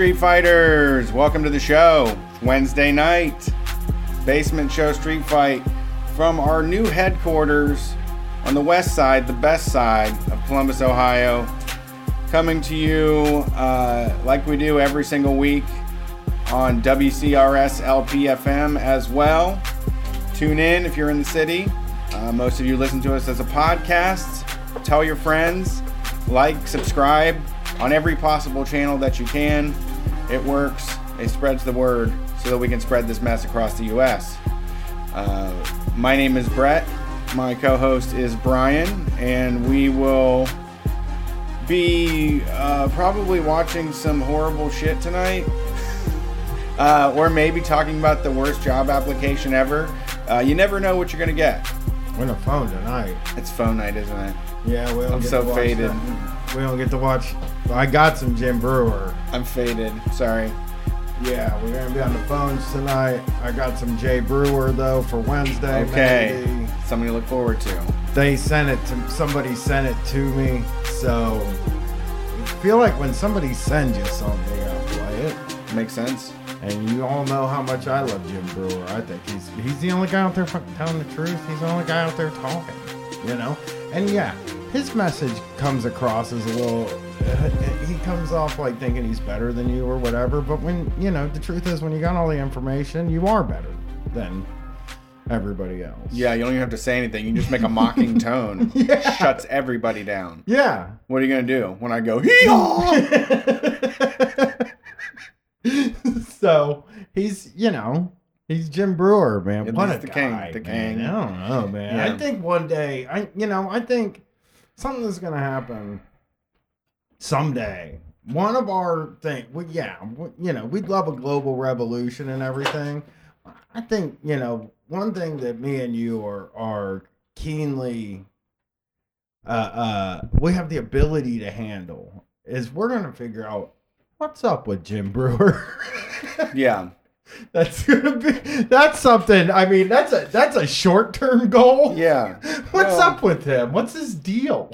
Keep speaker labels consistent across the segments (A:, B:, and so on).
A: Street Fighters? Welcome to the show. Wednesday night, Basement Show Street Fight from our new headquarters on the west side, the best side of Columbus, Ohio. Coming to you uh, like we do every single week on WCRS LPFM as well. Tune in if you're in the city. Uh, most of you listen to us as a podcast. Tell your friends, like, subscribe on every possible channel that you can. It works, it spreads the word so that we can spread this mess across the U.S. Uh, my name is Brett. My co host is Brian, and we will be uh, probably watching some horrible shit tonight. Uh, or maybe talking about the worst job application ever. Uh, you never know what you're going to get.
B: We're on the phone tonight.
A: It's phone night, isn't it?
B: Yeah, we don't
A: I'm
B: get
A: so
B: to watch
A: faded.
B: that. We don't get to watch. I got some Jim Breuer.
A: I'm faded. Sorry.
B: Yeah, we're gonna be on the phones tonight. I got some Jay Brewer though for Wednesday.
A: Okay.
B: maybe.
A: Something to look forward to.
B: They sent it to somebody sent it to me, so I feel like when somebody sends you something, gotta play it.
A: Makes sense.
B: And you all know how much I love Jim Breuer. I think he's he's the only guy out there fucking telling the truth. He's the only guy out there talking, you know. And yeah, his message comes across as a little. Uh, he comes off like thinking he's better than you or whatever. But when you know, the truth is, when you got all the information, you are better than everybody else.
A: Yeah, you don't even have to say anything. You just make a mocking tone.
B: Yeah.
A: Shuts everybody down.
B: Yeah.
A: What are you going to do when I go, hee
B: so he's, you know, he's Jim Breuer, man.
A: At
B: what a
A: the king,
B: guy,
A: the
B: man.
A: king.
B: I don't know, man.
A: Yeah.
B: I think one day, I, you know, I think something's gonna happen someday. One of our thing, well, yeah, we- you know, we'd love a global revolution and everything. I think, you know, one thing that me and you are are keenly uh uh we have the ability to handle is we're gonna figure out what's up with Jim Breuer.
A: Yeah.
B: that's gonna be that's something. I mean, that's a that's a short term goal.
A: Yeah.
B: What's
A: Well-
B: up with him? What's his deal?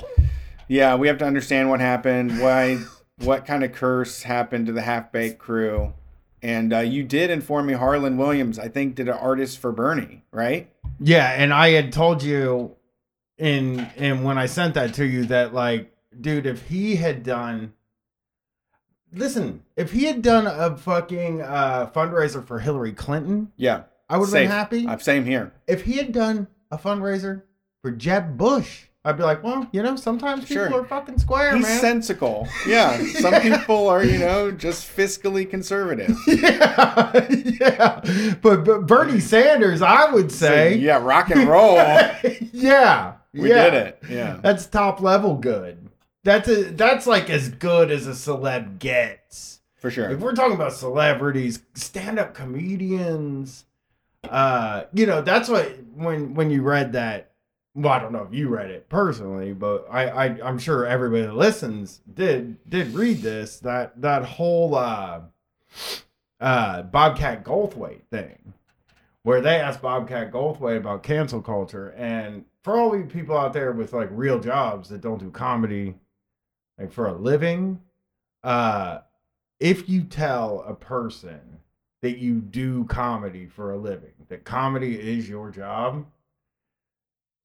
A: Yeah, we have to understand what happened, why, what kind of curse happened to the half baked crew. And uh, you did inform me Harland Williams, I think, did an artist for Bernie, right?
B: Yeah, and I had told you in and when I sent that to you that like, dude, if he had done listen, if he had done a fucking uh fundraiser for Hillary Clinton,
A: Yeah.
B: I would have been happy.
A: Same here.
B: if he had done a fundraiser for Jeb Bush, I'd be like, well, you know, sometimes people
A: Sure.
B: are fucking square,
A: He's
B: man.
A: sensical. Yeah. Some people are, you know, just fiscally conservative.
B: yeah, yeah. But, but Bernie Sanders, I would say,
A: yeah, rock and roll.
B: yeah,
A: We
B: yeah.
A: did it. Yeah.
B: That's top level good. That's a, that's like as good as a celeb gets.
A: For sure.
B: If we're talking about celebrities, stand-up comedians, uh, you know, that's what when when you read that. Well, I don't know if you read it personally, but I, I I'm sure everybody that listens did did read this. That that whole uh, uh, Bobcat Goldthwait thing, where they asked Bobcat Goldthwait about cancel culture, and for all you people out there with like real jobs that don't do comedy, like for a living, uh, if you tell a person that you do comedy for a living, that comedy is your job,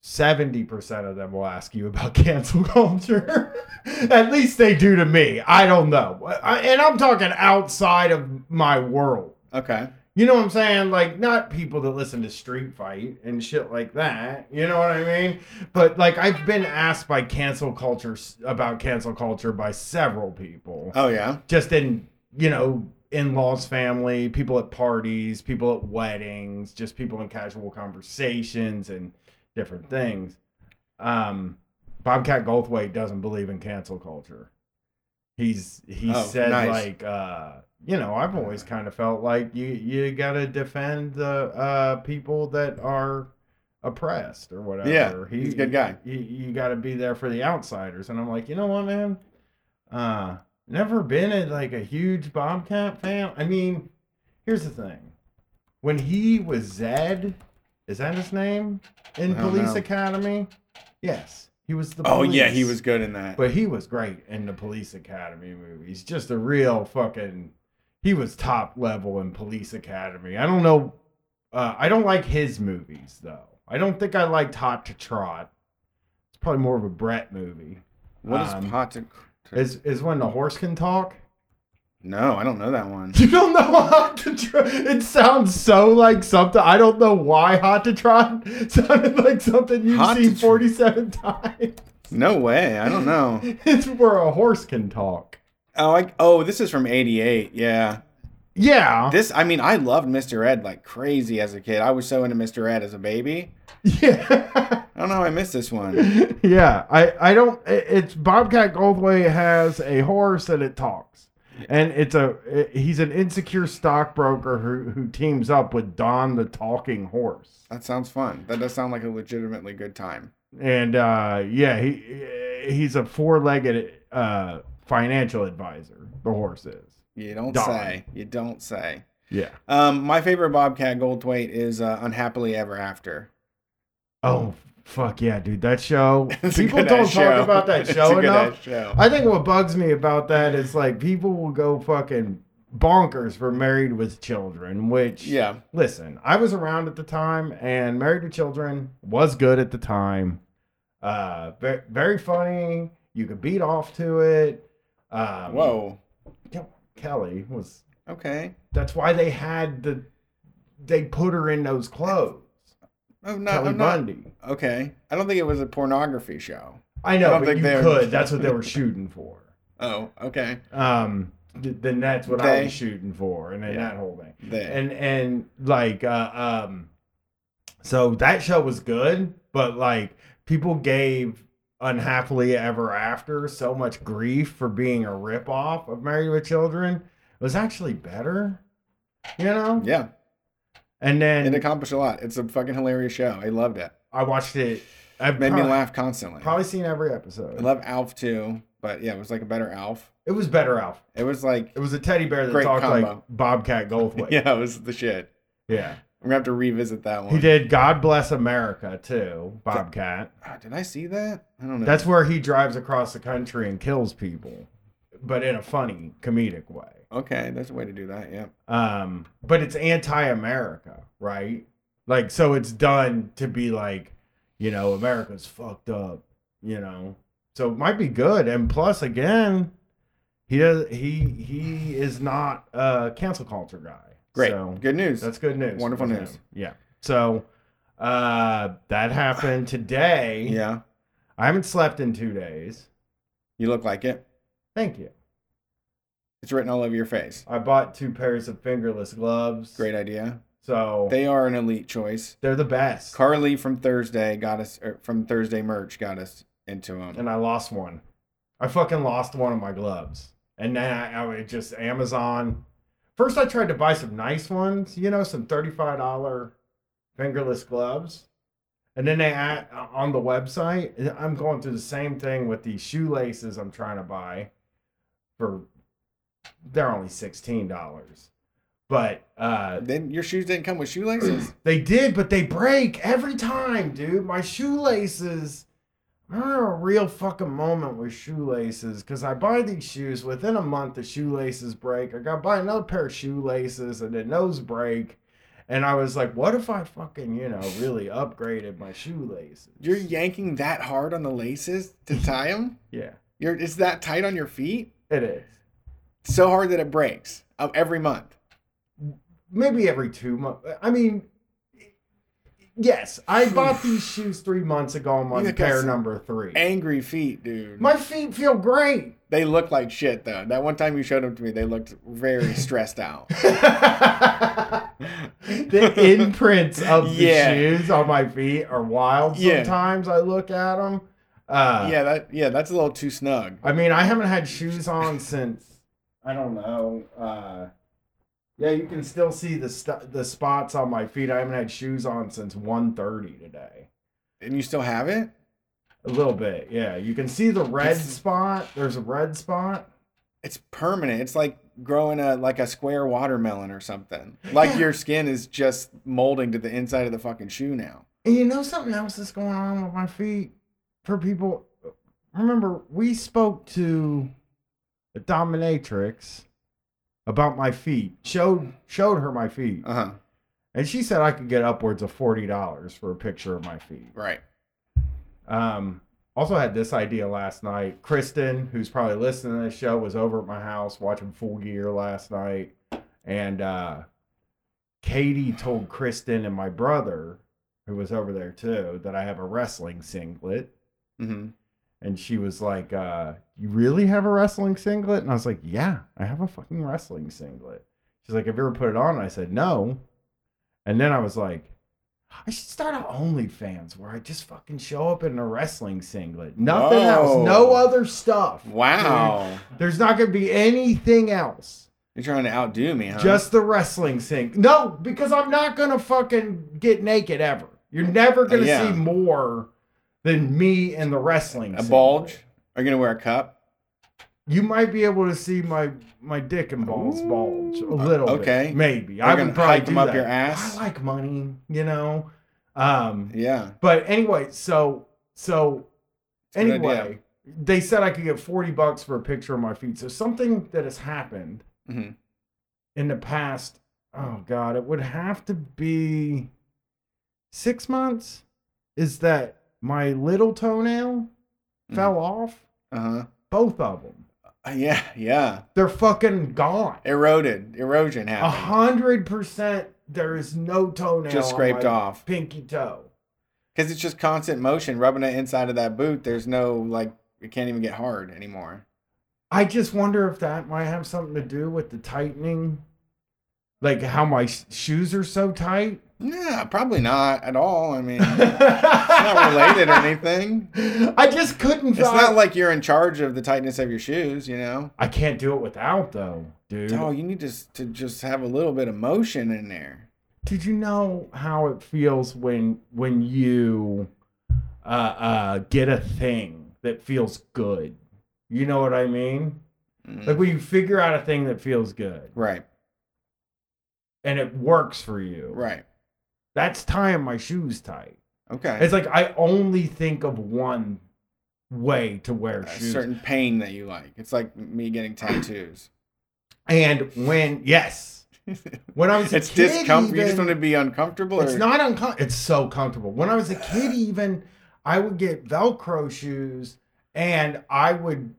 B: 70% of them will ask you about cancel culture. At least they do to me. I don't know. I, and I'm talking outside of my world.
A: Okay.
B: You know what I'm saying? Like, not people that listen to Street Fight and shit like that. You know what I mean? But, like, I've been asked by cancel culture about cancel culture by several people
A: Oh, yeah.
B: just in you know in-laws family people at parties people at weddings just people in casual conversations and different things. Um bobcat goldthwait doesn't believe in cancel culture. He's he
A: Oh,
B: said
A: nice.
B: like uh you know i've always kind of felt like you you gotta defend the uh people that are oppressed or whatever.
A: Yeah, he's a good guy.
B: you, you gotta be there for the outsiders. And i'm like you know what man? Uh never been a, like a huge bobcat fan. I mean here's the thing. When he was zed is that his name in
A: I don't
B: police
A: know.
B: academy yes he was the
A: Oh, yeah.
B: police.
A: He was good in that.
B: But he was great in the Police Academy movies. Just a real fucking he was top level in Police Academy. I don't know. Uh, I don't like his movies though. I don't think I liked Hot to Trot. It's probably more of a Brett movie.
A: What is
B: Um,
A: hot to?
B: Is is when the horse can talk?
A: No, I don't know that one.
B: You don't know Hot to Trot? It sounds so like something. I don't know why Hot to Trot sounded like something you've
A: Hot
B: seen
A: Trot.
B: forty-seven times.
A: No way. I don't know.
B: It's where a horse can talk.
A: Oh, I, oh, this is from '88. Yeah.
B: Yeah.
A: This, I mean, I loved Mr. Ed like crazy as a kid. I was so into Mr. Ed as a baby.
B: Yeah.
A: I don't know how I missed this one.
B: yeah. I, I don't, it's Bobcat Goldthwait has a horse and it talks. And it's a, it- he's an insecure stockbroker who, who teams up with Don the talking horse.
A: That sounds fun. That does sound like a legitimately good time.
B: And uh, yeah, he he's a four legged uh, financial advisor, the horse is.
A: You don't
B: Darn.
A: say. You don't say.
B: Yeah.
A: Um, my favorite Bobcat Goldthwait is uh, Unhappily Ever After.
B: Oh, fuck yeah, dude. That show, people don't
A: good-ass
B: talk
A: show.
B: about that show enough.
A: show.
B: I think what bugs me about that is like people will go fucking bonkers for Married with Children, which
A: Yeah.
B: listen, I was around at the time and Married with Children was good at the time. Uh very, very funny. You could beat off to it. Um
A: Whoa.
B: Kelly was
A: Okay.
B: that's why they had the they put her in those clothes.
A: Oh no.
B: Kelly
A: I'm not-
B: Bundy.
A: Okay. I don't think it was a pornography show.
B: I
A: I
B: know,
A: don't
B: but you could. That's what they were shooting for.
A: Oh. Okay.
B: Um, th- then that's what I was shooting for, and then
A: Yeah.
B: that whole thing,
A: They.
B: and and like, uh, um, so that show was good, but like people gave unhappily ever after so much grief for being a ripoff of Married with Children. It was actually better, you know.
A: yeah.
B: And then
A: It accomplished a lot. It's a fucking hilarious show. I loved it.
B: I watched it. I've
A: Made me laugh constantly.
B: Probably seen every episode.
A: I love Alf too, but yeah, it was like a better Alf.
B: it was better, Alf.
A: It was like,
B: It was a teddy bear that talked like. Bobcat Goldthwait.
A: yeah, it was the shit.
B: yeah.
A: I'm gonna have to revisit that one.
B: He did God Bless America too, Bobcat.
A: Ah, did I see that? I don't know.
B: That's where he drives across the country and kills people, but in a funny, comedic way.
A: Okay. That's a way to do that. Yeah.
B: Um, but it's anti-America, right? Like, so it's done to be like, you know, America's fucked up, you know. So it might be good. And plus, again, he does he he is not a cancel culture guy.
A: Great.
B: So
A: Good news.
B: that's good news.
A: Wonderful news.
B: him. Yeah. So uh that happened today.
A: yeah.
B: I haven't slept in two days.
A: You look like it.
B: Thank you.
A: It's written all over your face.
B: I bought two pairs of fingerless gloves.
A: Great idea.
B: So
A: They are an elite choice.
B: they're the best.
A: Carly from Thursday got us er, from Thursday merch got us into them.
B: and I lost one. I fucking lost one of my gloves. And then I, I just Amazon. First, I tried to buy some nice ones, you know, some $35 fingerless gloves. And then they add on the website, I'm going through the same thing with these shoelaces I'm trying to buy for, they're only $16. But uh,
A: Then your shoes didn't come with shoelaces.
B: they did, but they break every time, dude. My shoelaces. I don't a real fucking moment with shoelaces because I buy these shoes within a month. The shoelaces break. I got to buy another pair of shoelaces, and then those break. And I was like, what if I fucking you know really upgraded my shoelaces?
A: You're yanking that hard on the laces to tie them.
B: yeah,
A: You're it's that tight on your feet.
B: it is.
A: So hard that it breaks um, every month.
B: Maybe every two months. I mean. Yes, I bought these shoes three months ago. I'm on pair number three.
A: Angry feet, dude.
B: My feet feel great.
A: They look like shit though. That one time you showed them to me, they looked very stressed out.
B: the imprints of the
A: Yeah.
B: shoes on my feet are wild.
A: Yeah.
B: Sometimes I look at them. Uh,
A: yeah, that yeah, that's a little too snug.
B: I mean, I haven't had shoes on since I don't know. Uh, yeah, you can still see the st- the spots on my feet. I haven't had shoes on since 1.30 today.
A: And you still have it?
B: A little bit, yeah. You can see the red
A: It's-
B: spot. There's a red spot.
A: It's permanent. It's like growing a like a square watermelon or something. Like
B: Yeah.
A: your skin is just molding to the inside of the fucking shoe now.
B: And you know something else that's going on with my feet? For people, remember we spoke to the dominatrix about my feet. Showed showed her my feet,
A: Uh huh.
B: and she said I could get upwards of forty dollars for a picture of my feet.
A: Right.
B: Um, also had this idea last night. Kristen, who's probably listening to this show, was over at my house watching Full Gear last night, and uh, Katie told Kristen and my brother, who was over there too, that I have a wrestling singlet.
A: Mm-hmm.
B: And she was like, uh, You really have a wrestling singlet? And I was like, Yeah, I have a fucking wrestling singlet. She's like, Have you ever put it on? And I said, No. And then I was like, I should start an OnlyFans where I just fucking show up in a wrestling singlet. Nothing else. No other stuff.
A: Wow.
B: There's not going to be anything else.
A: You're trying to outdo me, huh?
B: Just the wrestling sing. No, because I'm not going to fucking get naked ever. You're never going to
A: Yeah.
B: see more than me and the wrestling
A: a bulge. Are you gonna wear a cup?
B: You might be able to see my my dick and balls bulge a
A: Ooh,
B: little
A: okay.
B: bit. Maybe.
A: You're
B: I would probably
A: hike them up
B: that.
A: your ass?
B: I like money, you know. Um
A: Yeah.
B: but anyway, so so anyway, they said I could get 40 bucks for a picture of my feet. So something that has happened
A: hmm
B: in the past, oh god, it would have to be 6 months is that my little toenail
A: Mhm.
B: fell off,
A: Uh huh.
B: both of them.
A: Yeah. Yeah.
B: They're fucking gone.
A: Eroded. Erosion happened.
B: A hundred percent. There is no toenail.
A: Just
B: on
A: scraped
B: my
A: off.
B: Pinky toe.
A: Because it's just constant motion, rubbing it inside of that boot. There's no like, it can't even get hard anymore.
B: I just wonder if that might have something to do with the tightening, like how my sh- shoes are so tight.
A: Yeah, probably not at all. I mean, it's not related or anything.
B: I just couldn't.
A: It's
B: find-
A: not like you're in charge of the tightness of your shoes, you know.
B: I can't do it without though, dude.
A: Oh, you need to to just have a little bit of motion in there.
B: Did you know how it feels when when you uh, uh, get a thing that feels good? You know what I mean?
A: Mm,
B: Like when you figure out a thing that feels good.
A: right,
B: and it works for you.
A: right,
B: That's tying my shoes tight.
A: okay.
B: It's like I only think of one way to wear
A: a
B: shoes.
A: certain pain that you like. It's like me getting tattoos.
B: And when yes, when I was a
A: it's
B: kid,
A: discomfort. You just want to be uncomfortable.
B: it's
A: or-
B: not uncomfortable. It's so comfortable. When I was a kid, even I would get Velcro shoes and I would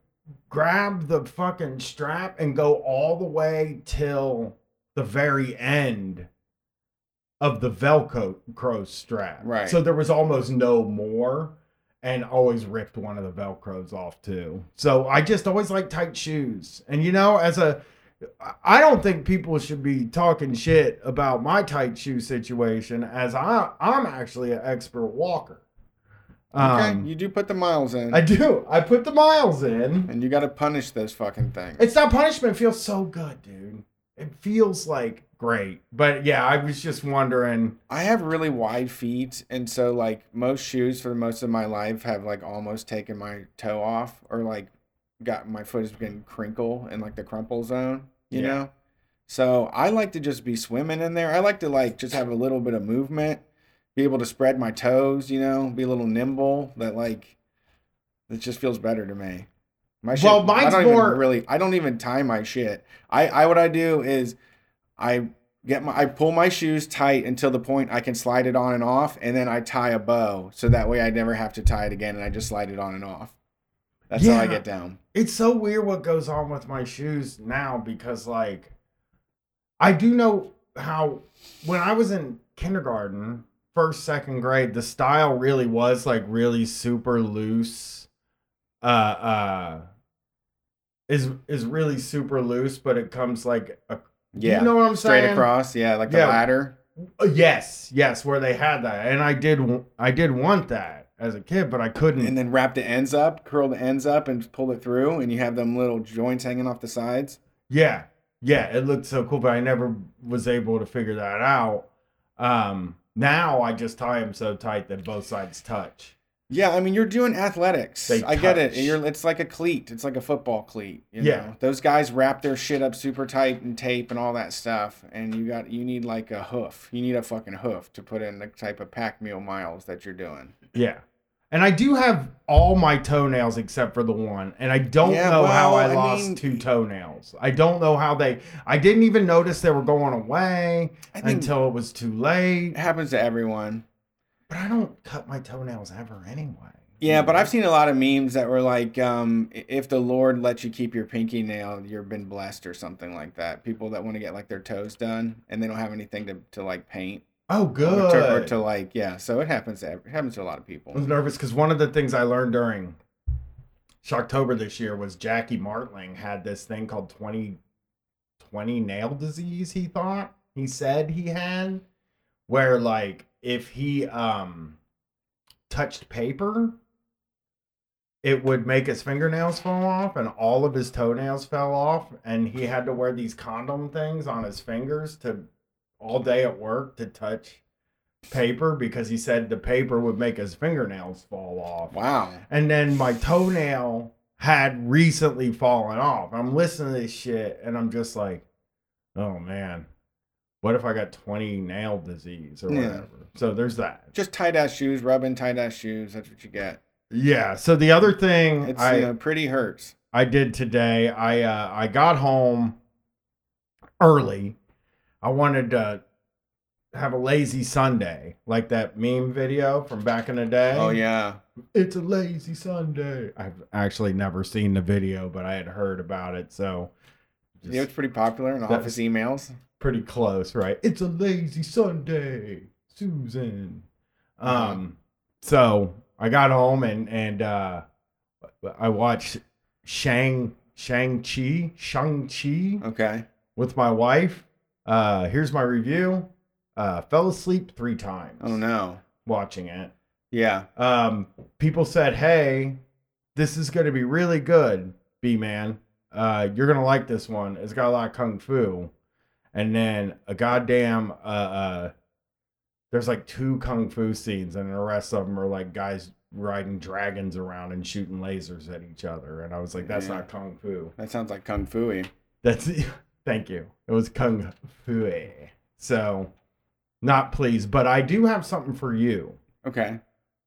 B: grab the fucking strap and go all the way till the very end of the Velcro crow strap.
A: Right.
B: So there was almost no more and always ripped one of the Velcros off too. So I just always like tight shoes. And you know, as a I don't think people should be talking shit about my tight shoe situation as I I'm actually an expert walker.
A: Okay,
B: Um,
A: you do put the miles in,
B: I do. I put the miles in.
A: and you got to punish those fucking things.
B: It's not punishment. It feels so good, dude. It feels like great. But yeah, I was just wondering.
A: I have really wide feet, and so like most shoes for most of my life have like almost taken my toe off, or like got my foot is getting crinkle in like the crumple zone, you
B: Yeah.
A: know. So I like to just be swimming in there. I like to like just have a little bit of movement, be able to spread my toes, you know, be a little nimble. That like, it just feels better to me. My shit,
B: Well,
A: I
B: mine's
A: don't
B: more-
A: really. I don't even tie my shit. I I what I do is, I get my I pull my shoes tight until the point I can slide it on and off, and then I tie a bow so that way I never have to tie it again, and I just slide it on and off. That's how I get down.
B: It's so weird what goes on with my shoes now because, like, I do know how when I was in kindergarten, first, second grade, the style really was like really super loose. Uh, uh, is is really super loose, but it comes like a.
A: Yeah,
B: you know what I'm
A: straight
B: saying?
A: across. Yeah, like the
B: Yeah.
A: ladder.
B: Uh, Yes, yes, where they had that, and I did, I did want that as a kid, but I couldn't.
A: and then wrap the ends up, curl the ends up, and pull it through, and you have them little joints hanging off the sides.
B: Yeah, yeah, it looked so cool, but I never was able to figure that out. Um, now I just tie them so tight that both sides touch.
A: Yeah, I mean you're doing athletics.
B: They
A: I get it. You're it's like a cleat. It's like a football cleat. You
B: Yeah.
A: know? Those guys wrap their shit up super tight and tape and all that stuff. And you got you need like a hoof. You need a fucking hoof to put in the type of pack meal miles that you're doing.
B: Yeah, And I do have all my toenails except for the one, and I don't
A: Yeah,
B: know how I
A: I
B: lost
A: mean-
B: two toenails. I don't know how they. I didn't even notice they were going away until it was too late.
A: it happens to everyone.
B: But I don't cut my toenails ever anyway.
A: Yeah, but I've seen a lot of memes that were like, um, if the Lord lets you keep your pinky nail, you've been blessed or something like that. People that want to get like their toes done and they don't have anything to, to like paint
B: Oh,
A: or
B: good.
A: to, or to like, yeah. So it happens to it happens to a lot of people.
B: I was nervous because one of the things I learned during Shocktober this year was Jackie Martling had this thing called 2020 nail disease, he thought. He said he had, where like if he um touched paper, it would make his fingernails fall off and all of his toenails fell off. And he had to wear these condom things on his fingers to all day at work to touch paper because he said the paper would make his fingernails fall off.
A: Wow.
B: And then my toenail had recently fallen off. I'm listening to this shit and I'm just like, oh man, what if I got 20 nail disease or
A: Yeah.
B: whatever? So there's that.
A: Just tight ass shoes, rubbing tight ass shoes. That's what you get.
B: Yeah. So the other thing
A: It's
B: I
A: know, pretty hurts.
B: I did today, I uh, I got home early. I wanted to have a lazy Sunday, like that meme video from back in the day.
A: Oh yeah.
B: It's a lazy Sunday. I've actually never seen the video, but I had heard about it, so just
A: You know, it's pretty popular in office emails.
B: pretty close, right? It's a lazy Sunday, Susan. Um, so I got home and and uh, I watched Shang Shang Chi Shang Chi
A: Okay.
B: with my wife. Uh, here's my review. Uh, fell asleep three times
A: Oh no.
B: watching it.
A: Yeah.
B: um, people said, "Hey, this is going to be really good, B man. Uh, you're gonna like this one. It's got a lot of kung fu." And then a goddamn uh, uh, there's like two kung fu scenes, and the rest of them are like guys riding dragons around and shooting lasers at each other. And I was like, "That's
A: Yeah.
B: not kung fu.
A: That sounds like kung fu
B: That's thank you. It was kung fu." So, not pleased, but I do have something for you.
A: Okay.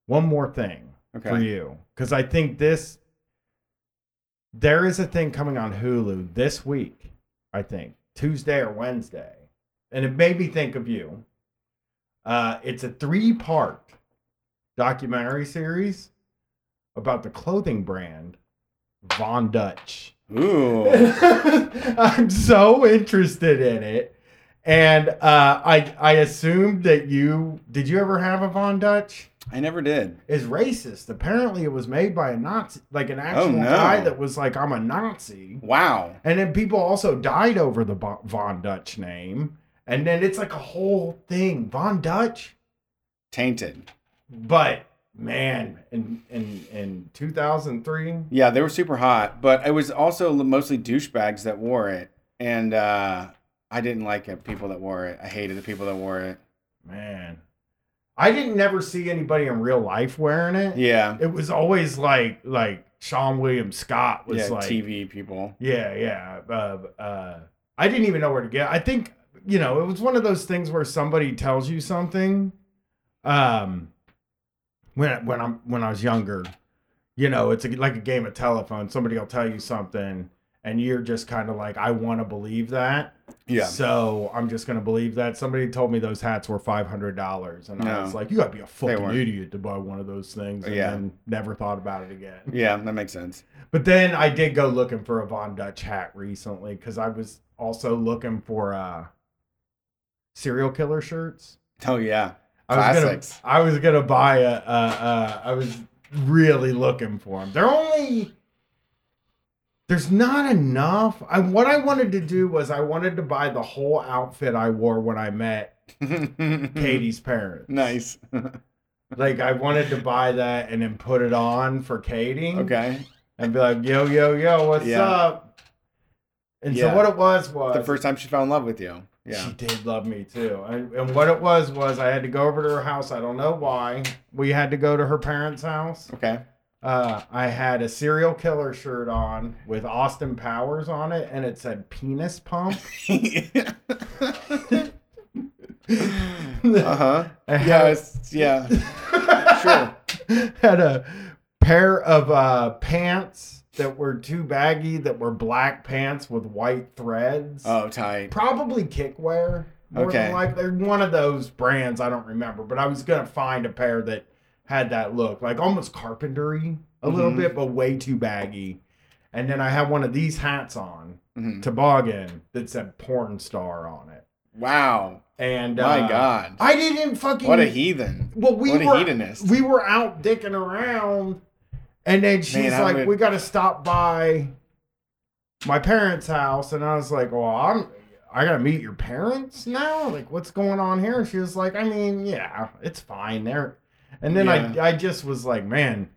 B: One more thing
A: Okay.
B: for you because I think this there is a thing coming on Hulu this week. I think Tuesday or Wednesday, and it made me think of you. Uh, it's a three-part documentary series about the clothing brand Von Dutch.
A: Ooh.
B: I'm so interested in it, and uh, I I assumed that you did. You ever have a Von Dutch?
A: I never did.
B: is racist. Apparently, it was made by a Nazi, like an actual
A: Oh, no.
B: guy that was like, "I'm a Nazi,"
A: Wow.
B: and then people also died over the Von Dutch name, and then it's like a whole thing, Von Dutch.
A: Tainted.
B: But man, in in in 2003,
A: Yeah, they were super hot, but it was also mostly douchebags that wore it, and uh, I didn't like it. People that wore it, I hated the people that wore it.
B: man, I didn't never see anybody in real life wearing it.
A: Yeah,
B: It was always like like Seann William Scott was
A: yeah,
B: like
A: TV people.
B: Yeah, yeah. Uh, uh, I didn't even know where to get. I think you know it was one of those things where somebody tells you something. Um, when when I'm when I was younger, you know, it's a, like a game of telephone. Somebody will tell you something, and you're just kind of like, I want to believe that.
A: Yeah,
B: So I'm just gonna believe that. Somebody told me those hats were five hundred dollars, and I was like, you gotta be a fucking idiot to buy one of those things. And
A: Yeah.
B: then never thought about it again.
A: yeah, that makes sense.
B: But then I did go looking for a Von Dutch hat recently because I was also looking for uh serial killer shirts.
A: Oh yeah,
B: I was
A: Classics.
B: gonna I was gonna buy a, a, a I was really looking for them. They're only there's not enough. I what I wanted to do was I wanted to buy the whole outfit I wore when I met Katie's parents.
A: Nice.
B: Like I wanted to buy that and then put it on for Katie.
A: okay.
B: and be like, yo, yo, yo, what's
A: Yeah.
B: up? And
A: Yeah.
B: so what it was was
A: The first time she fell in love with you. Yeah.
B: she did love me too. And, and what it was was I had to go over to her house. I don't know why. We had to go to her parents' house.
A: Okay.
B: Uh, I had a serial killer shirt on with Austin Powers on it, and it said penis pump.
A: uh huh. Yes. Yeah. Sure.
B: had a pair of uh, pants that were too baggy, that were black pants with white threads.
A: Oh, tight.
B: Probably kickwear. More
A: Okay.
B: than like they're one of those brands I don't remember, but I was gonna find a pair that had that look, like almost carpentery a little
A: Mhm.
B: bit, but way too baggy. And then I had one of these hats on,
A: Mhm.
B: toboggan, that said porn star on it.
A: Wow.
B: And
A: My
B: uh,
A: God.
B: I didn't fucking
A: What a heathen.
B: well, we
A: what a
B: were we were out dicking around, and then she's
A: Man,
B: like,
A: would-
B: "We got to stop by my parents' house," and I was like, "Well, I'm I gotta meet your parents now. Like, what's going on here?" And she was like, "I mean, yeah, it's fine there." And then
A: Yeah.
B: I I just was like, "Man,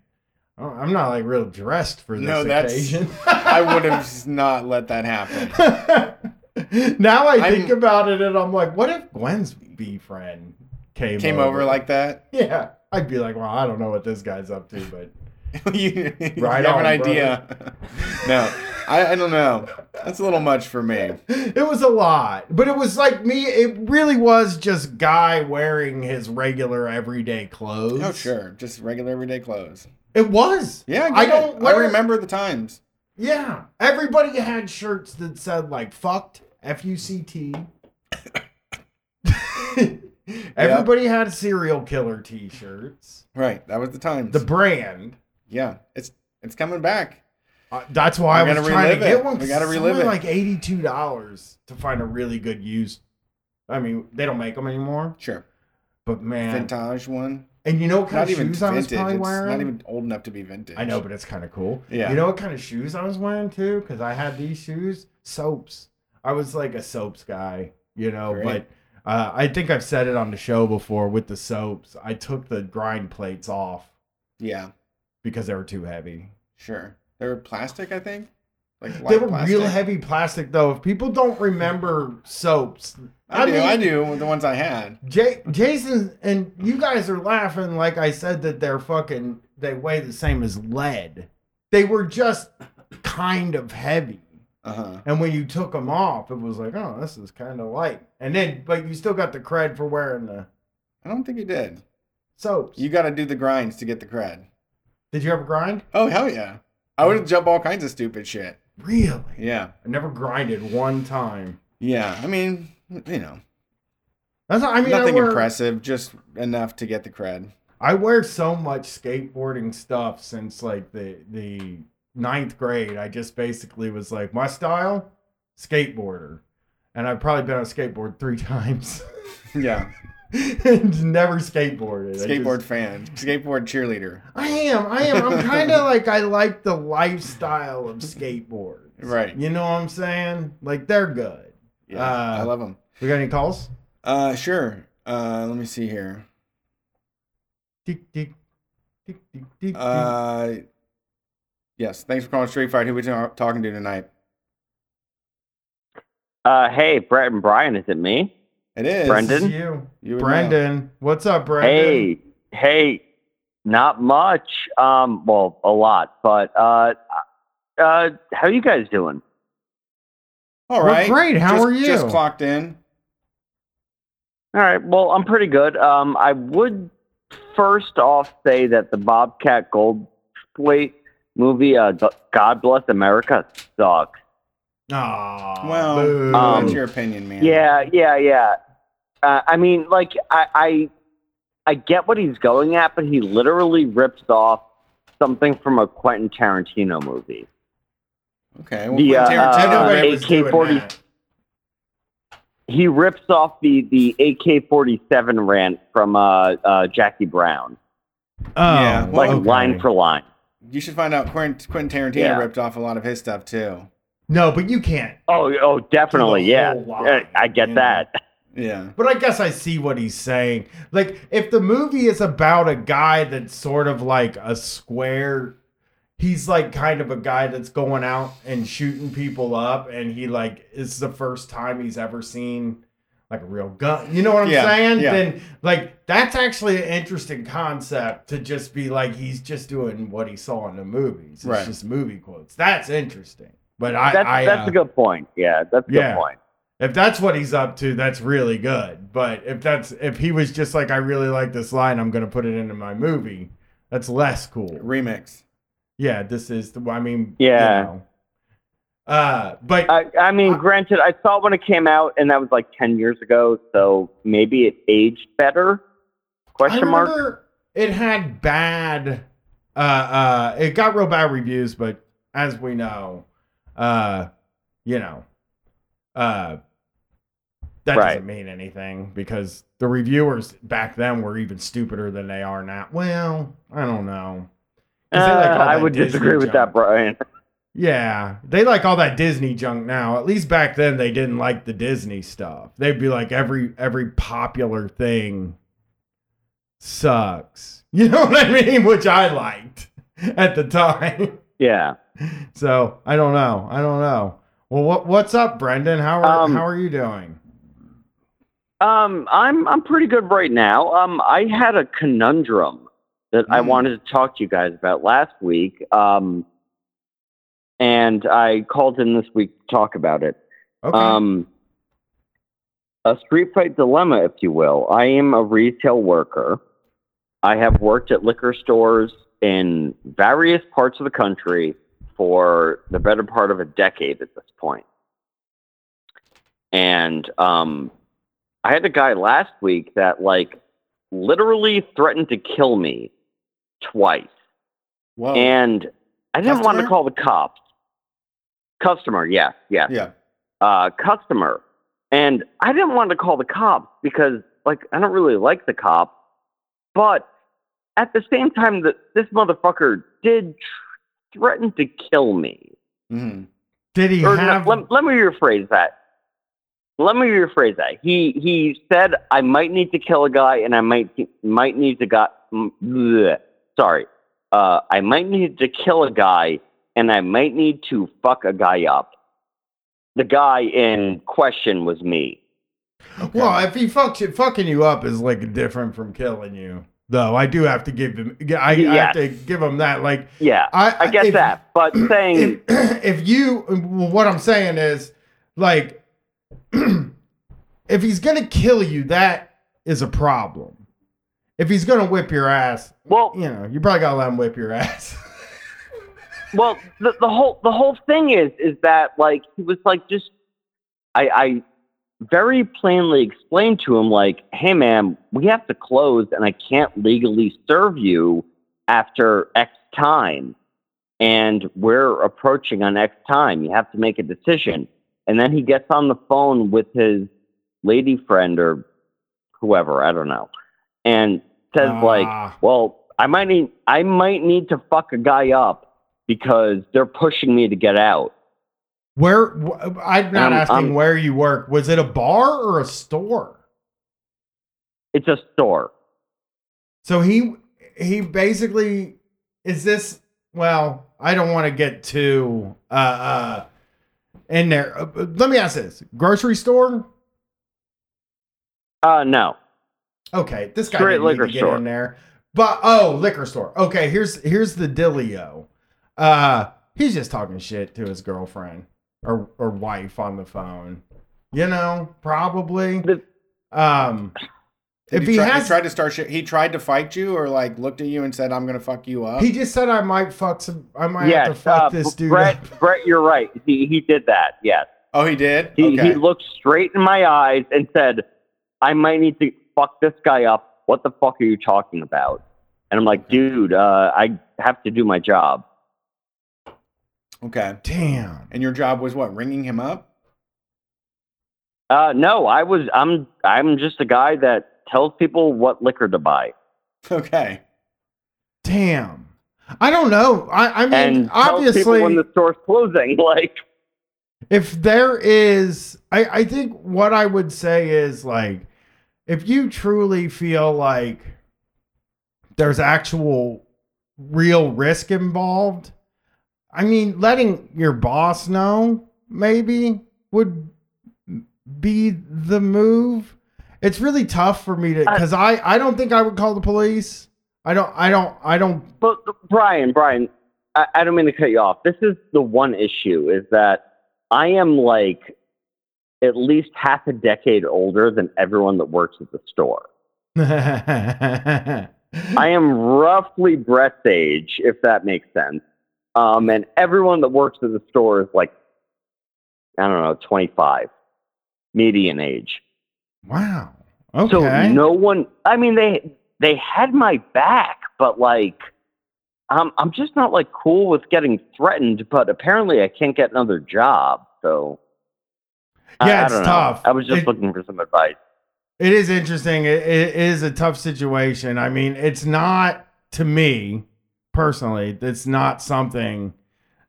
B: I'm not like real dressed for this
A: No, that's-
B: occasion."
A: I would have not let that happen.
B: now I think
A: I'm-
B: about it, and I'm like, "What if Gwen's B friend came
A: Came over like that.
B: yeah, I'd be like, well, I don't know what this guy's up to, but
A: you, you have
B: on,
A: an idea. no, I, I don't know. That's a little much for me.
B: it was a lot. But it was like me, it really was just guy wearing his regular everyday clothes.
A: Oh, sure. Just regular everyday clothes.
B: It was.
A: Yeah,
B: I
A: I
B: don't.
A: I remember the times.
B: Yeah. Everybody had shirts that said like fucked, F U C T. Everybody had serial killer t shirts.
A: Right. That was the times.
B: The brand.
A: Yeah. It's it's coming back.
B: Uh, that's why
A: We
B: I was trying to get
A: it.
B: one.
A: We gotta
B: it's
A: relive it.
B: Like eighty-two dollars to find a really good used. I mean, they don't make them anymore.
A: Sure.
B: But man,
A: Vintage one.
B: and you know what kind
A: Not
B: of
A: even
B: shoes I was probably
A: It's
B: wearing?
A: not even old enough to be vintage.
B: I know, but it's kind of cool.
A: Yeah.
B: You know what kind of shoes I was wearing too? Because I had these shoes, soaps. I was like a soaps guy, you know.
A: Great.
B: But uh, I think I've said it on the show before with the soaps. I took the grind plates off
A: Yeah.
B: Because they were too heavy.
A: Sure. They were plastic, I think. Like
B: They were
A: plastic.
B: real heavy plastic though. If people don't remember soaps,
A: I,
B: I
A: do.
B: mean-
A: I do. The ones I had.
B: Jay, Jason and you guys are laughing like I said that they're fucking they weigh the same as lead. They were just kind of heavy.
A: Uh huh.
B: And when you took them off, it was like, oh, this is kind of light. And then, but you still got the cred for wearing the
A: I don't think you did.
B: soaps.
A: You got to do the grinds to get the cred.
B: Did you ever grind?
A: Oh hell yeah! I would oh. jump all kinds of stupid shit.
B: Really?
A: Yeah.
B: I never grinded one time.
A: Yeah. I mean, you know,
B: That's I mean,
A: nothing
B: I wear,
A: impressive, just enough to get the cred.
B: I wear so much skateboarding stuff since like the the ninth grade. I just basically was like, my style, skateboarder, and I've probably been on a skateboard three times.
A: Yeah.
B: And never skateboarded.
A: Skateboard
B: just-
A: fan, skateboard cheerleader.
B: I am. I am. I'm kind of like I like the lifestyle of skateboards.
A: Right.
B: You know what I'm saying? Like they're good.
A: Yeah.
B: Uh,
A: I love them.
B: We got any calls?
A: Uh, sure. Uh, let me see here.
B: Tick, tick, tick, tick, tick, tick.
A: Uh, yes. Thanks for calling Street Fight. Who we ta- talking to tonight?
C: Uh, hey, Brett and Brian, is it me?
A: It is
C: Brendan?
B: This you,
A: You would know.
B: Brendan. What's up, Brendan?
C: Hey, hey, not much. Um, well, a lot, but uh, uh, how you guys doing?
A: All right.
B: We're great. How
A: Just-
B: are you?
A: Just clocked in.
C: All right. Well, I'm pretty good. Um, I would first off say that the Bobcat Goldthwait movie, uh, God Bless America, sucks.
B: Aw,
A: Well,
B: boo.
C: Um,
A: That's your opinion, man.
C: Yeah, yeah, yeah. Uh, I mean, like, I, I, I get what he's going at, but he literally rips off something from a Quentin Tarantino movie.
A: Okay. Well,
C: The,
A: Quentin
C: uh,
A: Tarantino
C: uh,
A: made-
B: was doing
C: AK-40
B: that.
C: He rips off the the AK forty seven rant from uh, uh, Jackie Brown,
B: Oh,
A: Yeah,
C: like
A: well,
B: okay.
C: line for line.
A: you should find out Quentin, Quentin Tarantino
C: Yeah.
A: ripped off a lot of his stuff too.
B: No, but you can't.
C: Oh, oh, definitely, yeah.
B: whole line,
C: Uh, I get
B: you know?
C: That.
A: Yeah.
B: But I guess I see what he's saying. Like, if the movie is about a guy that's sort of like a square, he's like kind of a guy that's going out and shooting people up, and he like it's the first time he's ever seen like a real gun. You know what I'm
A: Yeah,
B: saying?
A: yeah.
B: Then like that's actually an interesting concept to just be like he's just doing what he saw in the movies. It's
A: Right.
B: just movie quotes. That's interesting. But I,
C: That's
B: I
C: that's
B: uh,
C: a good point. Yeah, that's a
B: yeah.
C: good point.
B: If that's what he's up to, that's really good. But if that's if he was just like, I really like this line, I'm gonna put it into my movie, That's less cool.
A: Remix.
B: Yeah, this is the. I mean,
C: Yeah.
B: You know. Uh, but
C: I, I mean,
B: I-
C: granted, I saw it when it came out, and that was like ten years ago, so maybe it aged better.
B: I
C: Question mark.
B: it had bad. Uh, uh, it got real bad reviews, but as we know, uh, you know, uh, that
C: Right.
B: doesn't mean anything because the reviewers back then were even stupider than they are now. Well, I don't know. they like
C: Uh, I would
B: Disney
C: disagree with that, Brian.
B: Yeah, they like all that Disney junk now. At least back then they didn't like the Disney stuff. They'd be like every every popular thing sucks. You know what I mean? Which I liked at the time.
C: Yeah.
B: So I don't know. I don't know. Well, what what's up, Brendan? How are
C: Um,
B: how are you doing?
C: Um, I'm I'm pretty good right now. Um, I had a conundrum that I
A: Mm.
C: wanted to talk to you guys about last week. Um, and I called in this week to talk about it.
B: Okay.
C: Um, a street fight dilemma, if you will. I am a retail worker. I have worked at liquor stores in various parts of the country for the better part of a decade at this point. And um, I had a guy last week that, like, literally threatened to kill me twice.
A: Whoa.
C: And I didn't want to call the cops. Customer, yes, yes
A: yeah.
C: uh, customer. And I didn't want to call the cops because, like, I don't really like the cop. But at the same time, that this motherfucker did tr- threaten to kill me.
A: hmm
B: Did he
C: Or no, let, let me rephrase that. Let me rephrase that. He he said I might need to kill a guy, and I might might need to got. bleh. Sorry, uh, I might need to kill a guy, and I might need to fuck a guy up. The guy in question was me.
B: Well, uh, if he fucks you, fucking you up is like different from killing you. Though I do have to give him, I, I have to give him that. Like
C: Yeah,
B: I,
C: I get
B: if-
C: that, but saying
B: if, if you what i'm saying is like if he's gonna kill you that is a problem if he's gonna whip your ass
C: well,
B: you know you probably gotta let him whip your ass
C: Well, the, the whole the whole thing is is that like he was like just I I very plainly explained to him like, hey man, we have to close and I can't legally serve you after X time. And we're approaching on X time. You have to make a decision. And then he gets on the phone with his lady friend or whoever, I don't know, and says like,
B: Ah.
C: well, I might need I might need to fuck a guy up because they're pushing me to get out.
B: where wh- i'm not
C: Um,
B: asking
C: um,
B: where you work was it a bar or a store
C: It's a store.
B: so he he basically is this well i don't want to get too uh uh in there Uh, uh, let me ask this grocery store
C: Uh no.
B: Okay, this guy
C: Straight
B: didn't need to get
C: store.
B: in there. But oh, liquor store. Okay, here's here's the dealio. Uh, he's just talking shit to his girlfriend or or wife on the phone. You know, probably.
C: The-
B: Um, if
A: he,
B: he
A: try,
B: has,
A: he tried to start shit, he tried to fight you or like looked at you and said, "I'm gonna fuck you up."
B: he just said I might fuck some. I might
C: yes,
B: have to fuck
C: uh,
B: this dude.
C: Brett,
B: up.
C: Brett, you're right. He he did that. Yes.
A: oh, he did.
C: He
A: okay.
C: he looked straight in my eyes and said, "I might need to fuck this guy up. What the fuck are you talking about?" And I'm like, "Dude, uh, I have to do my job."
A: okay.
B: Damn.
A: And your job was what? Ringing him up?
C: Uh, no, I was. I'm. I'm just a guy that tells people what liquor to buy.
A: Okay.
B: Damn. I don't know. I I mean,
C: and tells
B: obviously,
C: people when the store's closing. Like,
B: if there is I, I think what i would say is like if you truly feel like there's actual real risk involved i mean letting your boss know maybe would be the move it's really tough for me to because i i don't think i would call the police i don't i don't i don't
C: but Brian, Brian, I, I don't mean to cut you off. This is the one issue: is that I am like at least half a decade older than everyone that works at the store. I am roughly Brett's age, if that makes sense. Um, and everyone that works at the store is like, I don't know, 25, median age.
B: Wow. Okay.
C: So no one. I mean, they they had my back, but like, I'm I'm just not like cool with getting threatened. But apparently, I can't get another job. So I-
B: Yeah,
C: I,
B: it's
C: know.
B: tough.
C: I was just
B: It-
C: looking for some advice.
B: It is interesting. It, it is a tough situation. I mean, it's not to me personally. It's not something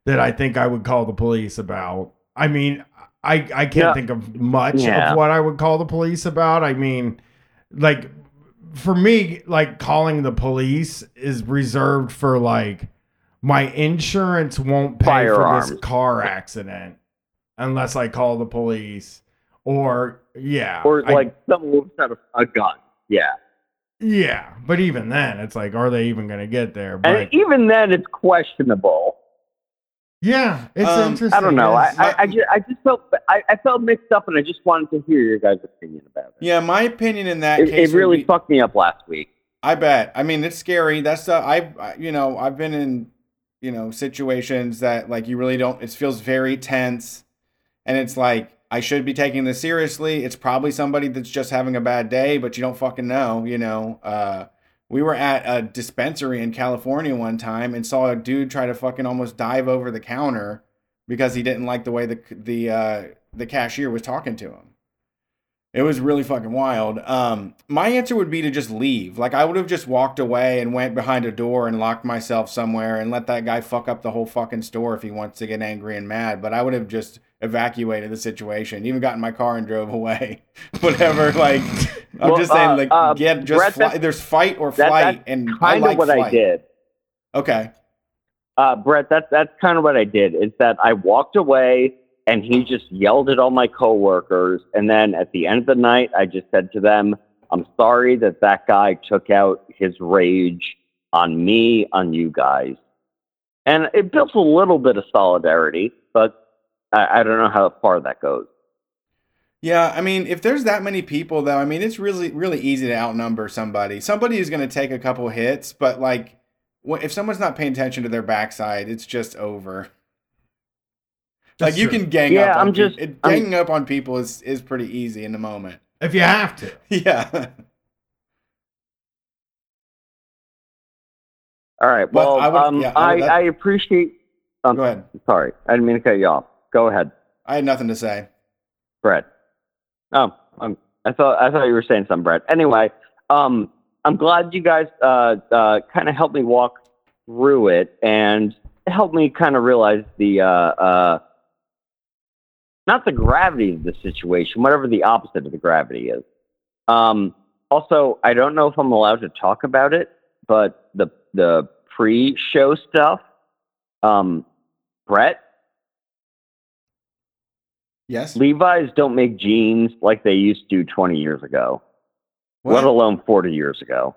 B: that I think I would call the police about. I mean, I I can't
C: Yeah.
B: think of much
C: Yeah.
B: of what I would call the police about. I mean, like for me, like calling the police is reserved for like my insurance won't pay for this car accident unless I call the police. Or yeah,
C: Or
B: I-
C: like someone whips out a, a gun. Yeah.
B: yeah, but even then, it's like, are they even going to get there? But
C: And even then, it's questionable.
B: Yeah, it's
A: Um,
B: interesting.
C: I don't know. I, I, I, just, I just felt I, I felt mixed up, and I just wanted to hear your guys' opinion about it.
A: Yeah, my opinion in that
C: it,
A: case
C: it really
A: be-
C: fucked me up last week.
A: I bet. I mean, it's scary. That's uh, I, I- you know, I've been in, you know, situations that like you really don't. It feels very tense, and it's like I should be taking this seriously. It's probably somebody that's just having a bad day, but you don't fucking know. You know, uh, we were at a dispensary in California one time and saw a dude try to fucking almost dive over the counter because he didn't like the way the the uh, the cashier was talking to him. It was really fucking wild. Um, my answer would be to just leave. Like I would have just walked away and went behind a door and locked myself somewhere and let that guy fuck up the whole fucking store if he wants to get angry and mad. But I would have just evacuated the situation, even got in my car and drove away. Whatever. Like I'm
C: Well,
A: just saying,
C: uh,
A: like
C: uh,
A: get just
C: Brett,
A: fly. There's fight or
C: that-
A: flight, and I
C: Kind
A: like
C: of what
A: flight.
C: I did.
A: Okay.
C: Uh, Brett, that's that's kind of what I did. Is that I walked away and he just yelled at all my coworkers, and then at the end of the night, I just said to them, "I'm sorry that that guy took out his rage on me, on you guys," and it built a little bit of solidarity, but I, I don't know how far that goes.
A: Yeah, I mean, if there's that many people, though, I mean, it's really, really easy to outnumber somebody. Somebody is going to take a couple hits, but like, if someone's not paying attention to their backside, it's just over.
B: That's
A: like you
B: true.
A: can gang
C: Yeah,
A: up. On
C: I'm
A: peop-
C: just-
A: it,
C: I'm-
A: up on people is is pretty easy in the moment.
B: if you have to.
A: Yeah.
C: All right.
A: Well,
C: Well,
A: I would-
C: um,
A: yeah, I
C: I,
A: would-
C: I appreciate. Um,
A: Go ahead.
C: Sorry, I didn't mean to cut you off. Go ahead,
A: I had nothing to say.
C: Brett. Oh, um, I thought I thought you were saying something, Brett. Anyway, um, I'm glad you guys uh, uh, kind of helped me walk through it and helped me kind of realize the uh, uh, not the gravity of the situation, whatever the opposite of the gravity is. Um, also, I don't know if I'm allowed to talk about it, but the the pre-show stuff, um, Brett,
A: Yes.
C: Levi's don't make jeans like they used to 20 years ago,
A: What?
C: let alone 40 years ago.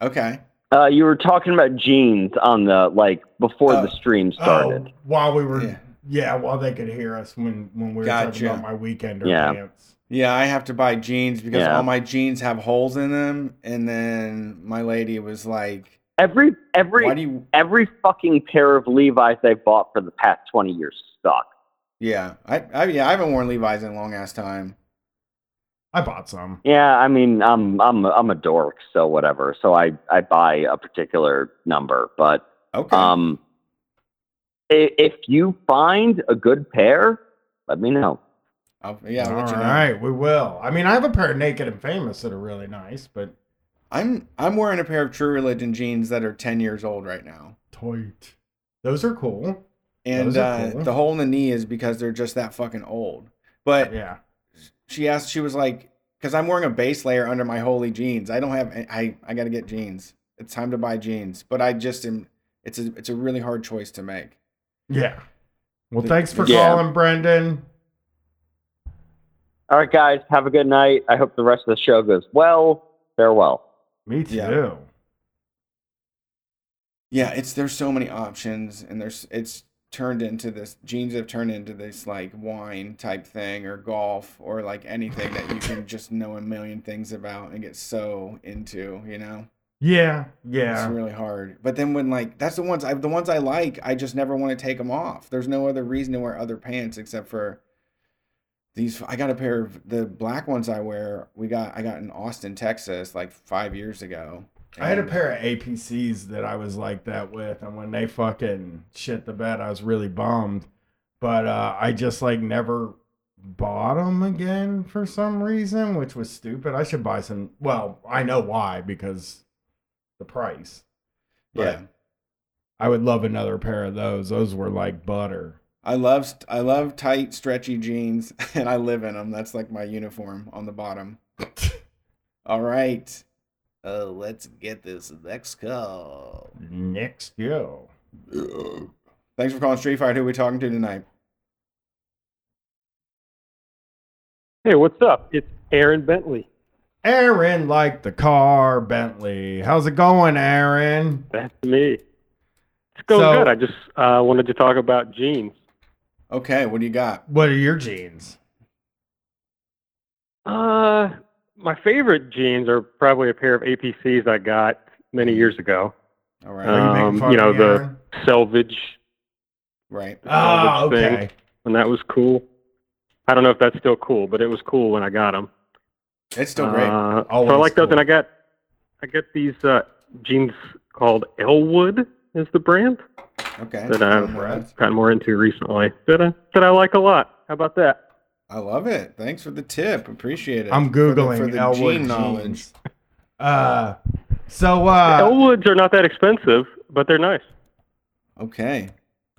A: okay.
C: Uh, you were talking about jeans on the like before
A: Oh.
C: the stream started.
B: Oh, while we were,
A: Yeah.
B: Yeah. while they could hear us when when we were
A: Gotcha.
B: talking about my weekender
C: Yeah.
B: pants.
A: Yeah, I have to buy jeans because
C: Yeah.
A: all my jeans have holes in them, and then my lady was like,
C: Every every
A: "Why do you?"
C: every fucking pair of Levi's I bought for the past 20 years suck.
A: Yeah, I, I yeah, I haven't worn Levi's in a long ass time.
B: I bought some.
C: Yeah, I mean, I'm I'm I'm a dork, so whatever. So I I buy a particular number, but
A: Okay.
C: um, i- if you find a good pair, let me know.
A: I'll, yeah, I'll
B: All
A: let you know.
B: right, we will. I mean, I have a pair of Naked and Famous that are really nice, but
A: I'm I'm wearing a pair of True Religion jeans that are 10 years old right now.
B: tight. Those are cool.
A: And
B: are
A: uh,
B: cool.
A: the hole in the knee is because they're just that fucking old. But
B: Yeah.
A: she asked, she was like, because I'm wearing a base layer under my holy jeans. I don't have, I, I got to get jeans. It's time to buy jeans. But I just am, it's a, it's a really hard choice to make.
B: Yeah. Well, thanks for
C: Yeah.
B: calling, Brendan.
C: All right, guys, have a good night. I hope the rest of the show goes well. Farewell.
B: Me too.
A: Yeah. Yeah, it's, there's so many options and there's, it's turned into this, jeans have turned into this like wine type thing or golf or like anything that you can just know a million things about and get so into, you know?
B: Yeah, yeah.
A: It's really hard. But then when like that's the ones I the ones I like, I just never want to take them off. There's no other reason to wear other pants except for these. I got a pair of the black ones I wear. We got I got in Austin, Texas, like five years ago.
B: I had a pair of APCs that I was like that with, and when they fucking shit the bed, I was really bummed. But uh, I just like never bought them again for some reason, which was stupid. I should buy some. Well, I know why because the price.
A: Yeah,
B: I would love another pair of those. Those were like butter.
A: I love I love tight, stretchy jeans, and I live in them. That's like my uniform on the bottom. All right, uh, let's get this next call.
B: Next go.
A: Thanks for calling Street Fight. Who are we talking to tonight?
D: Hey, what's up? It's Aaron Bentley.
B: Aaron like the car, Bentley. How's it going, Aaron?
D: That's me. It's going
B: So-
D: good. I just uh, wanted to talk about jeans.
A: Okay, what do you got?
B: What are your jeans?
D: Uh, my favorite jeans are probably a pair of APCs I got many years ago.
A: All right,
B: Are you
D: Um,
B: fun
D: you
B: of
D: know,
B: me,
D: the-
B: Aaron?
D: Selvage,
A: right.
B: Oh,
D: Selvage thing.
B: okay.
D: and that was cool. I don't know if that's still cool, but it was cool when I got them.
A: It's still great.
D: Uh, so I
B: Always
D: like those, and I got I got these uh, jeans called Elwood is the brand
A: Okay.
D: that I've
A: Congrats.
D: gotten more into recently. That I that I like a lot. How about that?
A: I love it. Thanks for the tip. Appreciate it.
B: I'm
A: For the-
B: googling
A: for the,
B: Elwood
A: gene knowledge.
B: jeans. Uh, so uh,
D: Elwoods are not that expensive, but they're nice.
A: Okay,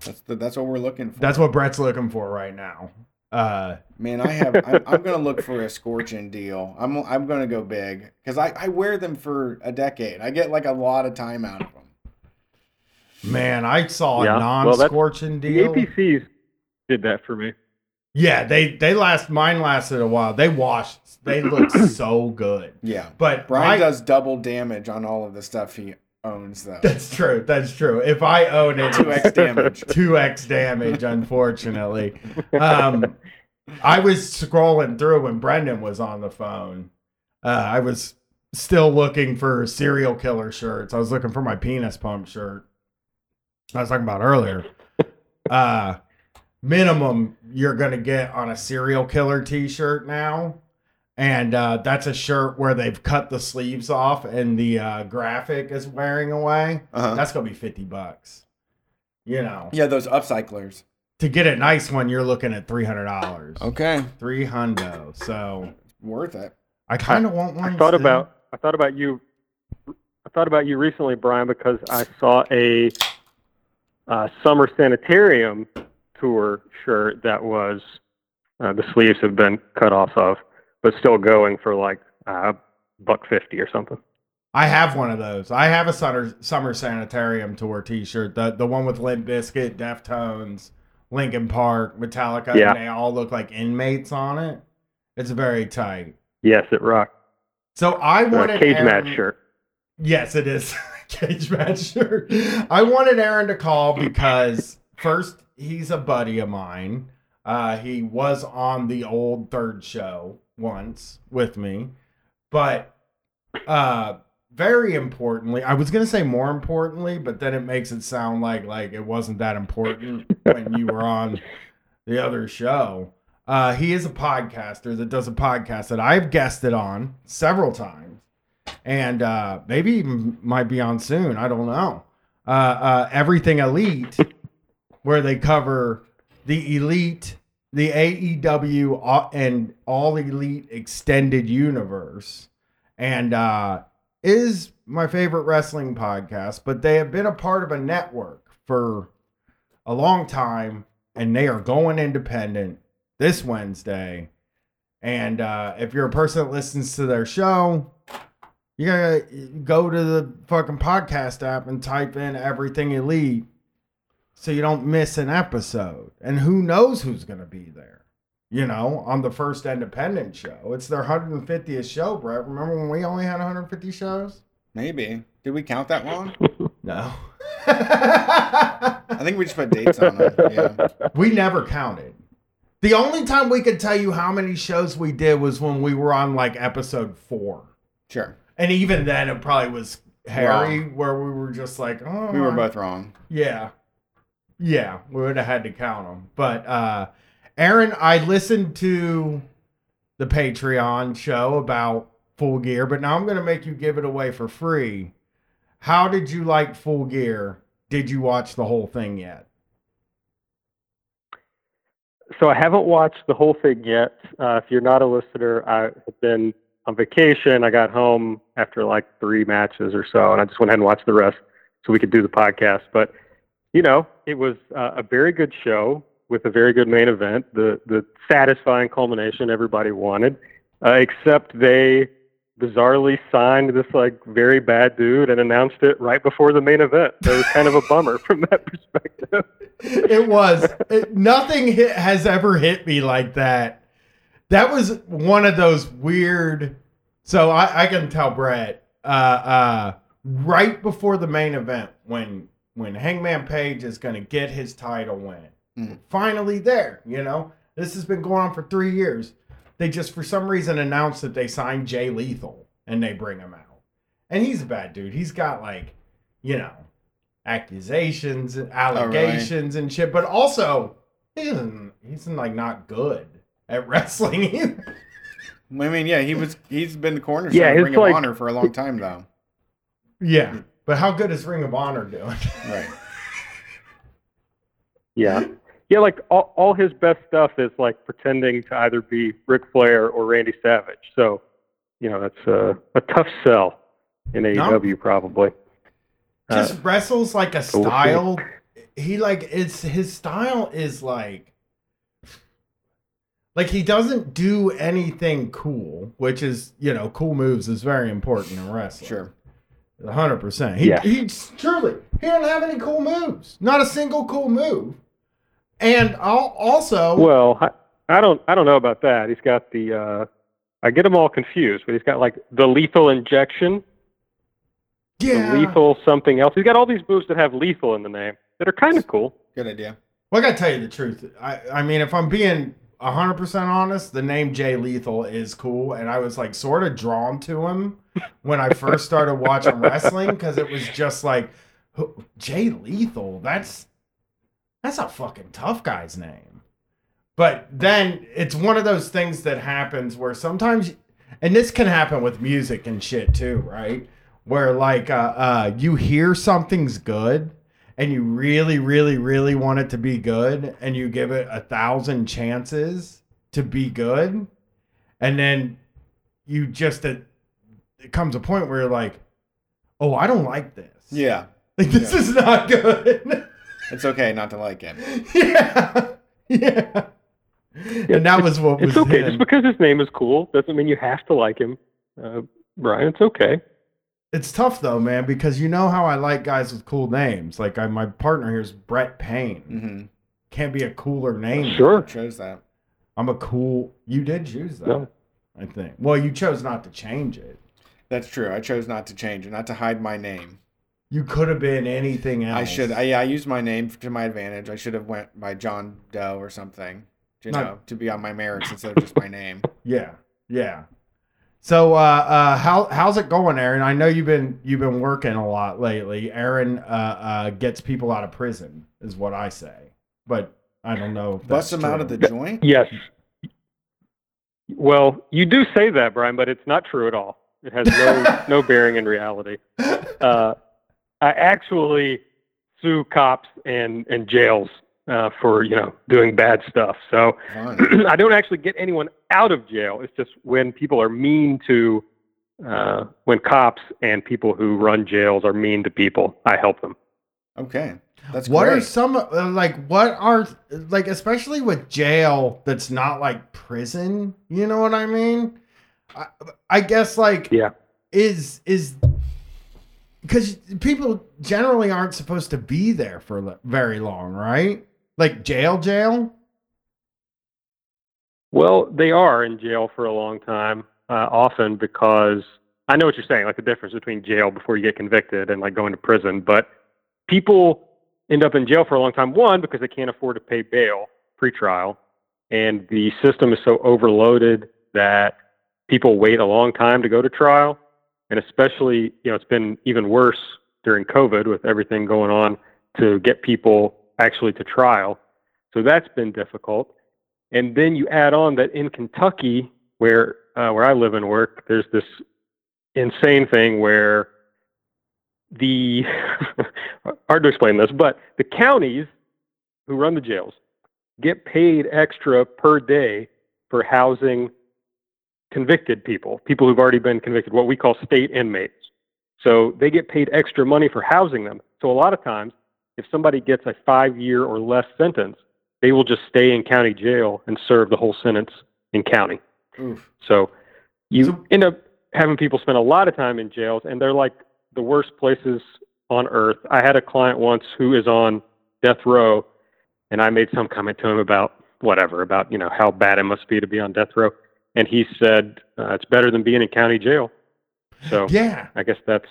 A: that's the, that's what we're looking for.
B: that's what Brett's looking for right now. Uh,
A: Man, I have. I'm, I'm gonna look for a scorching deal. I'm I'm gonna go big because I I wear them for a decade. I get like a lot of time out of them.
B: man, I saw a
D: Yeah, well, that's-
B: non-scorching
D: The
B: deal.
D: APCs did that for me.
B: yeah, they they last. Mine lasted a while. They washed. They look so good.
A: Yeah,
B: But
A: Brian
B: my-
A: does double damage on all of the stuff he owns though.
B: That's true. That's true. If I own it,
A: Two X damage.
B: two x damage. Unfortunately, um, I was scrolling through when Brendan was on the phone. Uh, I was still looking for serial killer shirts. I was looking for my penis pump shirt. I was talking about earlier. Uh, minimum you're gonna get on a serial killer T-shirt now, and uh, that's a shirt where they've cut the sleeves off and the uh, graphic is wearing away.
A: Uh-huh.
B: That's gonna be fifty bucks. You know,
A: Yeah, those upcyclers.
B: to get a nice one, you're looking at three hundred dollars.
A: Okay,
B: Three hundo. So
A: worth it.
B: I kind of want one.
D: I thought
B: still.
D: about I thought about you I thought about you recently, Brian, because I saw a uh, summer sanitarium tour shirt that was uh, the sleeves have been cut off of, but still going for like uh, buck fifty or something.
B: I have one of those. I have a summer summer sanitarium tour T-shirt. The the one with Limp Bizkit, Deftones, Linkin Park, Metallica,
D: Yeah.
B: and they all look like inmates on it. It's very tight.
D: Yes, it rocked.
B: So I
D: Uh,
B: wanted
D: cage
B: Aaron-
D: match shirt.
B: Yes, it is cage match shirt. I wanted Aaron to call because first he's a buddy of mine. Uh, he was on the old third show once with me, but uh, very importantly, I was gonna say more importantly, but then it makes it sound like like it wasn't that important when you were on the other show. Uh, he is a podcaster that does a podcast that I've guested on several times and uh, maybe even might be on soon. I don't know. Uh, uh, Everything Elite, where they cover the Elite, the AEW, uh, and All Elite Extended Universe, and uh, is my favorite wrestling podcast. But they have been a part of a network for a long time, and they are going independent this Wednesday. And uh, if you're a person that listens to their show, you gotta go to the fucking podcast app and type in everything elite so you don't miss an episode. And who knows who's gonna be there? You know, on the first independent show. It's their 150th show, Brett. Remember when we only had 150 shows?
A: Maybe. Did we count that long?
B: No.
A: I think we just put dates on them. Yeah.
B: we never counted. The only time we could tell you how many shows we did was when we were on like episode four.
A: Sure.
B: And even then, it probably was Harry, where we were just like, oh,
A: We were oh, both wrong.
B: Yeah. Yeah, we would have had to count them. But uh Aaron, I listened to the Patreon show about Full Gear, but now I'm going to make you give it away for free. How did you like Full Gear? Did you watch the whole thing yet?
D: So I haven't watched the whole thing yet. Uh, if you're not a listener, I have been on vacation. I got home after like three matches or so, and I just went ahead and watched the rest so we could do the podcast. But you know, it was uh, a very good show with a very good main event. The the satisfying culmination everybody wanted, uh, except they bizarrely signed this like very bad dude and announced it right before the main event. That was kind of a bummer from that perspective.
B: It was. It, nothing hit, has ever hit me like that. That was one of those weird. So I, I can tell Brett uh, uh, right before the main event when when Hangman Page is going to get his title win.
A: Mhm.
B: Finally there, you know. This has been going on for 3 years. They just for some reason announced that they signed Jay Lethal and they bring him out. And he's a bad dude. He's got like, you know, accusations and allegations and shit, but also he isn't he's like not good at wrestling either.
A: I mean, yeah, he was. He's been the cornerstone
D: Yeah,
A: of
D: it's
A: Ring of
D: like-
A: Honor for a long time, though.
B: Yeah. But how good is Ring of Honor doing?
A: Right.
D: Yeah. Yeah, like all, all his best stuff is like pretending to either be Ric Flair or Randy Savage. So, you know, that's a, a tough sell in AEW probably. Uh,
B: just wrestles like a style. He like it's his style is like like he doesn't do anything cool, which is you know cool moves is very important in wrestling.
A: Sure.
B: Hundred percent. He
D: Yeah.
B: he truly he didn't have any cool moves, not a single cool move. And I'll also
D: well, I, I don't I don't know about that. He's got the uh I get them all confused, but he's got like the lethal injection,
B: yeah.
D: lethal something else. He's got all these moves that have lethal in the name that are kind of cool.
A: Good idea.
B: Well, I gotta tell you the truth. I, I mean, if I'm being hundred percent honest, the name Jay Lethal is cool, and I was like sort of drawn to him when I first started watching wrestling because it was just like Jay Lethal. That's that's a fucking tough guy's name. But then it's one of those things that happens where sometimes, and this can happen with music and shit too, right? Where like uh, uh, you hear something's good and you really, really, really want it to be good, and you give it a thousand chances to be good, and then you just it, it comes a point where you're like, oh, I don't like this.
A: Yeah.
B: like this
A: Yeah.
B: is not good.
A: It's okay not to like him.
B: yeah, yeah. And that was what was
D: It's okay.
B: him.
D: Just because his name is cool doesn't mean you have to like him. Uh, Brian, it's okay.
B: It's tough though, man, because you know how I like guys with cool names. Like I, my partner here is Brett Payne.
A: Mm-hmm.
B: Can't be a cooler name.
D: Sure.
A: Chose that.
B: I'm a cool. You did choose that.
D: No.
B: I think. Well, you chose not to change it.
A: That's true. I chose not to change it, not to hide my name.
B: You could have been anything else.
A: I should. I, yeah, I used my name to my advantage. I should have went by John Doe or something. You
B: Not-
A: know, to be on my merits instead of just my name.
B: yeah, yeah. So, uh, uh, how how's it going, Aaron? I know you've been you've been working a lot lately. Aaron uh, uh, gets people out of prison, is what I say, but I don't know. If
A: Bust
B: them
A: him out of the joint.
D: Yes. Well, you do say that, Brian, but it's not true at all. It has no no bearing in reality. Uh, I actually sue cops and and jails uh, for you know doing bad stuff. So I don't actually get anyone out of jail. It's just when people are mean to, uh, when cops and people who run jails are mean to people, I help them.
A: Okay, that's
B: what
A: great.
B: are some uh, like what are like especially with jail that's not like prison you know what i mean i, I guess like
D: Yeah.
B: is is because people generally aren't supposed to be there for very long right like jail jail
D: Well, they are in jail for a long time, uh, often because I know what you're saying, like the difference between jail before you get convicted and like going to prison. But people end up in jail for a long time, one, because they can't afford to pay bail pretrial, and the system is so overloaded that people wait a long time to go to trial. and especially you know it's been even worse during COVID with everything going on to get people actually to trial. So that's been difficult. And then you add on that in Kentucky, where uh, where I live and work, there's this insane thing where the hard to explain this, but the counties who run the jails get paid extra per day for housing convicted people, people who've already been convicted, what we call state inmates. So they get paid extra money for housing them. So a lot of times, if somebody gets a five year or less sentence, they will just stay in county jail and serve the whole sentence in county.
A: Oof.
D: So you
B: So-
D: end up having people spend a lot of time in jails, and they're like the worst places on earth. I had a client once who is on death row, and I made some comment to him about whatever, about you know how bad it must be to be on death row, and he said uh, it's better than being in county jail. So
B: Yeah.
D: I guess that's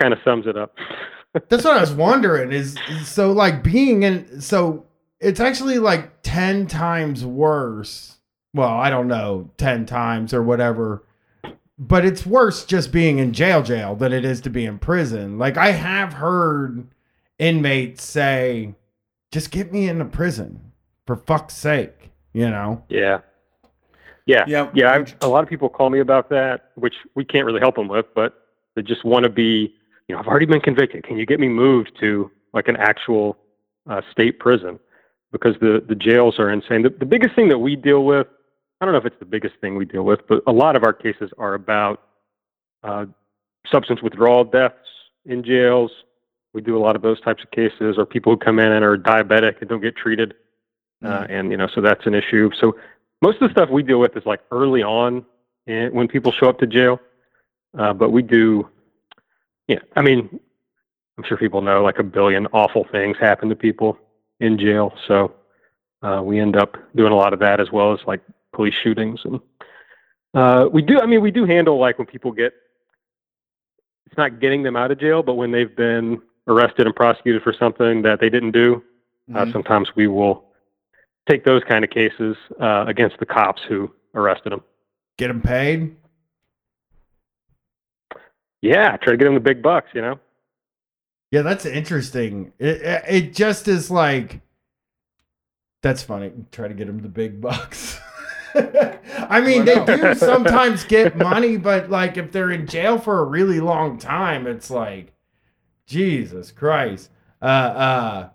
D: kind of sums it up.
B: That's what I was wondering is so like being in so it's actually like 10 times worse. Well, I don't know, 10 times or whatever. But it's worse just being in jail jail than it is to be in prison. Like I have heard inmates say just get me into prison for fuck's sake, you know.
D: yeah. Yeah.
A: Yeah.
D: Yeah, I've, a lot of people call me about that, which we can't really help them with, but they just want to be, you know, I've already been convicted. Can you get me moved to like an actual uh, state prison? Because the, the jails are insane. The, the biggest thing that we deal with, I don't know if it's the biggest thing we deal with, but a lot of our cases are about uh, substance withdrawal deaths in jails. We do a lot of those types of cases, or people who come in and are diabetic and don't get treated. Uh, and, you know, so that's an issue. So most of the stuff we deal with is like early on in, when people show up to jail. Uh, but we do, yeah, I mean, I'm sure people know like a billion awful things happen to people in jail. So uh, we end up doing a lot of that as well as like police shootings. And uh, we do, I mean, we do handle like when people get, it's not getting them out of jail, but when they've been arrested and prosecuted for something that they didn't do, uh,
A: Mhm.
D: sometimes we will take those kind of cases uh, against the cops who arrested them.
B: Get them paid.
D: Yeah, try to get them the big bucks, you know.
B: Yeah, that's interesting. It, it it just is like that's funny. Try to get them the big bucks. I mean, they do sometimes get money, but like if they're in jail for a really long time, it's like Jesus Christ. Uh uh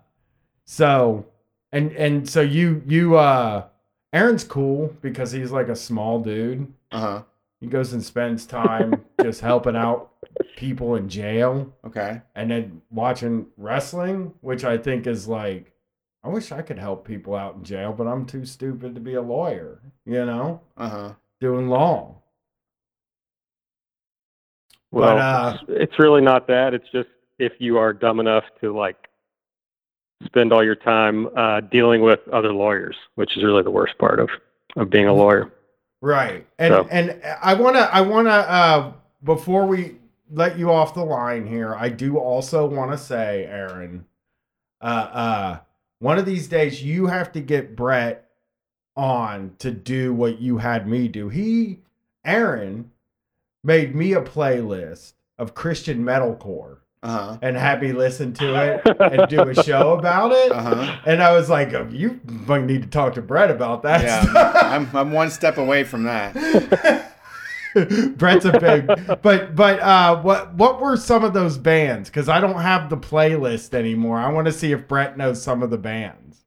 B: so and and so you you uh Aaron's cool because he's like a small dude.
A: Uh-huh.
B: He goes and spends time just helping out people in jail
A: Okay.
B: and then watching wrestling, which I think is like, I wish I could help people out in jail, but I'm too stupid to be a lawyer, you know,
A: Uh-huh.
B: doing law.
D: Well,
B: uh,
D: it's, it's really not that. It's just if you are dumb enough to like spend all your time uh, dealing with other lawyers, which is really the worst part of of being a lawyer.
B: Right. And
D: So-
B: and I wanna I wanna uh before we let you off the line here, I do also wanna say, Aaron, uh uh one of these days you have to get Brett on to do what you had me do. He Aaron made me a playlist of Christian metalcore
A: Uh-huh.
B: and had me listen to it and do a show about it.
A: Uh-huh.
B: And I was like, oh, you might need to talk to Brett about that.
A: Yeah. I'm I'm one step away from that.
B: Brett's a big, but but uh, what what were some of those bands? Because I don't have the playlist anymore. I want to see if Brett knows some of the bands.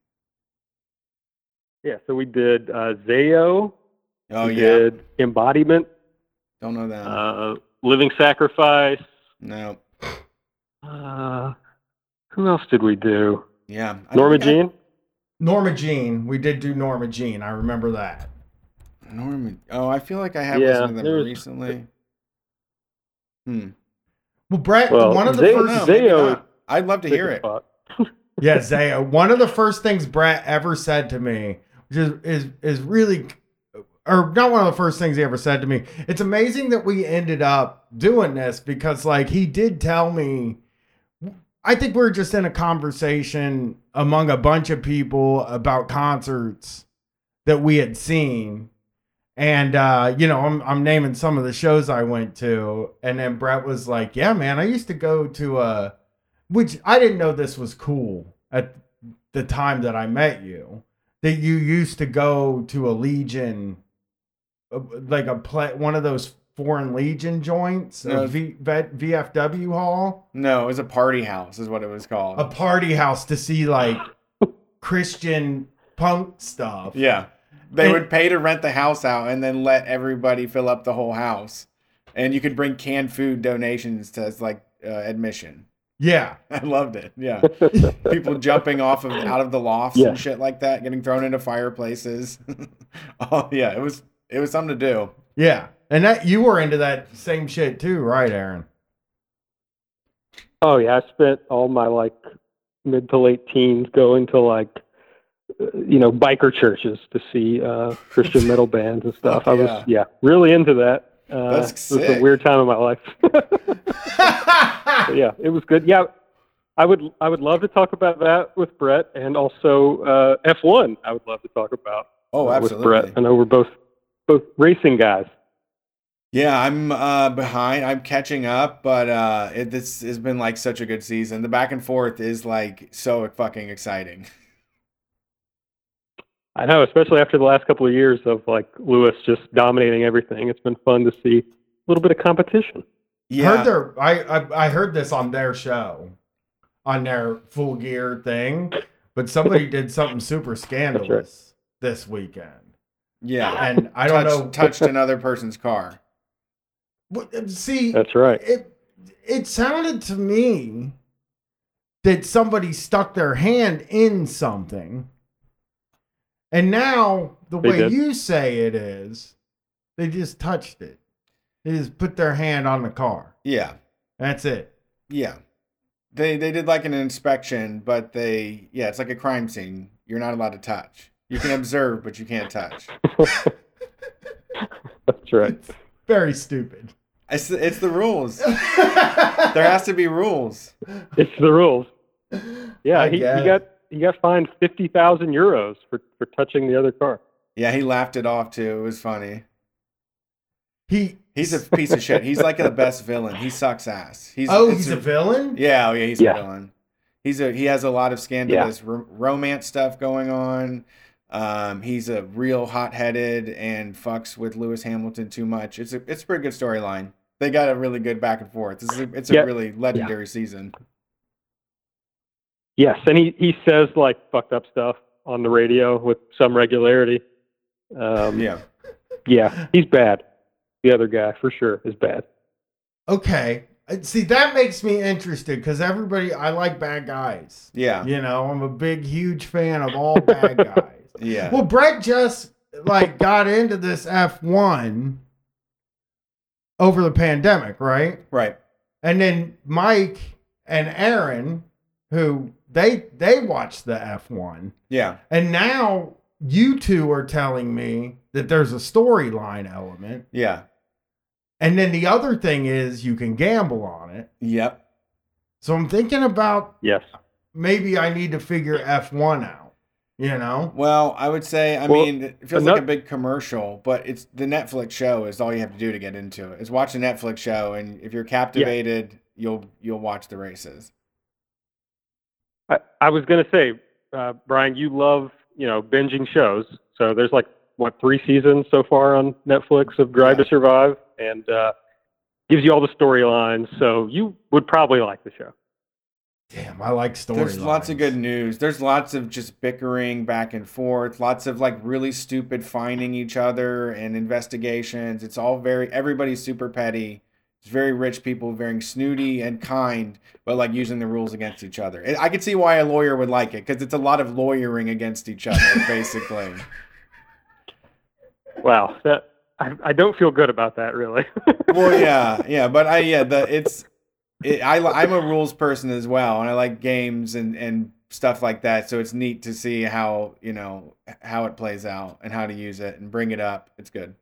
D: Yeah, so we did uh, Zao.
A: Oh
D: we
A: yeah.
D: did Embodyment,
A: Don't know that.
D: uh, Living Sacrifice.
A: no.
D: Uh, who else did we do?
A: Yeah. I
D: Norma
A: think I-
D: Jean.
B: Norma Jean, we did do Norma Jean. I remember that.
A: Norma. Oh, I feel like I have
D: Yeah,
A: listened to them
D: there's-
A: recently. Hmm.
B: Well, Brett,
D: Well,
B: one of the
D: they-
B: first,
A: No, maybe I'd love to hear it.
B: Yeah, Zao. One of the first things Brett ever said to me, which is is is really, or not one of the first things he ever said to me. It's amazing that we ended up doing this because, like, he did tell me. I think we were just in a conversation among a bunch of people about concerts that we had seen, And uh, you know, I'm I'm naming some of the shows I went to, and then Brett was like, "Yeah, man, I used to go to a," which I didn't know this was cool at the time that I met you. That you used to go to a Legion, uh, like a play, one of those foreign Legion joints,
A: No.
B: a v, v, VFW hall,
A: No, it was a party house, is what it was called.
B: a party house to see like Christian punk stuff.
A: yeah. They
B: And-
A: would pay to rent the house out and then let everybody fill up the whole house. And you could bring canned food donations to as like uh, admission.
B: Yeah.
A: I loved it. Yeah. People jumping off of out of the lofts
D: Yeah.
A: and shit like that, getting thrown into fireplaces. oh yeah, it was it was something to do.
B: Yeah. And that you were into that same shit too, right, Aaron?
D: Oh yeah, I spent all my like mid to late teens going to like uh, you know biker churches to see uh, Christian metal bands and stuff. I was
A: yeah.
D: yeah really into that. Uh,
A: That's
D: it was a weird time in my life. Yeah, it was good. Yeah, I would I would love to talk about that with Brett and also uh, F1. I would love to talk about
A: Oh,
D: uh, with
A: absolutely.
D: Brett. I know we're both both racing guys.
A: Yeah, I'm uh, behind. I'm catching up, but uh, it, this has been like such a good season. The back and forth is like so fucking exciting.
D: I know, especially after the last couple of years of like Lewis just dominating everything. It's been fun to see a little bit of competition.
A: Yeah,
B: Heard their I, I I heard this on their show, on their full gear thing, but somebody did something super scandalous this weekend,
A: yeah.
B: and I don't
A: Touched-
B: know.
A: touched another person's car.
B: What- uh, See,
D: That's right.
B: it it sounded to me that somebody stuck their hand in something, and now the
D: They
B: way
D: did.
B: you say it is, they just touched it. They just put their hand on the car.
A: Yeah,
B: That's it.
A: yeah. They they did like an inspection, but they yeah, it's like a crime scene. You're not allowed to touch. You can observe, but you can't touch.
D: That's right.
B: Very stupid.
A: It's it's the rules. There has to be rules.
D: It's the rules. Yeah, he, he got he got fined fifty thousand euros for for touching the other car.
A: Yeah, he laughed it off too. It was funny.
B: He
A: He's a piece of shit. He's like the best villain. He sucks ass. He's
B: oh, he's a villain.
A: Yeah, oh yeah, he's
D: Yeah.
A: a villain. He's a he has a lot of scandalous ro- romance stuff going on. Um, he's a real hot headed and fucks with Lewis Hamilton too much. It's a it's a pretty good storyline. They got a really good back and forth. This is a, it's a
D: Yeah.
A: really legendary season.
D: Yes, and he he says like fucked up stuff on the radio with some regularity. Um,
A: Yeah,
D: yeah, he's bad. The other guy for sure is bad.
B: Okay. Uh, See, that makes me interested because everybody, I like bad guys.
A: yeah,
B: You know, I'm a big, huge fan of all bad guys.
A: yeah.
B: Well, Brett just like got into this F1 over the pandemic, right?
A: right.
B: And then Mike and Aaron, who they they watched the F1,
A: Yeah,
B: and now you two are telling me that there's a storyline element.
A: yeah,
B: And then the other thing is you can gamble on it.
A: yep.
B: So I'm thinking about
D: Yes.
B: maybe I need to figure F1 out, you know?
A: Well, I would say, I
D: Well,
A: mean, it feels like a big commercial, but it's the Netflix show is all you have to do to get into it. Is watch a Netflix show, and if you're captivated, you'll you'll watch the races.
D: I, I was going to say, uh, Brian, you love you know binging shows. So there's like what three seasons so far on Netflix of Drive
A: Yeah.
D: to Survive, and uh, gives you all the storylines. So you would probably like the show.
B: Damn, I like storylines.
A: There's lots of good news. There's lots of just bickering back and forth. Lots of like really stupid finding each other and investigations. It's all very everybody's super petty. It's very rich people, very snooty and kind, but like using the rules against each other. I I could see why a lawyer would like it because it's a lot of lawyering against each other, basically.
D: Wow, that I, I don't feel good about that really.
A: well, yeah, yeah, but I yeah the it's it, I, I'm a rules person as well, and I like games and and stuff like that. So it's neat to see how you know how it plays out and how to use it and bring it up. It's good.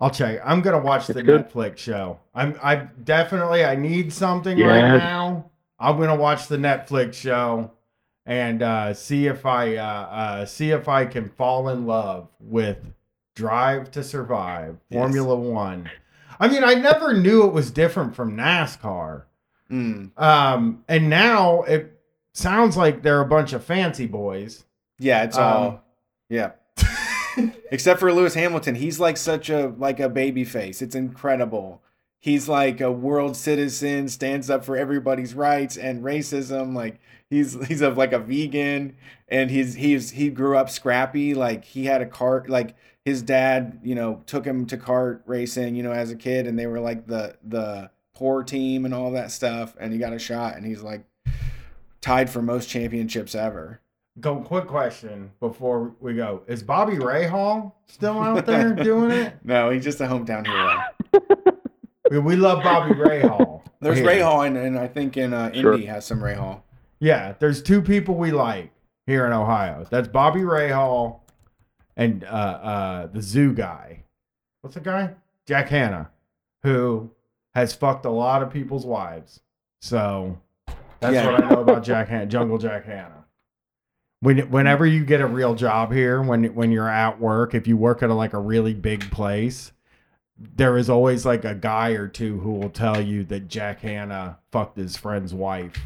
B: I'll check. I'm gonna watch the
D: good.
B: Netflix show. I'm I definitely I need something right now. I'm gonna watch the Netflix show and uh, see if I uh, uh, see if I can fall in love with Drive to Survive,
A: Yes.
B: Formula One. I mean, I never knew it was different from NASCAR.
A: Mm.
B: Um, and now it sounds like they're a bunch of fancy boys.
A: Yeah, it's
B: Um,
A: all yeah. Except for Lewis Hamilton, he's like such a like a baby face. It's incredible. He's like a world citizen, stands up for everybody's rights and racism. Like he's he's of like a vegan, and he's he's he grew up scrappy. Like he had a kart. Like his dad, you know, took him to kart racing, you know, as a kid, and they were like the the poor team and all that stuff. And he got a shot, and he's like tied for most championships ever.
B: Go quick question before we go. Is Bobby Rahal still out there doing it?
A: No, he's just a hometown hero.
B: We, we love Bobby Rahal.
A: There's
B: here.
A: Rahal, and, and I think in uh,
D: Sure.
A: Indy has some Rahal.
B: Yeah, there's two people we like here in Ohio. That's Bobby Rahal and uh, uh, the zoo guy. What's the guy? Jack Hanna, who has fucked a lot of people's wives. So that's
A: Yeah.
B: what I know about Jack Hanna, Jungle Jack Hanna. When, whenever you get a real job here, when when you're at work, if you work at a, like a really big place, there is always like a guy or two who will tell you that Jack Hanna fucked his friend's wife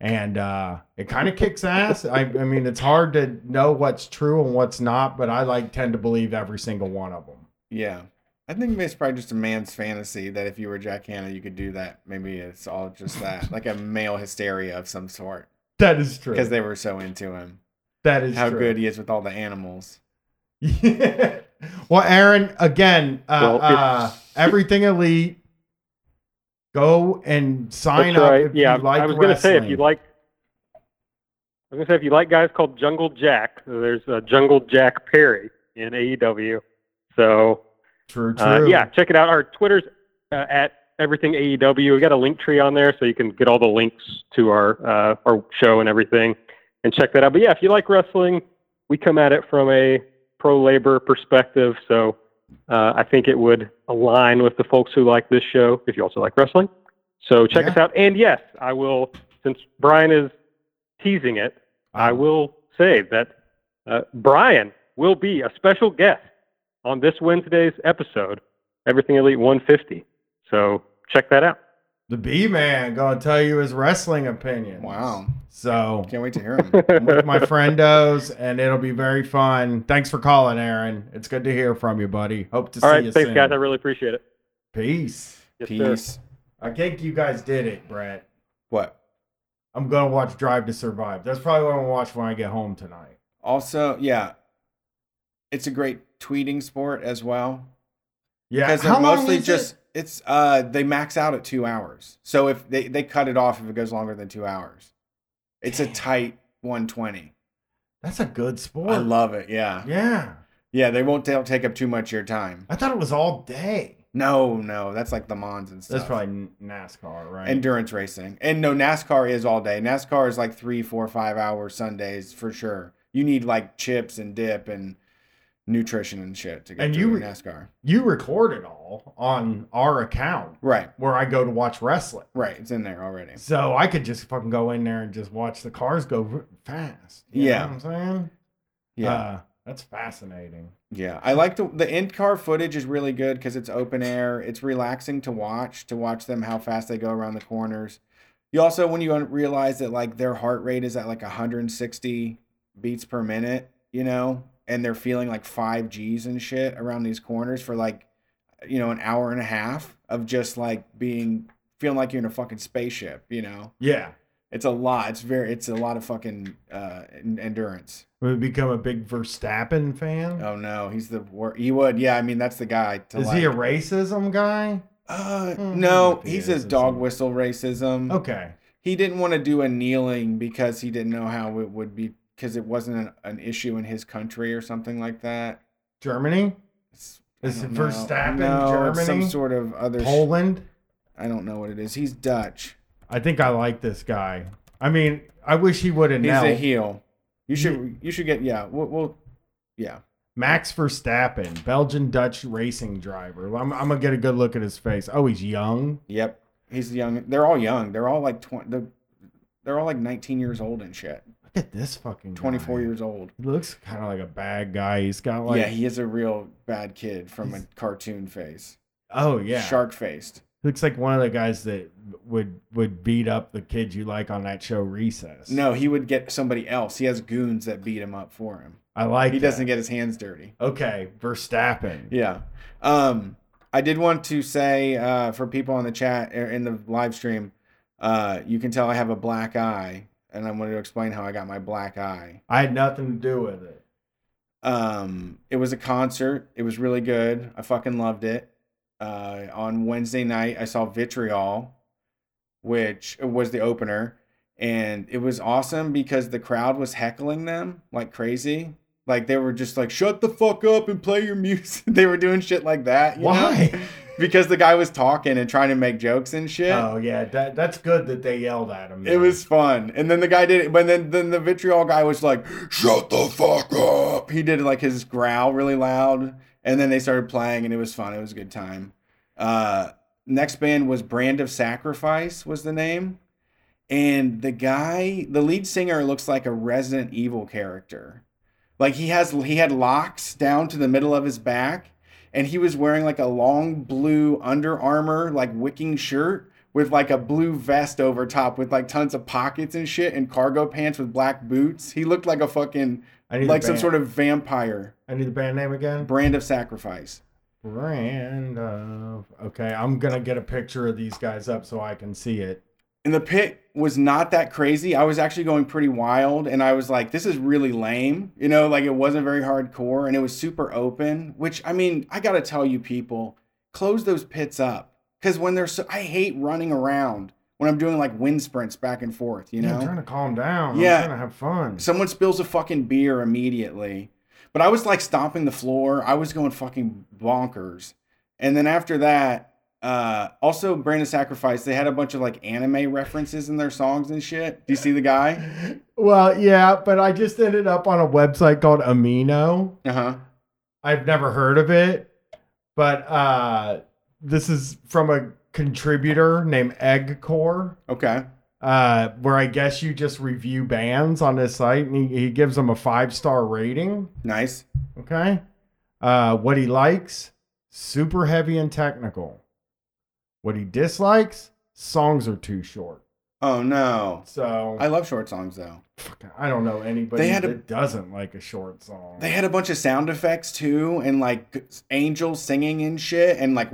B: and uh, it kind of kicks ass. I, I mean, it's hard to know what's true and what's not, but I like tend to believe every single one of them.
A: Yeah. I think it's probably just a man's fantasy that if you were Jack Hanna, you could do that. Maybe it's all just that, like a male hysteria of some sort,
B: That is true.
A: because they were so into him.
B: that is
A: How
B: true.
A: good he is with all the animals.
B: Yeah. well, Aaron, again, uh,
D: Well,
B: uh, everything elite. Go and sign up
D: right.
B: if
D: yeah,
B: you like
D: I was going to say if you like, I was going to say if you like guys called Jungle Jack, there's uh, Jungle Jack Perry in AEW. So
B: True, true.
D: uh, yeah, check it out. Our Twitter's uh, at Everything AEW. We got a link tree on there, so you can get all the links to our uh, our show and everything, and check that out. But yeah, if you like wrestling, we come at it from a pro labor perspective. So uh, I think it would align with the folks who like this show. If you also like wrestling, so check
B: Yeah.
D: us out. And yes, I will. Since Brian is teasing it, I
B: Um,
D: will say that uh, Brian will be a special guest on this Wednesday's episode, Everything Elite 150. So check that out.
B: The B man gonna tell you his wrestling opinion.
A: Wow.
B: So
A: Can't wait to hear him.
B: I'm with my friendos, and it'll be very fun. Thanks for calling, Aaron. It's good to hear from you, buddy. Hope to
D: All
B: see
D: right,
B: you
D: thanks,
B: soon.
D: guys. I really appreciate it.
B: Peace.
D: Yes, sir.
A: Peace.
B: I think you guys did it, Brett.
A: What?
B: I'm gonna watch Drive to Survive. That's probably what I'm gonna watch when I get home tonight.
A: Also, yeah, it's a great tweeting sport as well.
B: Yeah,
A: because they're
B: long
A: mostly
B: is
A: just
B: it?
A: It's uh they max out at two hours. So if they they cut it off if it goes longer than two hours. It's a tight 120
B: That's a good sport.
A: i love it yeah.
B: Yeah,
A: yeah they won't ta- take up too much of your time.
B: I thought it was all day.
A: no no that's like the mons and stuff.
B: That's probably NASCAR, right?
A: endurance racing. And no nascar is all day. Nascar is like three four five hour sundays for sure. You need like chips and dip and nutrition and shit to get
B: And
A: to
B: you-
A: nascar
B: you record it all on our account
A: right
B: where I go to watch wrestling.
A: right it's in there already
B: So I could just fucking go in there and just watch the cars go fast. You
A: Yeah.
B: know what I'm saying?
A: yeah
B: Uh, that's fascinating.
A: Yeah, I like the the in car footage is really good because it's open air. It's relaxing to watch to watch them how fast they go around the corners. You also when you realize that like their heart rate is at like 160 beats per minute, you know, and they're feeling like five G's and shit around these corners for like you know an hour and a half of just like being feeling like you're in a fucking spaceship. You know,
B: Yeah.
A: it's a lot. It's very it's a lot of fucking uh, endurance.
B: Would become a big Verstappen fan?
A: Oh no, he's the wor- he would. Yeah, I mean that's the guy. To
B: Is
A: like,
B: he a racism guy?
A: Uh,
B: Mm,
A: no,
B: he
A: he's
B: is,
A: a dog whistle racism.
B: Okay.
A: He didn't want to do a kneeling because he didn't know how it would be because it wasn't an, an issue in his country or something like that.
B: Germany?
A: It's,
B: Is it. Verstappen,
A: No, it's some sort of other.
B: Poland?
A: I don't know what it is. He's Dutch.
B: I think I like this guy. I mean, I wish he would have
A: He's
B: knelt.
A: a heel. You should you should get yeah. We'll, we'll yeah.
B: Max Verstappen, Belgian Dutch racing driver. I'm, I'm gonna get a good look at his face. Oh, he's young.
A: Yep. He's young. They're all young. They're all like twenty. They're all like nineteen years old and shit.
B: Look at this fucking. guy.
A: 24 years old.
B: He looks kind of like a bad guy. He's got like.
A: yeah, he is a real bad kid from a cartoon face.
B: oh yeah.
A: Shark faced.
B: Looks like one of the guys that would would beat up the kid you like on that show Recess.
A: No, he would get somebody else. He has goons that beat him up for him.
B: I like.
A: He
B: that.
A: doesn't get his hands dirty.
B: Okay, Verstappen.
A: Yeah. Um, I did want to say uh, for people on the chat or in the live stream, uh, you can tell I have a black eye, and I wanted to explain how I got my black eye.
B: I had nothing to do with it.
A: Um, it was a concert. It was really good. I fucking loved it. Uh, on Wednesday night, I saw Vitriol, which was the opener, and it was awesome because the crowd was heckling them like crazy. Like they were just like, "Shut the fuck up and play your music." they were doing shit like that. you know? Because the guy was talking and trying to make jokes and shit.
B: Oh yeah, that that's good that they yelled at him.
A: It was fun. And then the guy did it, but then, then the vitriol guy was like, shut the fuck up. He did like his growl really loud. And then they started playing and it was fun. It was a good time. Uh, next band was Brand of Sacrifice was the name. And the guy, the lead singer looks like a Resident Evil character. Like he has he had locks down to the middle of his back and he was wearing like a long blue Under Armour like wicking shirt with like a blue vest over top with like tons of pockets and shit and cargo pants with black boots. He looked like a fucking like some sort of vampire.
B: I need the band name again.
A: Brand of sacrifice.
B: Brand of. Okay, I'm gonna get a picture of these guys up so I can see it.
A: And the pit was not that crazy. I was actually going pretty wild and I was like, this is really lame. You know, like it wasn't very hardcore and it was super open, which I mean, I got to tell you people, close those pits up. Cuz when they're so I hate running around when I'm doing like wind sprints back and forth, you
B: Yeah,
A: know.
B: I'm trying to calm down.
A: Yeah.
B: I'm trying to have fun.
A: Someone spills a fucking beer immediately. But I was like stomping the floor. I was going fucking bonkers. And then after that, uh, also Brand of Sacrifice, they had a bunch of like anime references in their songs and shit. Do you see the guy?
B: Well, yeah, but I just ended up on a website called Amino.
A: Uh huh.
B: I've never heard of it, but uh, this is from a contributor named Eggcore,
A: Okay.
B: uh, where I guess you just review bands on his site, and he, he gives them a five star rating.
A: Nice.
B: Okay, uh, what he likes: super heavy and technical. What he dislikes: songs are too short.
A: Oh no.
B: So
A: I love short songs though.
B: I don't know anybody
A: They had a-
B: that doesn't like a short song.
A: They had a bunch of sound effects too, and like angels singing and shit, and like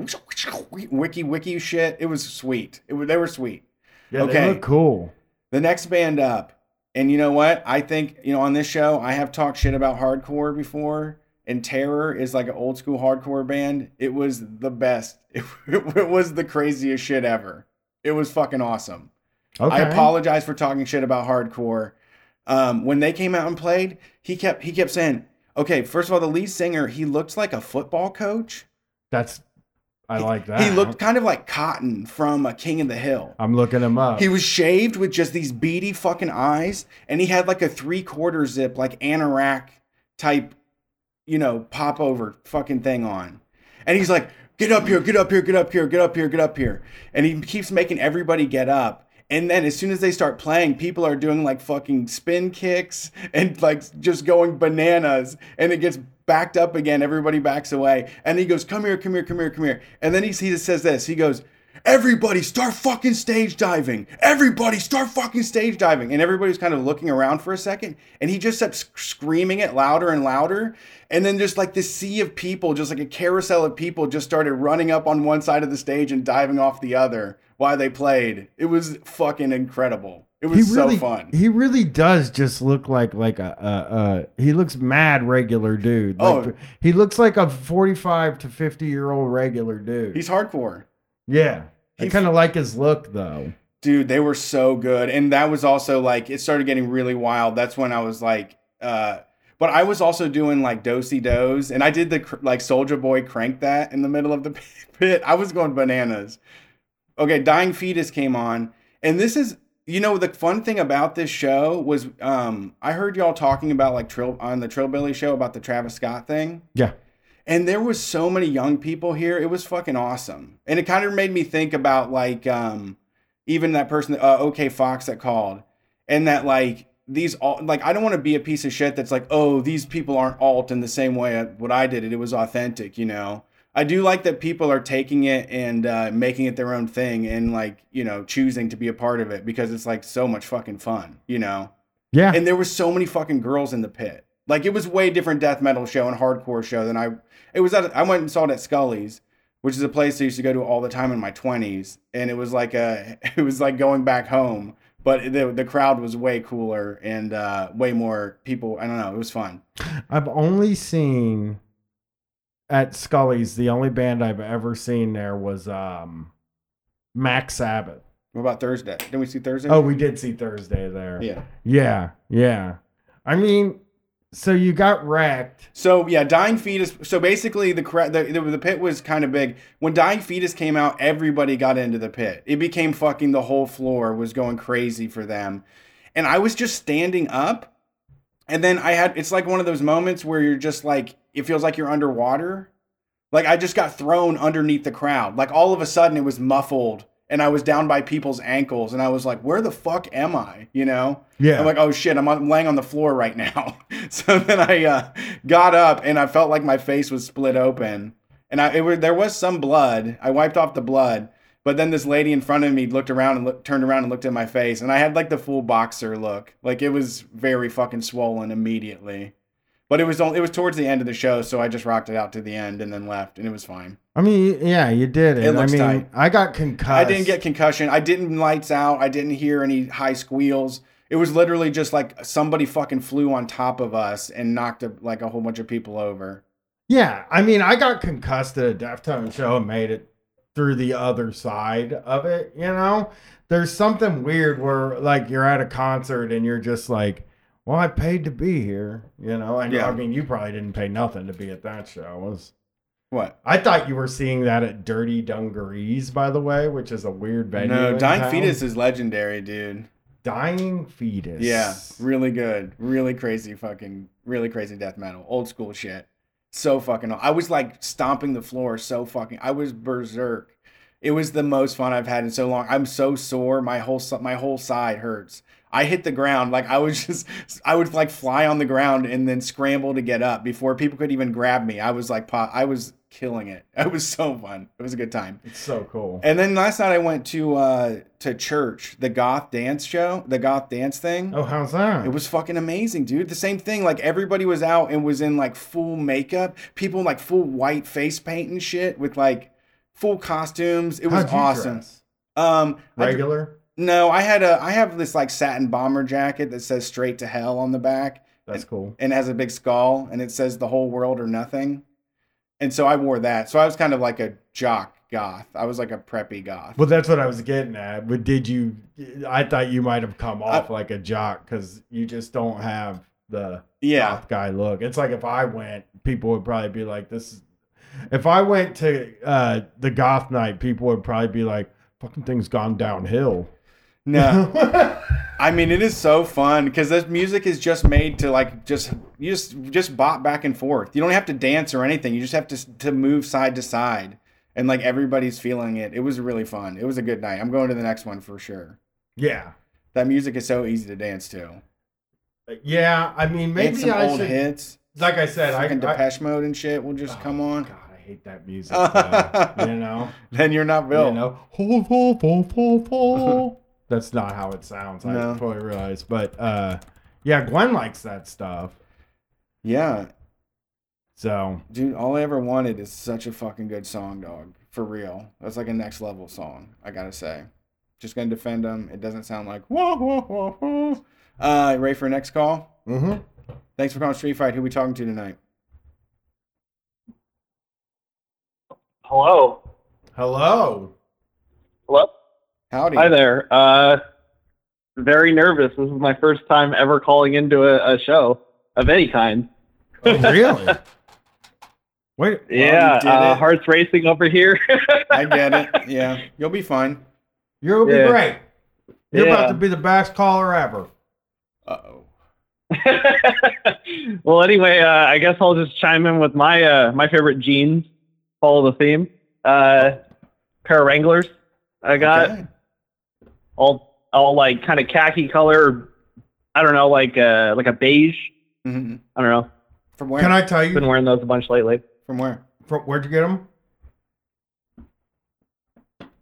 A: wiki wiki shit. It was sweet. It they were sweet.
B: yeah,
A: okay.
B: they look cool.
A: The next band up, and you know what? I think you know on this show I have talked shit about hardcore before, and Terror is like an old school hardcore band. It was the best. It, it was the craziest shit ever. It was fucking awesome.
B: Okay.
A: I apologize for talking shit about hardcore. Um, when they came out and played, he kept he kept saying, "Okay, first of all, the lead singer he looked like a football coach.
B: That's I like that.
A: He looked kind of like Cotton from uh, King of the Hill.
B: I'm looking him up.
A: He was shaved with just these beady fucking eyes, and he had like a three quarter zip, like anorak type, you know, pop over fucking thing on. And he's like, get up here, get up here, get up here, get up here, get up here. And he keeps making everybody get up. And then as soon as they start playing, people are doing like fucking spin kicks and like just going bananas. And it gets backed up again. Everybody backs away. And he goes, come here, come here, come here, come here. And then he, he says this. He goes, Everybody start fucking stage diving. Everybody start fucking stage diving. And everybody's kind of looking around for a second. And he just kept screaming it louder and louder. And then just like this sea of people, just like a carousel of people, just started running up on one side of the stage and diving off the other while they played. It was fucking incredible. It was
B: really,
A: so fun.
B: He really does just look like like a uh, uh he looks mad regular dude. Like,
A: Oh.
B: he looks like a 45 to 50 year old regular dude.
A: He's hardcore.
B: yeah. I kind of like his look though.
A: dude they were so good and that was also like it started getting really wild that's when i was like uh but i was also doing like dosey does and i did the like soldier boy crank that in the middle of the pit i was going bananas okay dying fetus came on and this is you know the fun thing about this show was um i heard y'all talking about like trill on the trillbilly show about the travis scott thing
B: Yeah.
A: And there was so many young people here it was fucking awesome and it kind of made me think about like um even that person uh, okay fox that called and that like these all like I don't want to be a piece of shit that's like, oh, these people aren't alt in the same way what I did it. It was authentic, you know. I do like that people are taking it and uh, making it their own thing and like you know choosing to be a part of it because it's like so much fucking fun, you know.
B: Yeah.
A: And there was so many fucking girls in the pit. Like it was way different death metal show and hardcore show than I. It was at I went and saw it at Skully's, which is a place I used to go to all the time in my twenties, and it was like a it was like going back home. But the the crowd was way cooler and uh, way more people. I don't know. It was fun.
B: I've only seen at Skully's the only band I've ever seen there was um Mac Sabbath.
A: What about Thursday? Didn't we see Thursday?
B: Oh, we did see Thursday there.
A: yeah.
B: Yeah, yeah. I mean, so you got wrecked.
A: So yeah, Dying Fetus. So basically, the, the the pit was kind of big. When Dying Fetus came out, everybody got into the pit. It became fucking the whole floor was going crazy for them, and I was just standing up, and then I had it's like one of those moments where you're just like it feels like you're underwater, like I just got thrown underneath the crowd. Like all of a sudden, it was muffled. And I was down by people's ankles, and I was like, "Where the fuck am I?" You know.
B: Yeah.
A: I'm like, oh shit, I'm, laying on the floor right now. so then I uh, got up and I felt like my face was split open, and I it there was some blood. I wiped off the blood, but then this lady in front of me looked around and look, turned around and looked at my face, and I had like the full boxer look, like it was very fucking swollen immediately. But it was only, it was towards the end of the show, so I just rocked it out to the end and then left, and it was fine.
B: I mean, yeah, you did it.
A: It looks
B: I mean,
A: tight.
B: I got concussed.
A: I didn't get concussion. I didn't lights out. I didn't hear any high squeals. It was literally just like somebody fucking flew on top of us and knocked a, like a whole bunch of people over.
B: Yeah, I mean, I got concussed at a Deftones show and made it through the other side of it. You know, there's something weird where like you're at a concert and you're just like, "Well, I paid to be here," you know. And
A: Yeah.
B: I mean, you probably didn't pay nothing to be at that show. It was
A: What?
B: I thought you were seeing that at Dirty Dungarees, by the way, which is a weird venue.
A: No, Dying
B: town.
A: Fetus is legendary, dude.
B: Dying Fetus.
A: Yeah, really good, really crazy, fucking, really crazy death metal, old school shit. So fucking. I was like stomping the floor, so fucking. I was berserk. It was the most fun I've had in so long. I'm so sore. My whole my whole side hurts. I hit the ground like I was just. I would like fly on the ground and then scramble to get up before people could even grab me. I was like, po- I was killing it. It was so fun. It was a good time.
B: It's so cool.
A: And then last night I went to uh to church, the goth dance show, the goth dance thing.
B: Oh, how's that?
A: It was fucking amazing, dude. The same thing. Like everybody was out and was in like full makeup. People in, like full white face paint and shit with like full costumes. It was awesome.
B: dress?
A: Um,
B: Regular.
A: No, I had a I have this like satin bomber jacket that says "Straight to Hell" on the back
B: That's cool.
A: and it has a big skull and it says "The whole world or nothing." And so I wore that. So I was kind of like a jock goth. I was like a preppy goth.
B: Well, that's what I was getting at. But did you? I thought you might have come off like a jock because you just don't have the
A: Yeah.
B: goth guy look. It's like if I went, people would probably be like, "This." is If I went to uh, the goth night, people would probably be like, "Fucking thing's gone downhill."
A: No. I mean, it is so fun because this music is just made to like just you just just bop back and forth. You don't have to dance or anything. You just have to to move side to side, and like everybody's feeling it. It was really fun. It was a good night. I'm going to the next one for sure.
B: yeah,
A: That music is so easy to dance to.
B: yeah. I mean,
A: and
B: maybe
A: some
B: I
A: old
B: should.
A: hits.
B: Like I said, I,
A: Fucking
B: I
A: Depeche Mode and shit will just
B: Oh,
A: come on.
B: God, I hate that music. though, you know.
A: Then you're not Bill.
B: You know, that's not how it sounds. I totally realize, but uh, yeah, Gwen likes that stuff.
A: Yeah,
B: So
A: dude. All I ever wanted is such a fucking good song, dog. For real. That's like a next level song. I gotta say. Just gonna defend them. It doesn't sound like whoa whoa whoa whoa. Uh, ready for a next call?
B: mm-hmm.
A: Thanks for calling Street Fight. Who we talking to tonight?
E: Hello.
B: hello.
E: Hello.
A: Howdy.
E: Hi there. Uh, very nervous. This is my first time ever calling into a, a show of any kind.
B: Oh, really? Wait.
E: yeah, uh, hearts racing over here.
A: I get it. Yeah, you'll be fine.
B: You'll be
E: Yeah.
B: great. You're about to be the best caller ever.
A: Uh oh.
E: well, anyway, uh, I guess I'll just chime in with my uh, my favorite jeans. Follow the theme. Uh, pair of Wranglers. I got
A: Okay.
E: All all like kind of khaki color I don't know, like uh like a beige.
A: Mhm.
E: I don't know.
A: From where?
B: Can I tell you
E: Been wearing those a bunch lately.
A: From where?
B: from, where'd you get them?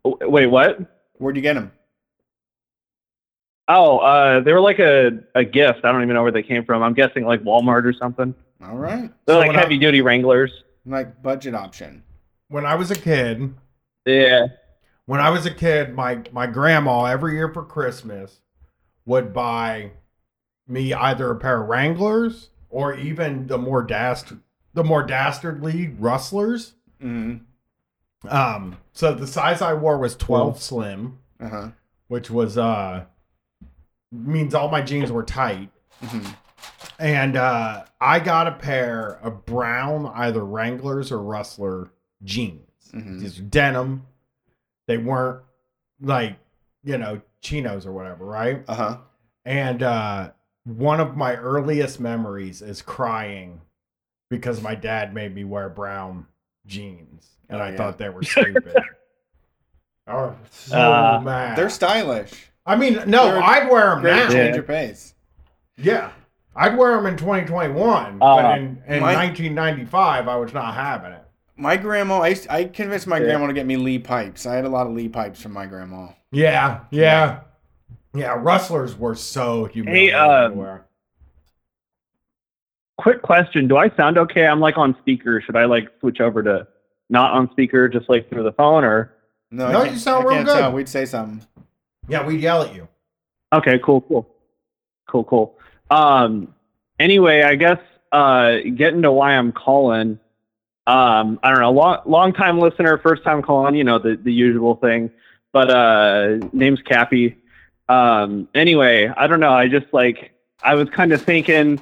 E: Oh, Wait, what?
A: Where'd you get them?
E: Oh, uh, they were like a, a gift. I don't even know where they came from. I'm guessing like Walmart or something.
A: All right.
E: They're
B: So
E: like
B: when I-
E: heavy duty Wranglers.
A: Like budget option.
B: When I was a kid,
E: Yeah.
B: When I was a kid, my my grandma every year for Christmas would buy me either a pair of Wranglers or even the more dast the more dastardly Rustlers.
A: hmm
B: Um, so the size I wore was 12 slim,
A: Uh huh.
B: which was uh means all my jeans were tight.
A: hmm
B: And uh I got a pair of brown either Wranglers or Rustler jeans.
A: Mhm.
B: Just denim. They weren't like, you know, chinos or whatever, right?
A: Uh huh.
B: And uh one of my earliest memories is crying because my dad made me wear brown jeans and
A: Oh,
B: I
A: yeah.
B: thought they were stupid. oh, so
E: Uh,
B: mad.
A: They're stylish.
B: I mean, no,
A: they're a
B: I'd wear them now.
A: change
E: Yeah.
A: your pace.
B: Yeah. I'd wear them in 2021,
E: Uh,
B: but in, in
A: my-
B: 1995, I was not having it.
A: My grandma, I, I convinced my
E: Yeah.
A: grandma to get me Lee pipes. I had a lot of Lee pipes from my grandma.
B: Yeah, yeah. Yeah, rustlers were so humiliating
E: um. Quick question: Do I sound okay? I'm like on speaker. Should I like switch over to not on speaker, just like through the phone, or?
A: No,
B: No, you sound
A: I
B: real
A: can't
B: good.
A: tell. We'd say something.
B: Yeah, we'd yell at you.
E: Okay, cool, cool, cool, cool. Um, anyway, I guess uh, getting to why I'm calling. Um, I don't know, long long time listener, first time calling. You know the the usual thing, but uh, name's Cappy. Um, anyway, I don't know. I just like I was kind of thinking.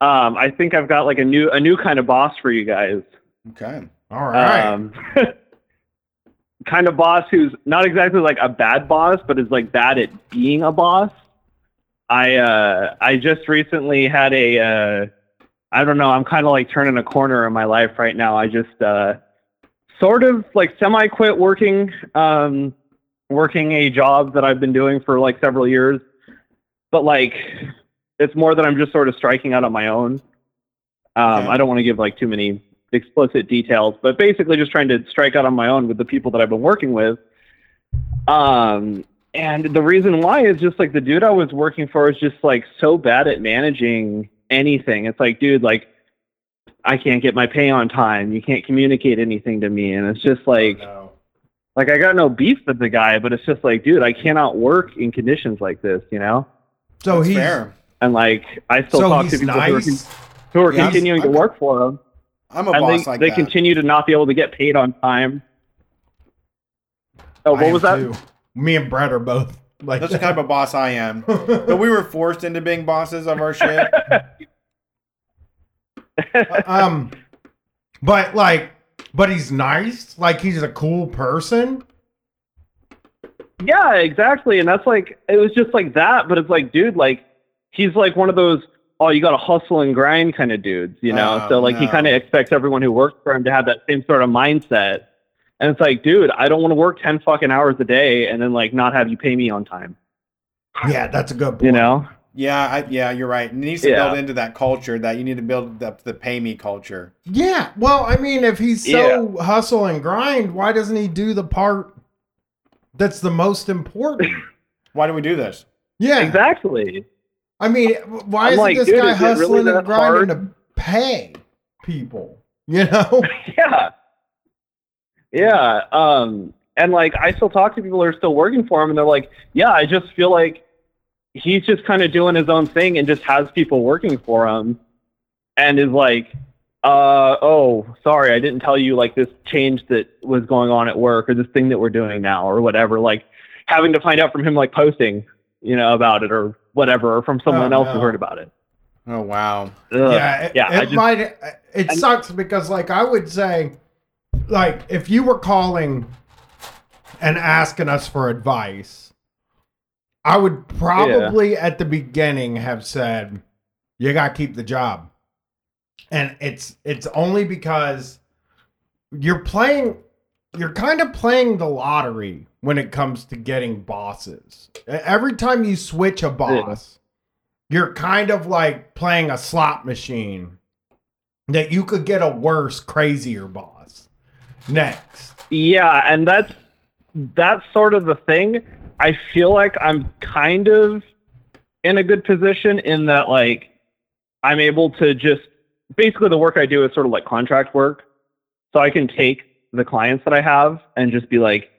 E: Um, I think I've got like a new a new kind of boss for you guys.
A: Okay.
B: All right.
E: Um, kind of boss who's not exactly like a bad boss, but is like bad at being a boss. I uh, I just recently had a uh, I don't know. I'm kind of like turning a corner in my life right now. I just uh, sort of like semi quit working um, working a job that I've been doing for like several years, but like it's more that I'm just sort of striking out on my own. Um,
A: Okay.
E: I don't want to give like too many explicit details, but basically just trying to strike out on my own with the people that I've been working with. Um, and the reason why is just like the dude I was working for is just like so bad at managing anything. It's like, dude, like I can't get my pay on time. You can't communicate anything to me, and it's just oh, like,
B: no.
E: like I got no beef with the guy, but it's just like, dude, I cannot work in conditions like this, you know.
B: So
A: That's
B: he's
A: fair.
E: And like I still
B: so
E: talk to
B: he's
E: people who are,
B: nice.
E: who are
A: Yeah, I'm-
E: continuing to
A: I'm-
E: work for him
A: I'm a
E: and
A: boss
E: they,
A: like
E: they
A: that.
E: continue to not be able to get paid on time. Oh, what was that?
B: too. Me and Brett are both like
A: That's the type of boss I am. But we were forced into being bosses of our shit.
B: um, but like, but he's nice. Like he's a cool person.
E: Yeah, exactly. And that's like it was just like that, but it's like, dude, like he's like one of those oh, you got to hustle and grind kind of dudes, you know.
A: Oh,
E: so like he kind of expects everyone who works for him to have that same sort of mindset. And it's like, dude, I don't want to work ten fucking hours a day and then like not have you pay me on time,
B: Yeah, that's a good point.
E: you know.
A: Yeah, I, yeah, you're right. It needs to
E: Yeah.
A: build into that culture that you need to build up the pay me culture.
B: Yeah. Well, I mean, if he's so hustle and grind, why doesn't he do the part that's the most important?
A: Why do we do this?
B: Yeah.
E: Exactly.
B: I mean, why
E: I'm
B: isn't
E: like,
B: this
E: dude,
B: guy
E: is it really
B: hustling and grinding
E: hard?
B: to pay people? You know?
E: yeah. Yeah. Um, and like I still talk to people who are still working for him and they're like, Yeah, I just feel like he's just kind of doing his own thing and just has people working for him and is like, uh oh, sorry, I didn't tell you like this change that was going on at work or this thing that we're doing now or whatever. Like having to find out from him like posting, you know, about it or whatever, or from someone
B: Oh,
E: else
B: no.
E: who heard about it.
A: Oh wow.
E: Ugh.
B: yeah. It,
E: yeah, I
B: it
E: just-
B: might. It
E: and-
B: sucks because, like, I would say, like, if you were calling and asking us for advice, I would probably at the beginning have said, "You got to keep the job," and it's it's only because you're playing. You're kind of playing the lottery when it comes to getting bosses. Every time you switch a boss, you're kind of like playing a slot machine that you could get a worse, crazier boss next.
E: Yeah, and that's that's sort of the thing. I feel like I'm kind of in a good position in that like I'm able to just basically the work I do is sort of like contract work. So I can take the clients that I have and just be like,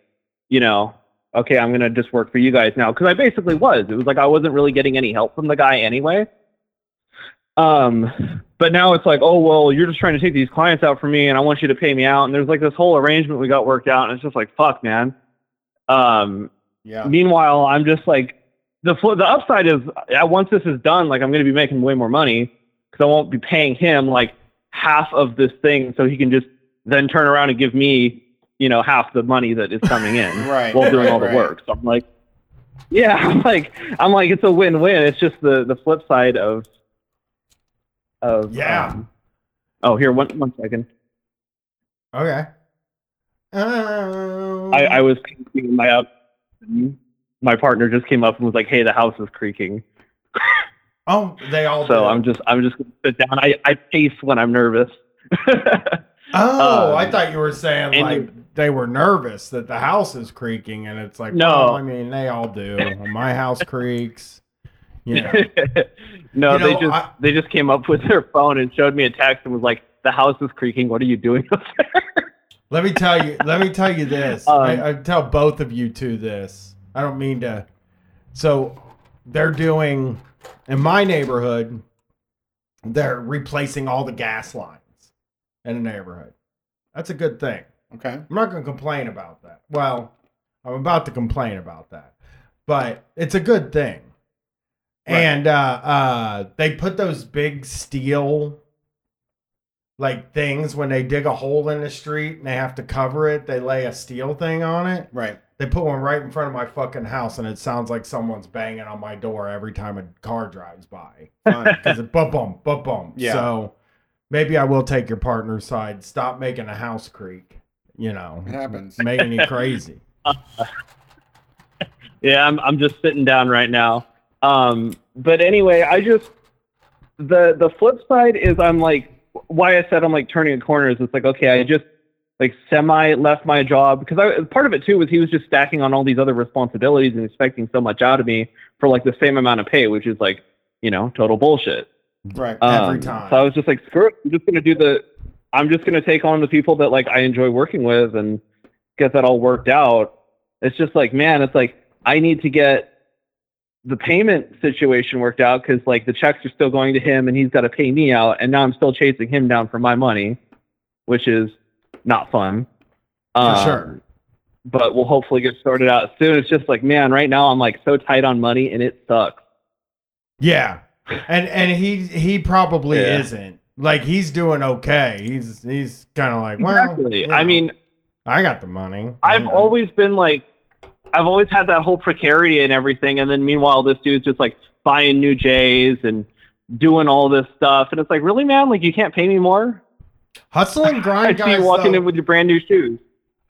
E: you know, okay, I'm gonna just work for you guys now because I basically was. It was like I wasn't really getting any help from the guy anyway. Um, but now it's like, oh well, you're just trying to take these clients out for me, and I want you to pay me out. And there's like this whole arrangement we got worked out, and it's just like, fuck, man. Um,
A: Yeah.
E: meanwhile, I'm just like the fl- the upside is uh, once this is done, like I'm going to be making way more money because I won't be paying him like half of this thing, so he can just then turn around and give me, you know, half the money that is coming in
A: Right.
E: while doing all the
A: right.
E: work. So I'm like, yeah, I'm like, I'm like, it's a win-win. It's just the the flip side of of
B: Yeah.
E: um, oh, here one one second.
B: Okay. Um,
E: I, I was my up. My partner just came up and was like, "Hey, the house is creaking."
B: oh, they all.
E: So
B: do.
E: I'm just I'm just gonna sit down. I, I pace when I'm nervous.
B: Oh,
E: um,
B: I thought you were saying like
E: you-
B: they were nervous that the house is creaking, and it's like,
E: No.
B: well, I mean, they all do. My house creaks. Yeah.
E: no,
B: You know,
E: they just
B: I-
E: they just came up with their phone and showed me a text and was like, "The house is creaking. What are you doing up there?"
B: Let me tell you. Let me tell you this.
E: Um,
B: I, I tell both of you two this. I don't mean to. So they're doing in my neighborhood. They're replacing all the gas lines in the neighborhood. That's a good thing.
A: Okay.
B: I'm not going to complain about that. Well, I'm about to complain about that, but it's a good thing.
A: Right.
B: And uh, uh, they put those big steel like things when they dig a hole in the street and they have to cover it. They lay a steel thing on it.
A: Right.
B: They put one right in front of my fucking house, and it sounds like someone's banging on my door every time a car drives by because it bum bum bum bum.
A: Yeah.
B: So maybe I will take your partner's side. Stop making a house creak. You know,
A: it happens.
B: making you crazy.
E: yeah, I'm I'm just sitting down right now. Um, but anyway, I just the the flip side is I'm like why I said I'm like turning a corner is it's like okay, I just like semi left my job because I part of it too was he was just stacking on all these other responsibilities and expecting so much out of me for like the same amount of pay, which is like you know total bullshit.
A: Right.
B: Every
E: Um,
B: time.
E: So I was just like, screw it. I'm just gonna do the. I'm just gonna take on the people that like I enjoy working with and get that all worked out. It's just like, man, it's like I need to get the payment situation worked out because like the checks are still going to him and he's got to pay me out, and now I'm still chasing him down for my money, which is not fun.
B: For
E: Um,
B: sure.
E: But we'll hopefully get sorted out soon. It's just like, man, right now I'm like so tight on money and it sucks.
B: Yeah, and and he he probably
E: Yeah.
B: isn't. Like he's doing okay. He's he's kind of like well.
E: exactly.
B: you
E: I mean,
B: I got the money.
E: I've always been like, I've always had that whole precarity and everything, and then meanwhile, this dude's just like buying new J's and doing all this stuff, and it's like, really, man? Like, you can't pay me more?
B: hustle and grind
E: I
B: see
E: you walking
B: though-
E: in with your brand new shoes.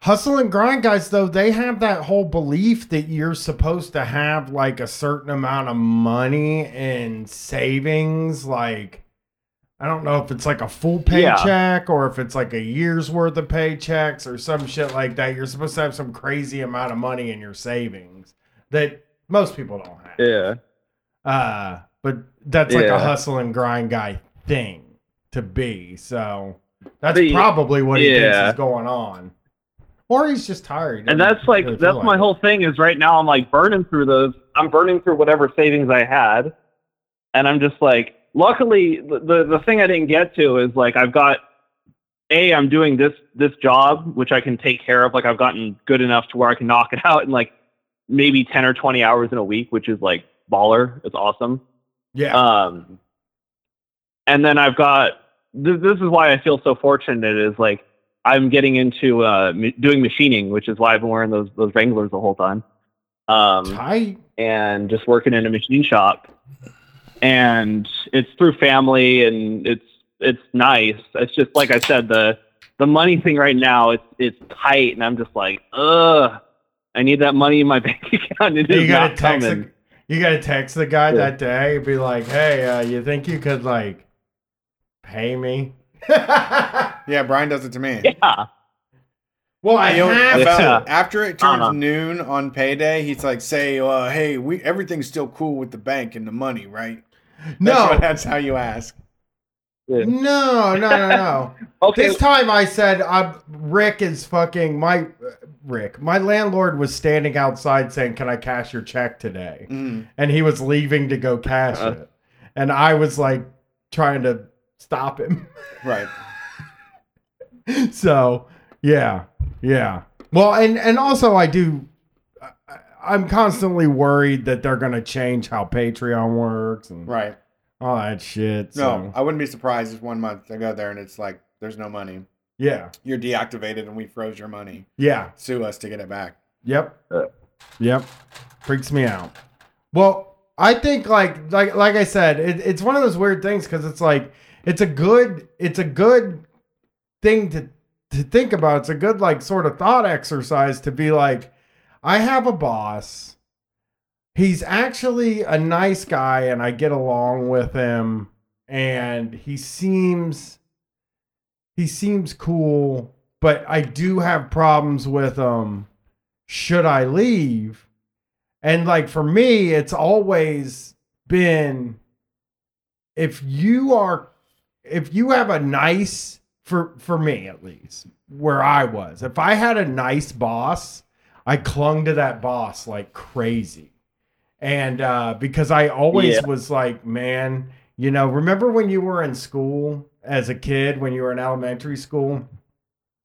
B: Hustle and grind guys, though, they have that whole belief that you're supposed to have like a certain amount of money and savings. Like, I don't know if it's like a full
E: Yeah.
B: paycheck or if it's like a year's worth of paychecks or some shit like that. You're supposed to have some crazy amount of money in your savings that most people don't have.
E: Yeah,
B: Uh, but that's like a hustle and grind guy thing to be. So that's
E: The-
B: probably what he thinks is going on. Or he's just tired.
E: and that's like
B: really
E: that's
B: feel
E: my
B: like
E: whole thing. Is right now I'm like burning through those. I'm burning through whatever savings I had, and I'm just like, luckily, the the, the thing I didn't get to is like I've got a I'm doing this this job which I can take care of. Like I've gotten good enough to where I can knock it out in like maybe ten or twenty hours in a week, which is like baller. It's awesome.
B: Yeah.
E: Um, and then I've got th- this is why I feel so fortunate is like I'm getting into uh, m- doing machining, which is why I've been wearing those those Wranglers the whole time. Um,
B: Tight.
E: and just working in a machine shop. And it's through family, and it's it's nice. It's just like I said, the the money thing right now it's it's tight, and I'm just like, ugh, I need that money in my bank account. It
B: You
E: is
B: gotta
E: not
B: text
E: coming.
B: the, You gotta text the guy
E: Yeah.
B: that day and be like, "Hey, uh, you think you could like pay me?"
A: Yeah, Brian does it to me.
C: Yeah.
B: well, I
A: You know,
B: have
A: about- after it turns
C: Uh-huh.
A: noon on payday, he's like, "Say, uh, hey, we everything's still cool with the bank and the money, right?" That's,
B: No,
A: what, that's how you ask.
B: no, no, no, no.
C: Okay.
B: This time I said, i Rick is fucking my Rick. My landlord was standing outside saying, "Can I cash your check today?"
A: Mm.
B: And he was leaving to go cash
C: Uh.
B: it, and I was like trying to stop him.
A: Right.
B: so yeah, yeah. Well, and and also I do. I'm constantly worried that they're gonna change how Patreon works and
A: Right.
B: all that shit.
A: No, I wouldn't be surprised if one month I go there and it's like, "There's no money.
B: yeah,
A: You're deactivated, and we froze your money.
B: yeah.
A: Sue us to get it back."
B: Yep.
C: Uh.
B: Yep. Freaks me out. Well, I think like like like I said, it, it's one of those weird things because it's like it's a good it's a good thing to to think about. It's a good like sort of thought exercise to be like, I have a boss. He's actually a nice guy and I get along with him and he seems he seems cool, but I do have problems with him should I leave? And like for me, it's always been if you are if you have a nice for for me at least where I was, if I had a nice boss, I clung to that boss like crazy. And uh because I always
C: Yeah.
B: was like, man, you know, remember when you were in school as a kid when you were in elementary school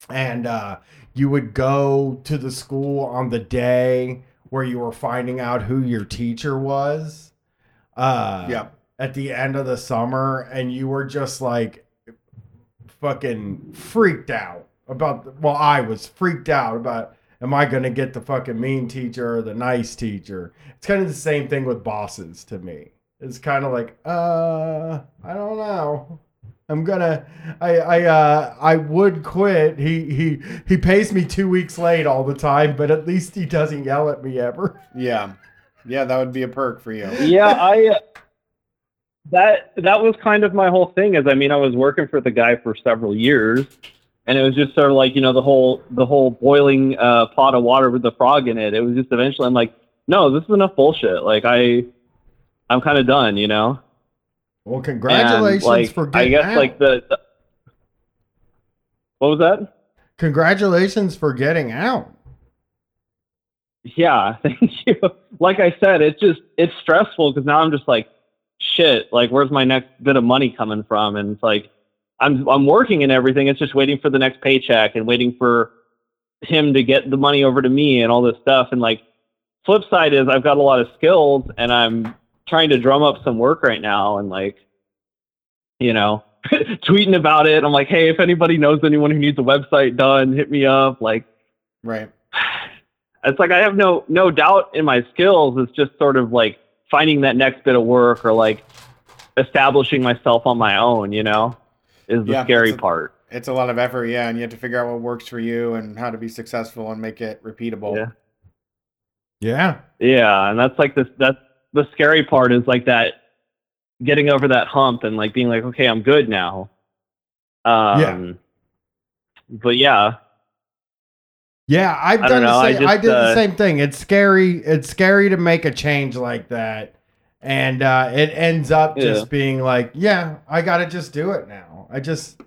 B: and uh you would go to the school on the day where you were finding out who your teacher was uh
A: Yeah.
B: at the end of the summer and you were just like fucking freaked out about well I was freaked out about am I going to get the fucking mean teacher or the nice teacher it's kind of the same thing with bosses to me it's kind of like uh I don't know I'm gonna I I uh I would quit. He he he pays me two weeks late all the time, but at least he doesn't yell at me ever.
A: Yeah. Yeah, that would be a perk for you.
E: yeah, I uh, that that was kind of my whole thing. Is I mean, I was working for the guy for several years, and it was just sort of like you know the whole the whole boiling uh, pot of water with the frog in it. It was just eventually I'm like, no, this is enough bullshit. Like I, I'm kind of done. You know.
B: Well,
E: And,
B: congratulations
E: like,
B: for getting.
E: I guess
B: out.
E: like the, the what was that?
B: congratulations for getting out.
E: Yeah, thank you. Like I said, it's just it's stressful because now I'm just like, shit. Like, where's my next bit of money coming from? And it's like, I'm I'm working and everything. It's just waiting for the next paycheck and waiting for him to get the money over to me and all this stuff. And like, flip side is I've got a lot of skills and I'm trying to drum up some work right now and like, you know, tweeting about it. I'm like, hey, if anybody knows anyone who needs a website done, hit me up. Like
A: Right.
E: it's like I have no no doubt in my skills. It's just sort of like finding that next bit of work or like establishing myself on my own. You know, is the
A: Yeah,
E: scary
A: it's a-
E: part.
A: It's a lot of effort, yeah, and you have to figure out what works for you and how to be successful and make it repeatable.
E: Yeah.
B: Yeah.
E: Yeah, and that's like this. That's the scary part is like that getting over that hump and like being like, okay, I'm good now. Um,
B: Yeah.
E: But yeah,
B: Yeah, I've
E: I
B: done
E: know,
B: the
E: I
B: same. I,
E: just,
B: did the
E: uh,
B: same thing. It's scary. It's scary to make a change like that, and uh, it ends up
E: Yeah.
B: just being like, yeah, I got to just do it now. I just,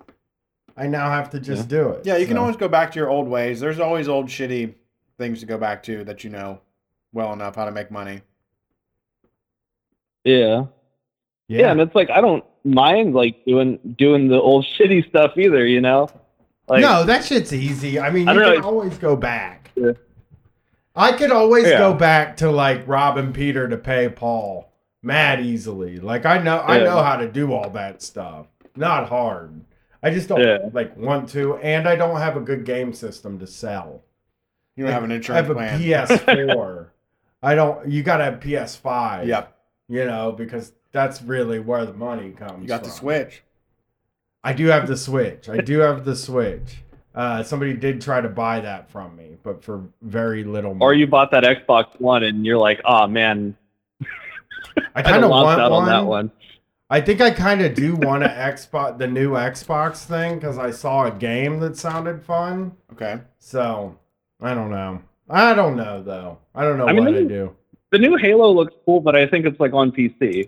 B: I now have to just do it.
A: Yeah, you can always go back to your old ways. There's always old shitty things to go back to that you know well enough how to make money.
E: yeah, yeah,
B: Yeah.
E: and it's like I don't mind like doing doing the old shitty stuff either. You know, like
B: no, that shit's easy. I mean,
E: I
B: you
E: don't
B: can
E: know.
B: always go back.
E: Yeah.
B: I could always
E: Yeah.
B: go back to like robbing Peter to pay Paul mad easily. Like I know, I know how to do all that stuff. Not hard. I just don't
E: Yeah.
B: like want to, and I don't have a good game system to sell.
A: You don't have an
B: I
A: insurance
B: have a
A: plan.
B: PS4. I don't. You got to have PS5.
A: Yep.
B: You know because that's really where the money comes.
A: You got the switch.
B: I do have the Switch. I do have the Switch. Uh, somebody did try to buy that from me, but for very little money.
E: or you bought that Xbox One and you're like, oh man,
B: I
E: Kind
B: kind
E: of
B: of
E: lost
B: want
E: out
B: one.
E: on that one.
B: I think I kind of do want to Xbox, the new Xbox thing, because I saw a game that sounded fun.
A: Okay.
B: So I don't know. I don't know though. I don't know
E: I mean,
B: what
E: let
B: to do.
E: The new Halo looks cool, but I think it's like on PC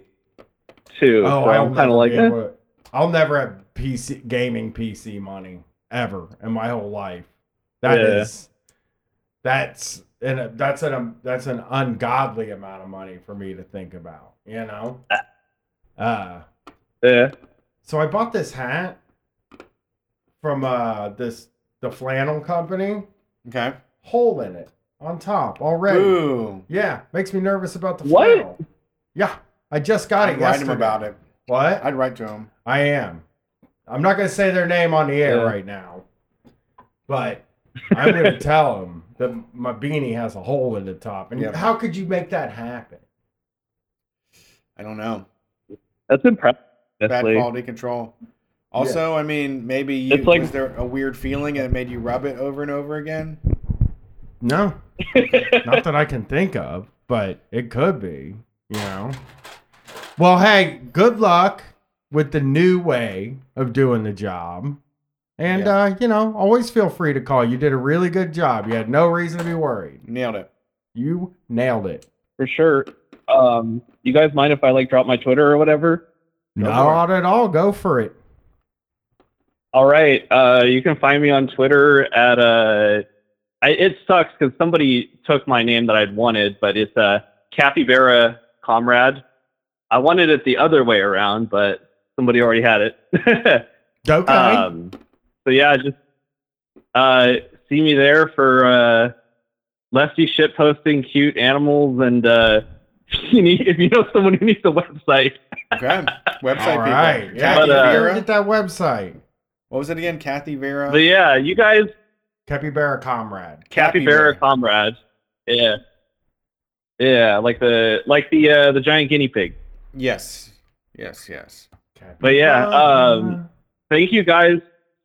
E: too.
B: Oh,
E: so
B: I'll
E: I'm kind of like,
B: be
E: eh.
B: to- I'll never have PC gaming PC money ever in my whole life. That is,
E: Yeah.
B: that's and that's an that's an ungodly amount of money for me to think about. You know. Uh,
E: eh.
B: so I bought this hat from uh this the flannel company.
A: Okay.
B: Hole in it on top already.
A: Ooh.
B: Yeah, makes me nervous about the
E: What?
B: flannel. Yeah, I just got
A: I'd
B: it
A: write
B: yesterday.
A: him about it.
B: What?
A: I'd write to him.
B: I am. I'm not going to say their name on the air
E: Yeah.
B: right now, but I'm going to tell them that my beanie has a hole in the top. And
A: Yep.
B: how could you make that happen?
A: I don't know.
E: That's impressive.
A: Bad
E: honestly.
A: quality control. Also, I mean, maybe you
E: It's like-
A: was there a weird feeling and it made you rub it over and over again?
B: No, not that I can think of, but it could be, you know. Well, hey, good luck with the new way of doing the job. And,
A: Yeah.
B: uh, you know, always feel free to call. You did a really good job. You had no reason to be worried.
A: Nailed it.
B: You nailed it.
E: For sure. Um, you guys mind if I like drop my Twitter or whatever?
A: Go
B: Not at all. Go for it.
E: All right. Uh, you can find me on Twitter at uh, I, it sucks because somebody took my name that I'd wanted, but it's uh, Capybara Comrade. I wanted it the other way around, but somebody already had it.
B: Okay.
E: um, so yeah, just uh, see me there for uh, lefty shit posting cute animals, and uh, if you need- if you know someone who needs a website,
A: Okay. Website
B: All
A: people.
B: right.
A: Kathy
B: Yeah,
E: But, uh,
A: Vera.
B: get that website.
A: What was it again? Kathy Vera.
E: but yeah, you guys
B: Capybara Comrade.
E: Capybara Comrade. Yeah. Yeah, like the like the uh, the giant guinea pig.
A: Yes. Yes. Yes.
E: But yeah, um, Thank you guys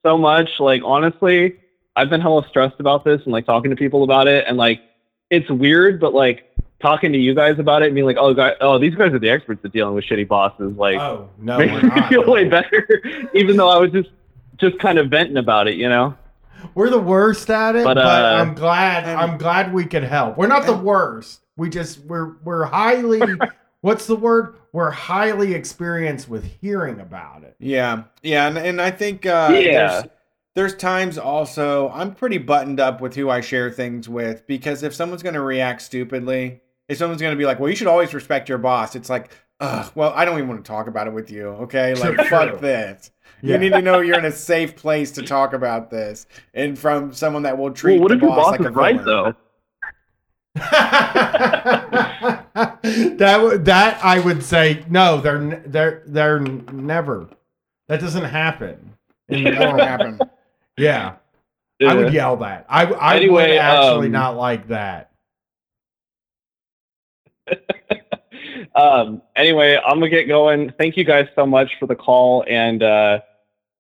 E: so much. Like honestly, I've been hella stressed about this and like talking to people about it and like it's weird, but like talking to you guys about it and being like, oh, guys, oh, these guys are the experts at dealing with shitty bosses. Like,
B: oh no,
E: makes me feel way better, even though I was just just kind of venting about it, you know.
B: We're the worst at it, but,
E: But, uh,
B: I'm glad.
A: and-
B: I'm glad we can help. We're not the worst. We just we're we're highly. what's the word? We're highly experienced with hearing about it.
A: Yeah. Yeah. And, and I think uh,
E: Yeah.
A: there's, there's times also I'm pretty buttoned up with who I share things with because if someone's going to react stupidly, if someone's going to be like, well, you should always respect your boss, it's like, ugh, well, I don't even want to talk about it with you. Okay. Like, fuck this.
B: Yeah.
A: You need to know you're in a safe place to talk about this and from someone that will treat
E: Well, what
A: the
E: if your boss
A: like a
E: is right
A: villain.
E: though?
B: that would that I would say no. They're n- they're they're never. That doesn't happen. In the
A: That won't happen.
B: Yeah, I would yell that. I I would
E: Anyway,
B: actually
E: um,
B: not like that.
E: Um, anyway, I'm gonna get going. Thank you guys so much for the call, and uh,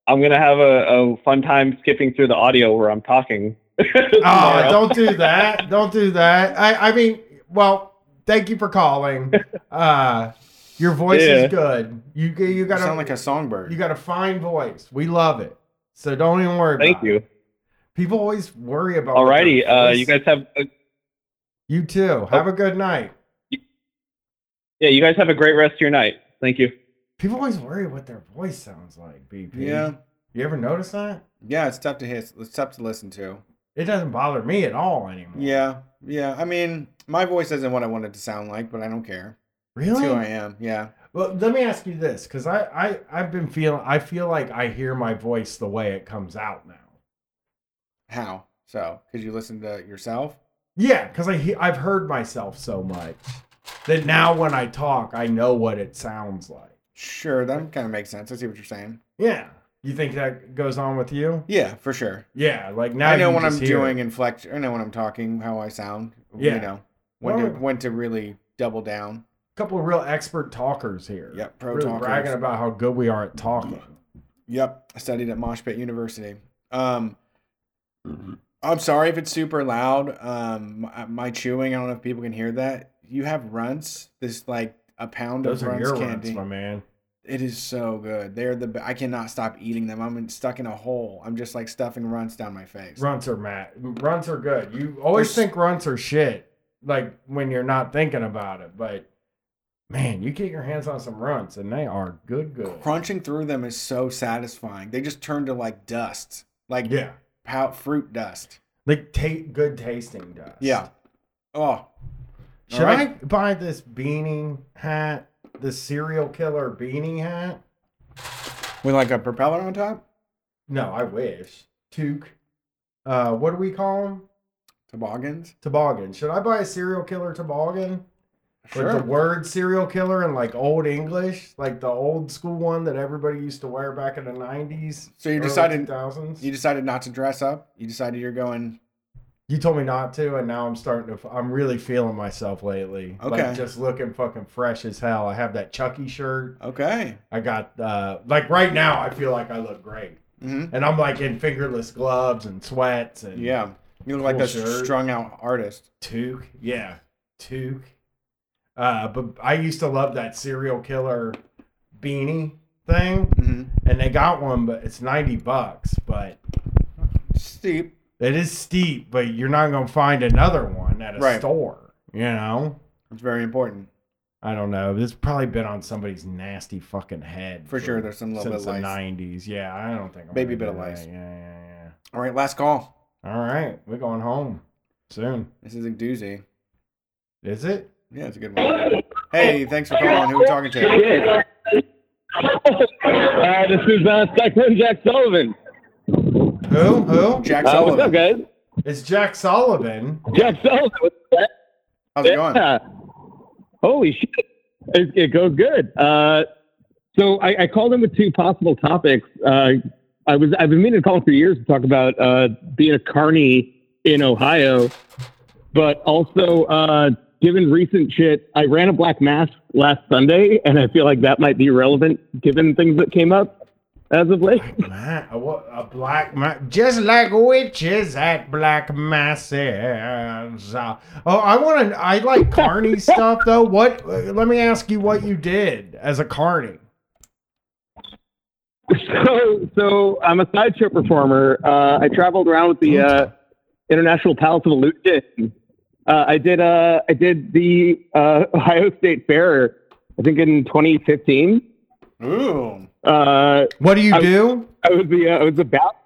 E: I'm gonna have a, a fun time skipping through the audio where I'm talking.
B: Oh, don't do that. Don't do that. I, I mean, well, thank you for calling. Uh, your voice
E: Yeah.
B: is good. You you
A: You
B: got
A: sound like a songbird.
B: you got a fine voice. We love it. So don't even worry. About.
E: Thank
B: about
E: you.
B: It. People always worry about. what
E: Alrighty, uh, you guys have a,
B: You too. Have a good night.
E: Yeah, you guys have a great rest of your night. Thank you.
B: People always worry what their voice sounds like. BP.
A: yeah.
B: You ever notice that?
A: Yeah. It's tough to hit. It's tough to listen to.
B: It doesn't bother me at all anymore.
A: Yeah, yeah. I mean, my voice isn't what I want it to sound like, but I don't care. It's
B: Really?
A: who I am. Yeah.
B: Well, let me ask you this, because I, I I've been feeling I feel like I hear my voice the way it comes out now.
A: How? So, because you listen to yourself?
B: Yeah, because I he- I've heard myself so much that now when I talk, I know what it sounds like.
A: Sure, that kind of makes sense. I see what you're saying.
B: Yeah, you think that goes on with you?
A: Yeah, for sure.
B: Yeah, like now
A: I know when I'm doing
B: it.
A: inflect. I know when I'm talking how I sound.
B: Yeah.
A: You know when
B: Well-
A: to when to really double down.
B: a couple of real expert talkers here.
A: Yep, pro
B: really
A: talkers.
B: bragging about how good we are at talking.
A: Yep, I studied at Mosh Pit University. Um, I'm sorry if it's super loud. Um, my, my chewing. I don't know if people can hear that. You have runts. This like a pound
B: Those
A: of
B: are
A: Runts
B: your
A: candy.
B: runs, my man.
A: It is so good. They're the. I cannot stop eating them. I'm stuck in a hole. I'm just like stuffing runts down my face.
B: Runts are mad. Runts are good. You always think runts are shit, like when you're not thinking about it. But man, you get your hands on some runts, and they are good, good.
A: Crunching through them is so satisfying. They just turn to like dust, like
B: Yeah,
A: pow- fruit dust.
B: like ta- good tasting dust.
A: Yeah. Oh,
B: Should
A: Alright.
B: I buy this beanie hat, the serial killer beanie hat?
A: with like a propeller on top.
B: No, I wish. Toque. Uh, what do we call them?
A: Toboggans.
B: Toboggan. Should I buy a serial killer toboggan?
A: Sure.
B: Like the word serial killer in like old English, like the old school one that everybody used to wear back in the nineties.
A: So you decided-
B: thousands.
A: you decided not to dress up. You decided you're going.
B: You told me not to, and now I'm starting to. I'm really feeling myself lately.
A: Okay.
B: Like just looking fucking fresh as hell. I have that Chucky shirt.
A: Okay.
B: I got uh like right now. I feel like I look great,
A: hmm
B: and I'm like in fingerless gloves and sweats and
A: Yeah. You look like
B: Full
A: a
B: shirt.
A: strung out artist.
B: Toque. Yeah, Toque. Uh, but I used to love that serial killer beanie thing,
A: hmm
B: and they got one, but it's ninety bucks. But
A: Steep.
B: It is steep, but you're not gonna find another one at a
A: Right.
B: store. You know.
A: It's very important.
B: I don't know. This probably been on somebody's nasty fucking head
A: For sure, there's some little
B: since
A: bit of
B: the
A: lice.
B: nineties. Yeah, I don't think I'm
A: Baby
B: gonna
A: bit of
B: do
A: lice.
B: that. Yeah, yeah,
A: All right. Last call.
B: yeah. All right, we're going home soon.
A: This is a doozy.
B: Is it?
A: Yeah, it's a good one. Hey, thanks for calling. Who are we talking to?
F: Uh, this is uh, Cyclone Jack Sullivan.
B: Who? Who?
A: Jack
F: Uh, what's
A: Sullivan.
F: up, guys?
B: It's Jack Sullivan.
F: Jack Sullivan. What's that?
A: How's it going?
F: Yeah. Holy shit. It, it goes good. Uh, so I, I called in with two possible topics. Uh, I was I've been meaning to call for years to talk about uh, being a carny in Ohio, but also uh, given recent shit, I ran a black mass last Sunday, and I feel like that might be relevant given things that came up as of late.
B: What- a black ma- just like witches at black masses. Uh, oh, I want to. I like carny stuff though. What? Let me ask you what you did as a carny.
F: So, so I'm a sideshow performer. Uh, I traveled around with the uh, International Palace of Illusion. Uh, I did. Uh, I did the uh, Ohio State Fair. I think in 2015.
A: Ooh.
F: Uh,
B: What do you
F: I-
B: do?
F: I was the. Uh, I was about.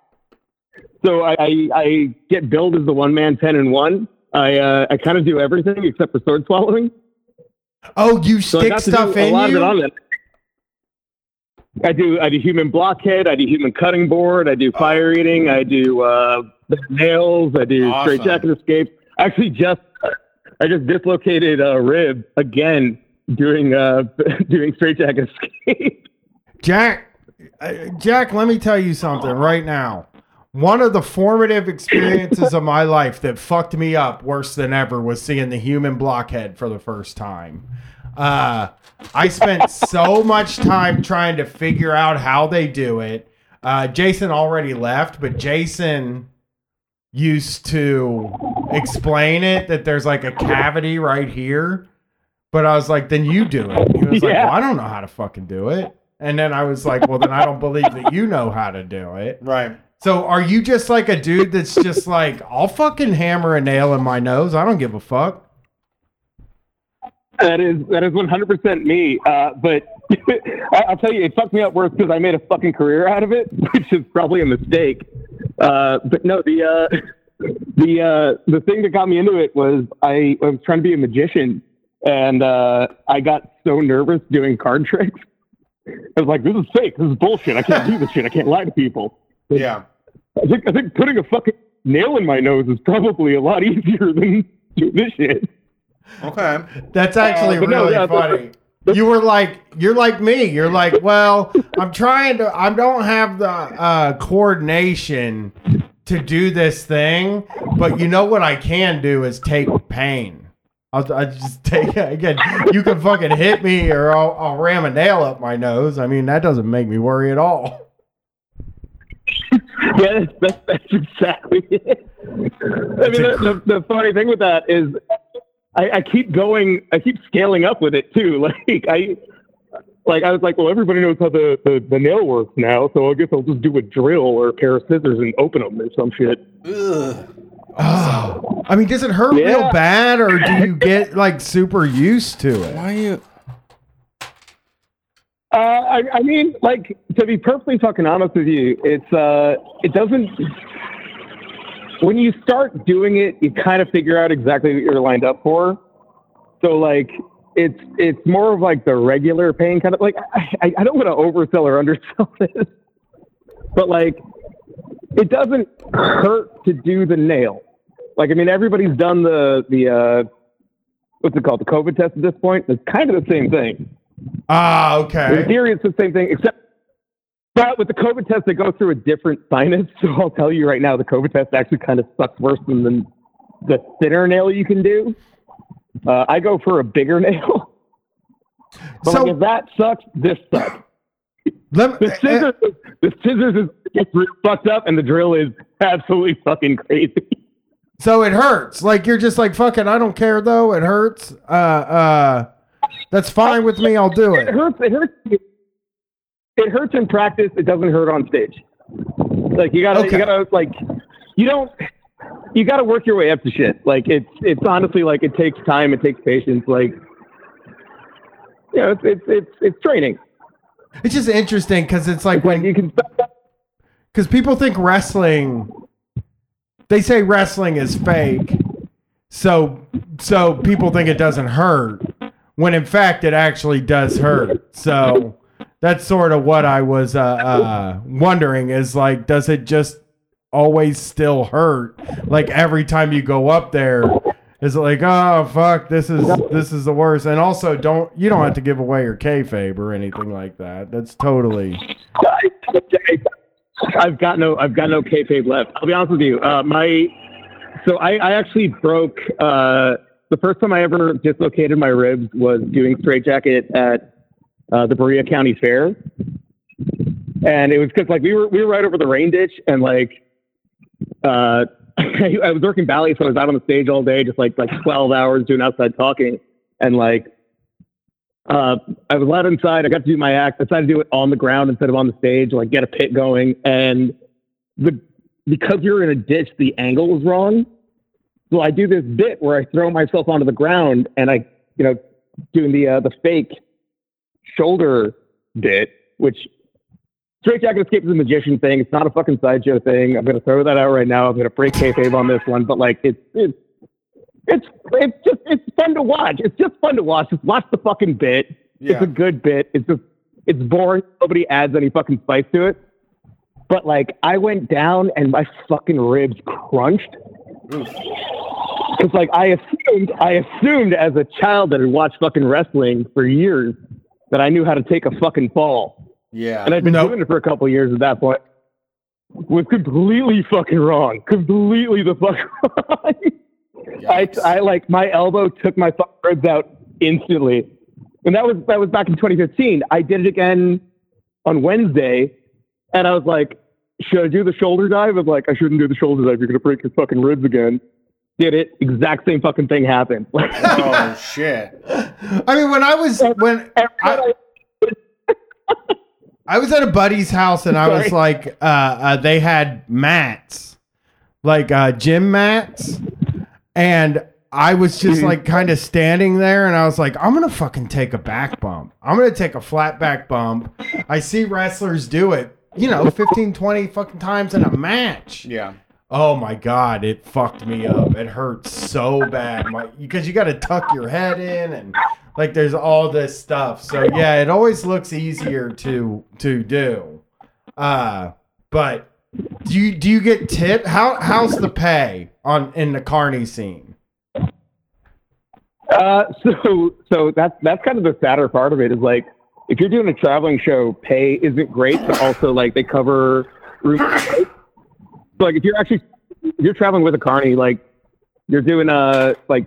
F: So I, I, I get billed as the one man ten and one. I uh, I kind of do everything except for sword swallowing.
B: Oh, you
F: So
B: stick stuff in
F: lot of it
B: you.
F: I do I do human blockhead, I do human cutting board, I do fire eating, I do uh, nails, I do straight
A: Awesome.
F: jacket escape. Actually, just I just dislocated a rib again doing uh, doing straight jacket escape.
B: Jack, uh, Jack, let me tell you something right now. One of the formative experiences of my life that fucked me up worse than ever was seeing the human blockhead for the first time. Uh, I spent so much time trying to figure out how they do it. Uh, Jason already left, but Jason used to explain it that there's like a cavity right here. But I was like, then you do it. He was like, well, I don't know how to fucking do it. And then I was like, well, then I don't believe that you know how to do it.
A: Right.
B: So are you just like a dude that's just like, I'll fucking hammer a nail in my nose. I don't give a fuck.
F: That is that is one hundred percent me. Uh, but I- I'll tell you, it fucked me up worse because I made a fucking career out of it, which is probably a mistake. Uh, but no, the uh, the uh, the thing that got me into it was I, I was trying to be a magician, and uh, I got so nervous doing card tricks. I was like, "This is fake. This is bullshit. I can't do this shit. I can't lie to people."
A: Yeah.
F: I think I think putting a fucking nail in my nose is probably a lot easier than doing this shit.
A: Okay.
B: That's actually
F: Uh, but no,
B: really
F: yeah, but-
B: funny. You were like, you're like me. You're like, well, I'm trying to, I don't have the uh, coordination to do this thing, but you know what I can do is take pain. I'll, i just take it again. You can fucking hit me, or I'll, I'll ram a nail up my nose. I mean, that doesn't make me worry at all.
F: Yeah, that's, that's, that's exactly it. I mean, the, the, the funny thing with that is I, I keep going. I keep scaling up with it too. Like I, like I was like, well, everybody knows how the, the, the nail works now, so I guess I'll just do a drill or a pair of scissors and open them or some shit.
A: Ugh.
B: Oh, I mean, does it hurt real bad, or do you get like super used to it?
A: Why you?
F: Uh, I, I mean, like to be perfectly fucking honest with you, it's uh, it doesn't. When you start doing it, you kind of figure out exactly what you're lined up for. So like, it's it's more of like the regular pain kind of like. I, I, I don't want to oversell or undersell this, but like, it doesn't hurt to do the nail. Like, I mean, everybody's done the the uh, what's it called, the COVID test at this point. It's kind of the same thing.
B: Ah,
F: In
B: okay.
F: theory, it's the same thing, except but with the COVID test, they go through a different sinus. So I'll tell you right now, the COVID test actually kind of sucks worse than the, the thinner nail you can do. Uh, I go for a bigger nail. But
B: So-
F: like, if that sucks, this sucks.
B: Let
F: The scissors, the scissors is gets real fucked up, and the drill is absolutely fucking crazy.
B: So it hurts. Like you're just like fucking. I don't care though. It hurts. Uh, uh, that's fine with me. I'll do
F: It
B: it.
F: hurts. It hurts. It hurts in practice. It doesn't hurt on stage. Like you gotta,
B: Okay.
F: you gotta like, you don't. You gotta work your way up to shit. Like it's, it's honestly like it takes time. It takes patience. Like, you know, it's, it's, it's, it's training.
B: It's just interesting because it's like
F: Like
B: when
F: you can.
B: Because people think wrestling. They say wrestling is fake, so so people think it doesn't hurt when in fact it actually does hurt. So that's sort of what I was uh, uh, wondering is like, does it just always still hurt? Like every time you go up there, is it like, oh fuck, this is this is the worst? And also, don't you don't have to give away your kayfabe or anything like that. That's totally.
F: I've got no, I've got no kayfabe left. I'll be honest with you. Uh, my, so I, I actually broke. Uh, the first time I ever dislocated my ribs was doing straitjacket at uh, the Berea County Fair, and it was because like we were we were right over the rain ditch, and like, uh, I was working ballet, so I was out on the stage all day, just like like twelve hours doing outside talking, and like uh, I was allowed inside. I got to do my act. I decided to do it on the ground instead of on the stage, like get a pit going. And the because you're in a ditch, the angle was wrong. So I do this bit where I throw myself onto the ground and I, you know, doing the uh, the fake shoulder bit, which Straight Jacket Escape is a magician thing. It's not a fucking sideshow thing. I'm gonna throw that out right now. I'm gonna break kayfabe on this one, but like it's it's it's it's just it's fun to watch. It's just fun to watch. Just watch the fucking bit. It's a good bit. It's just it's boring. Nobody adds any fucking spice to it. But like I went down and my fucking ribs crunched. It's like I assumed I assumed as a child that had watched fucking wrestling for years that I knew how to take a fucking fall.
A: Yeah.
F: And I've been
B: Nope.
F: doing it for a couple of years at that point. Was completely fucking wrong. Completely the fuck wrong. I, I like my elbow took my fucking ribs out instantly, and that was that was back in 2015. I did it again on Wednesday, and I was like, "Should I do the shoulder dive?" I was like, "I shouldn't do the shoulder dive. You're gonna break your fucking ribs again." Did it? Exact same fucking thing happened. Like,
A: oh shit.
B: I mean, when I was when I, I was at a buddy's house and I was like, uh, uh, they had mats, like uh, gym mats, and I was just like kind of standing there and I was like, I'm gonna fucking take a back bump. I'm gonna take a flat back bump. I see wrestlers do it, you know, 15, 20 fucking times in a match.
A: Yeah.
B: Oh my god, it fucked me up. It hurts so bad. My because you got to tuck your head in and like there's all this stuff. So yeah, it always looks easier to to do. Uh but do you do you get tip? How how's the pay on in the carny scene?
F: Uh, so so that's that's kind of the sadder part of it is like if you're doing a traveling show, pay isn't great, but also like they cover. So, like if you're actually if you're traveling with a carny, like you're doing a like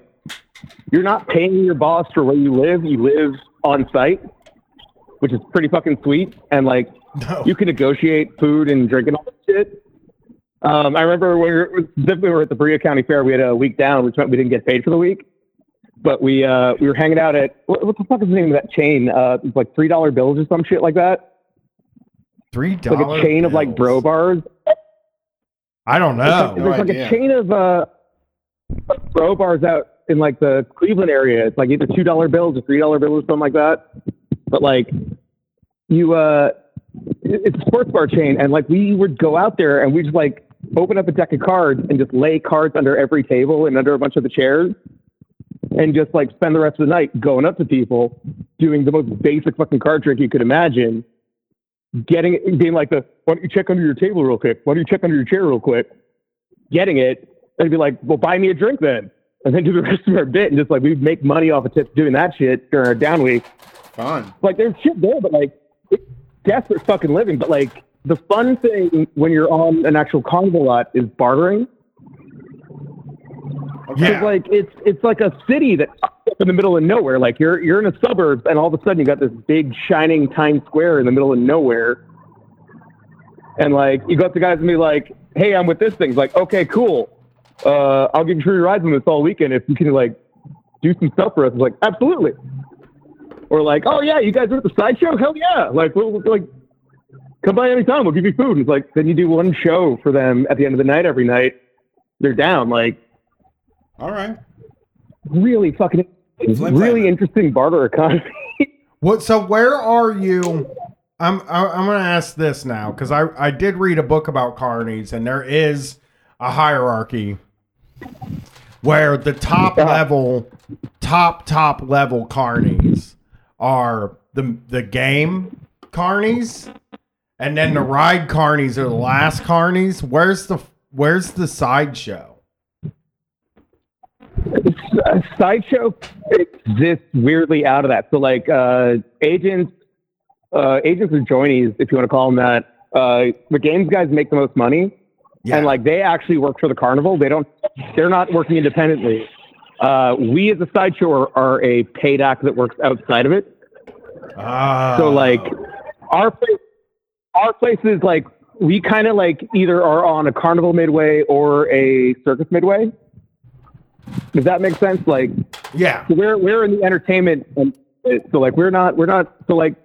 F: you're not paying your boss for where you live. You live on site, which is pretty fucking sweet, and like
B: No.
F: you can negotiate food and drink and all that shit. Um, I remember when we were, we were at the Berea County Fair, we had a week down, which meant we didn't get paid for the week. but we uh, we were hanging out at what, what the fuck is the name of that chain? Uh, it's like three dollar bills or some shit like that.
B: Three
F: dollar like a chain of like bro bars.
B: I don't know.
F: like,
A: No
F: there's like a chain of uh, bro bars out in like the Cleveland area. It's like either two dollar bills or three dollar bills or something like that. But like you, uh, it's a sports bar chain, and like we would go out there and we just like open up a deck of cards and just lay cards under every table and under a bunch of the chairs. And just like spend the rest of the night going up to people, doing the most basic fucking card trick you could imagine, getting it, being like the, why don't you check under your table real quick? Why don't you check under your chair real quick? Getting it, and be like, well, buy me a drink then. And then do the rest of our bit and just like we'd make money off of tips doing that shit during our down week.
A: Fun.
F: Like there's shit there, but like desperate fucking living. But like the fun thing when you're on an actual carnival lot is bartering.
A: Okay.
B: Yeah.
F: like it's it's like a city that's up in the middle of nowhere. Like you're you're in a suburb, and all of a sudden you got this big shining Times Square in the middle of nowhere. And like you go up to guys and be like, "Hey, I'm with this thing." It's like, "Okay, cool. Uh, I'll give you free rides on this all weekend if you can like do some stuff for us." It's like, "Absolutely." Or like, "Oh yeah, you guys are at the sideshow? Hell yeah! Like, we'll, like, come by anytime. We'll give you food." And it's like, then you do one show for them at the end of the night every night. They're down. Like,
A: All right.
F: really fucking
A: Flip
F: really interesting barter economy.
B: What? So where are you? I'm I- I'm gonna ask this now because I I did read a book about carnies and there is a hierarchy where the top
F: Yeah.
B: level, top top level carnies are the the game carnies, and then the ride carnies are the last carnies. Where's the where's the sideshow?
F: Sideshow exists weirdly out of that. So like uh, agents, uh, agents or joinies, if you want to call them that, uh, the games guys make the most money,
B: Yeah.
F: and like they actually work for the carnival. They don't. They're not working independently. Uh, we as a sideshow are, are a paid act that works outside of it.
B: Ah.
F: So like our place, our place is like we kind of like either are on a carnival midway or a circus midway. Does that make sense? Like
B: yeah,
F: so we're we're in the entertainment, and so like we're not we're not so like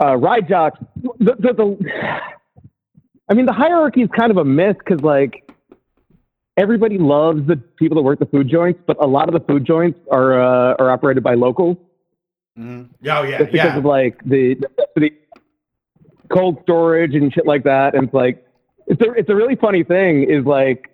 F: uh, ride jocks. The, the, the I mean the hierarchy is kind of a myth because like everybody loves the people that work the food joints, but a lot of the food joints are uh, are operated by locals
A: hmm
B: oh yeah,
F: just because
B: yeah.
F: of like the necessity, cold storage and shit like that. And it's like it's a it's a really funny thing. Is like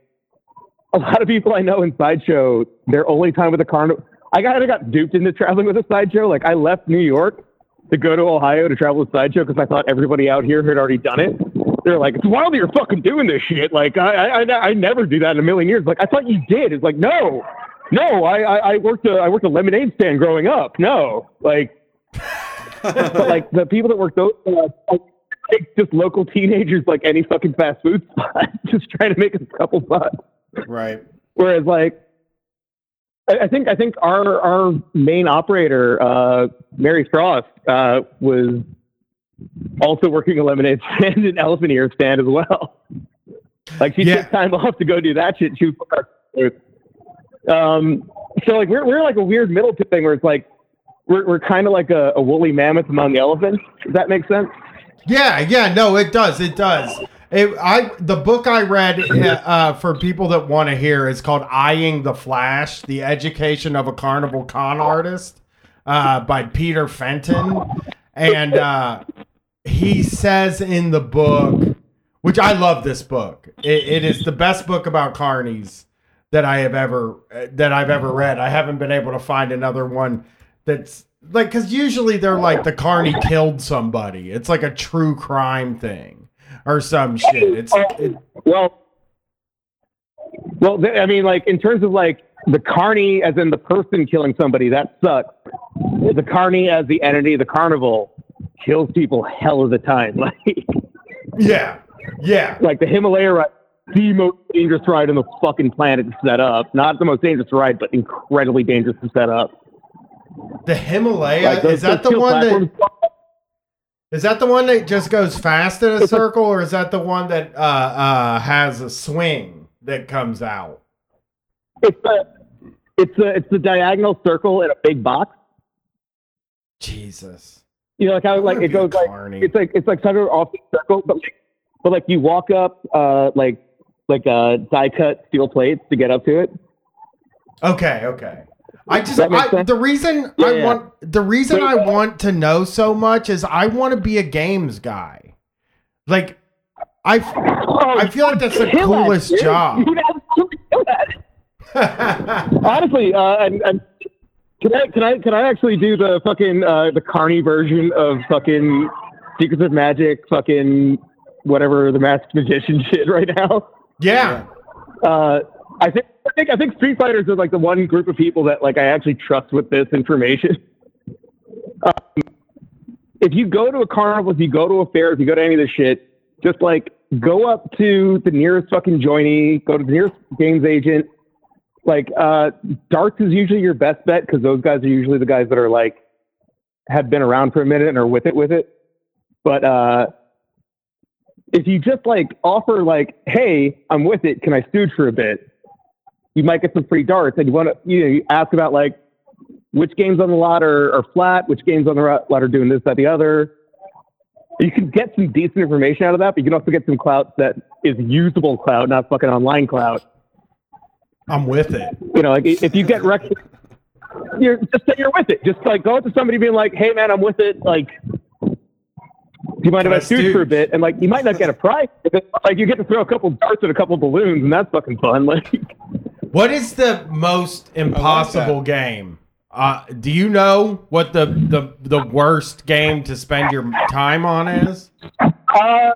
F: a lot of people I know in sideshow, their only time with a carnival. I got I got duped into traveling with a sideshow. Like I left New York to go to Ohio to travel with sideshow because I thought everybody out here had already done it. They're like, it's wild that you're fucking doing this shit. Like I I, I, never do that in a million years. Like I thought you did. It's like no. No, I, I, I worked a I worked a lemonade stand growing up. No, like like the people that work those, uh, like just local teenagers, like any fucking fast food spot, just trying to make a couple bucks.
A: Right.
F: Whereas like, I, I think I think our our main operator, uh, Mary Frost, uh, was also working a lemonade stand and elephant ear stand as well. Like she
B: Yeah.
F: took time off to go do that shit. She was, um, so like we're we're like a weird middle thing where it's like we're we're kind of like a, a woolly mammoth among elephants. Does that make sense?
B: Yeah, yeah, no, it does. It does. It, I the book I read uh, for people that want to hear is called "Eyeing the Flash: The Education of a Carnival Con Artist" uh, by Peter Fenton, and uh, he says in the book, which I love this book. It, it is the best book about carnies that I have ever uh, that I've ever read. I haven't been able to find another one that's like because usually they're like the carney killed somebody. It's like a true crime thing or some shit. It's it,
F: Well, well, th- I mean, like in terms of like the carney, as in the person killing somebody, that sucks. The carney as the entity, the carnival, kills people hell of the time. Like,
B: yeah, yeah,
F: like the Himalaya ride, the most dangerous ride on the fucking planet to set up. Not the most dangerous ride, but incredibly dangerous to set up.
B: The Himalaya
F: Like,
B: is that the one that is that the one that just goes fast in a circle, or is that the one that uh, uh, has a swing that comes out?
F: It's the It's a it's the diagonal circle in a big box.
B: Jesus.
F: You know, like how like it goes
B: a
F: like it's like it's like kind of off the circle, but like, but like you walk up uh like like uh die cut steel plates to get up to it.
B: Okay, okay. I just I, the reason
F: Yeah,
B: I
F: yeah.
B: want the reason
F: Wait,
B: I
F: what?
B: want to know so much is I want to be a games guy. Like I
F: Oh,
B: I feel like that's the
F: kill at it,
B: coolest job.
F: You'd absolutely kill at. Honestly, uh, and, and can I can I can I actually do the fucking uh, the Carney version of fucking Secrets of Magic, fucking whatever the masked magician shit right now?
B: yeah.
F: Uh, I think I think I think Street Fighters are like the one group of people that like I actually trust with this information. Um, if you go to a carnival, if you go to a fair, if you go to any of this shit, just like go up to the nearest fucking joiney, go to the nearest games agent. Like uh, darts is usually your best bet because those guys are usually the guys that are like have been around for a minute and are with it with it. But uh, if you just like offer like, hey, I'm with it, can I stooge for a bit? You might get some free darts, and you want to you, know, you ask about like which games on the lot are, are flat, which games on the lot are doing this, that, the other. You can get some decent information out of that, but you can also get some clout that is usable clout, not fucking online clout.
B: I'm with it.
F: You know, like if you get rec- you're just say you're with it. Just like go up to somebody being like, "Hey, man, I'm with it." Like, do you mind if I stooge for a bit? And like, you might not get a prize. but, Like, you get to throw a couple darts at a couple balloons, and that's fucking fun. Like,
B: What is the most impossible game? Uh, do you know what the, the the worst game to spend your time on is?
F: uh,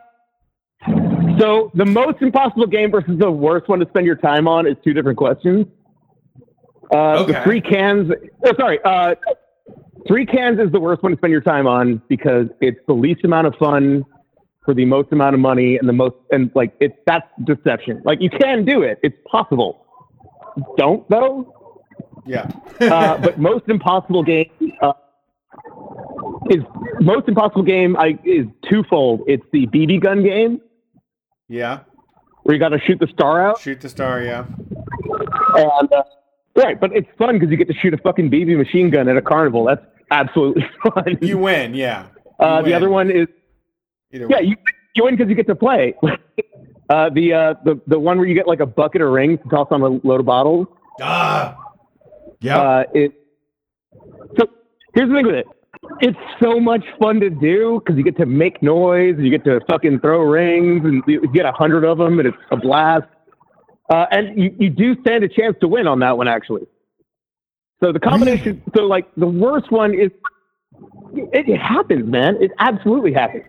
F: so the most impossible game versus the worst one to spend your time on is two different questions. Uh, The
B: Okay.
F: three cans. Oh, sorry. Uh, three cans is the worst one to spend your time on because it's the least amount of fun for the most amount of money and the most and like it's that's deception. Like you can do it. It's possible. Don't though.
A: Yeah.
F: Uh, but most impossible game uh, is most impossible game I, is twofold. It's the BB gun game
A: Yeah.
F: where you got to shoot the star out,
A: Shoot the star. Yeah.
F: and uh, right. But it's fun because you get to shoot a fucking BB machine gun at a carnival. That's absolutely fun.
A: You win. Yeah. You
F: uh, the other one is
A: Either
F: yeah,
A: way.
F: you you win because you get to play. uh, the uh, the the one where you get like a bucket of rings to toss on a load of bottles.
B: Ah, yeah.
F: Uh, it. So here's the thing with it. It's so much fun to do because you get to make noise, and you get to fucking throw rings, and you you get a hundred of them, and it's a blast. Uh, and you, you do stand a chance to win on that one, actually. So the combination, so like the worst one is, it, it happens, man. It absolutely happens.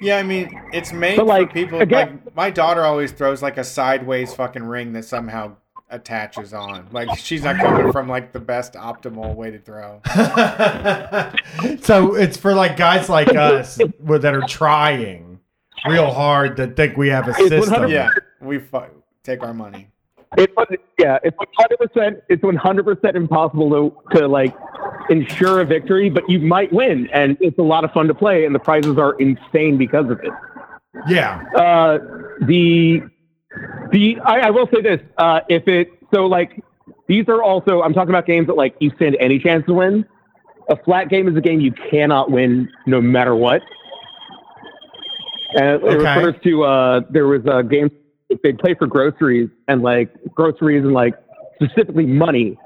A: Yeah, I mean, it's made
F: But, like,
A: for people.
F: again-
A: like my daughter always throws like a sideways fucking ring that somehow attaches on. Like she's not coming from like the best optimal way to throw.
B: so it's for like guys like us that are trying real hard that think we have a system.
A: Yeah, we fu- take our money.
F: It's yeah, it's one hundred percent. It's one hundred percent impossible to to like ensure a victory, but you might win, and it's a lot of fun to play, and the prizes are insane because of it.
B: Yeah.
F: Uh, the the I, I will say this: uh, if it so like these are also I'm talking about games that like you stand any chance to win. A flat game is a game you cannot win no matter what. And it
B: Okay.
F: refers to uh, there was a game they play for groceries and like groceries and like specifically money,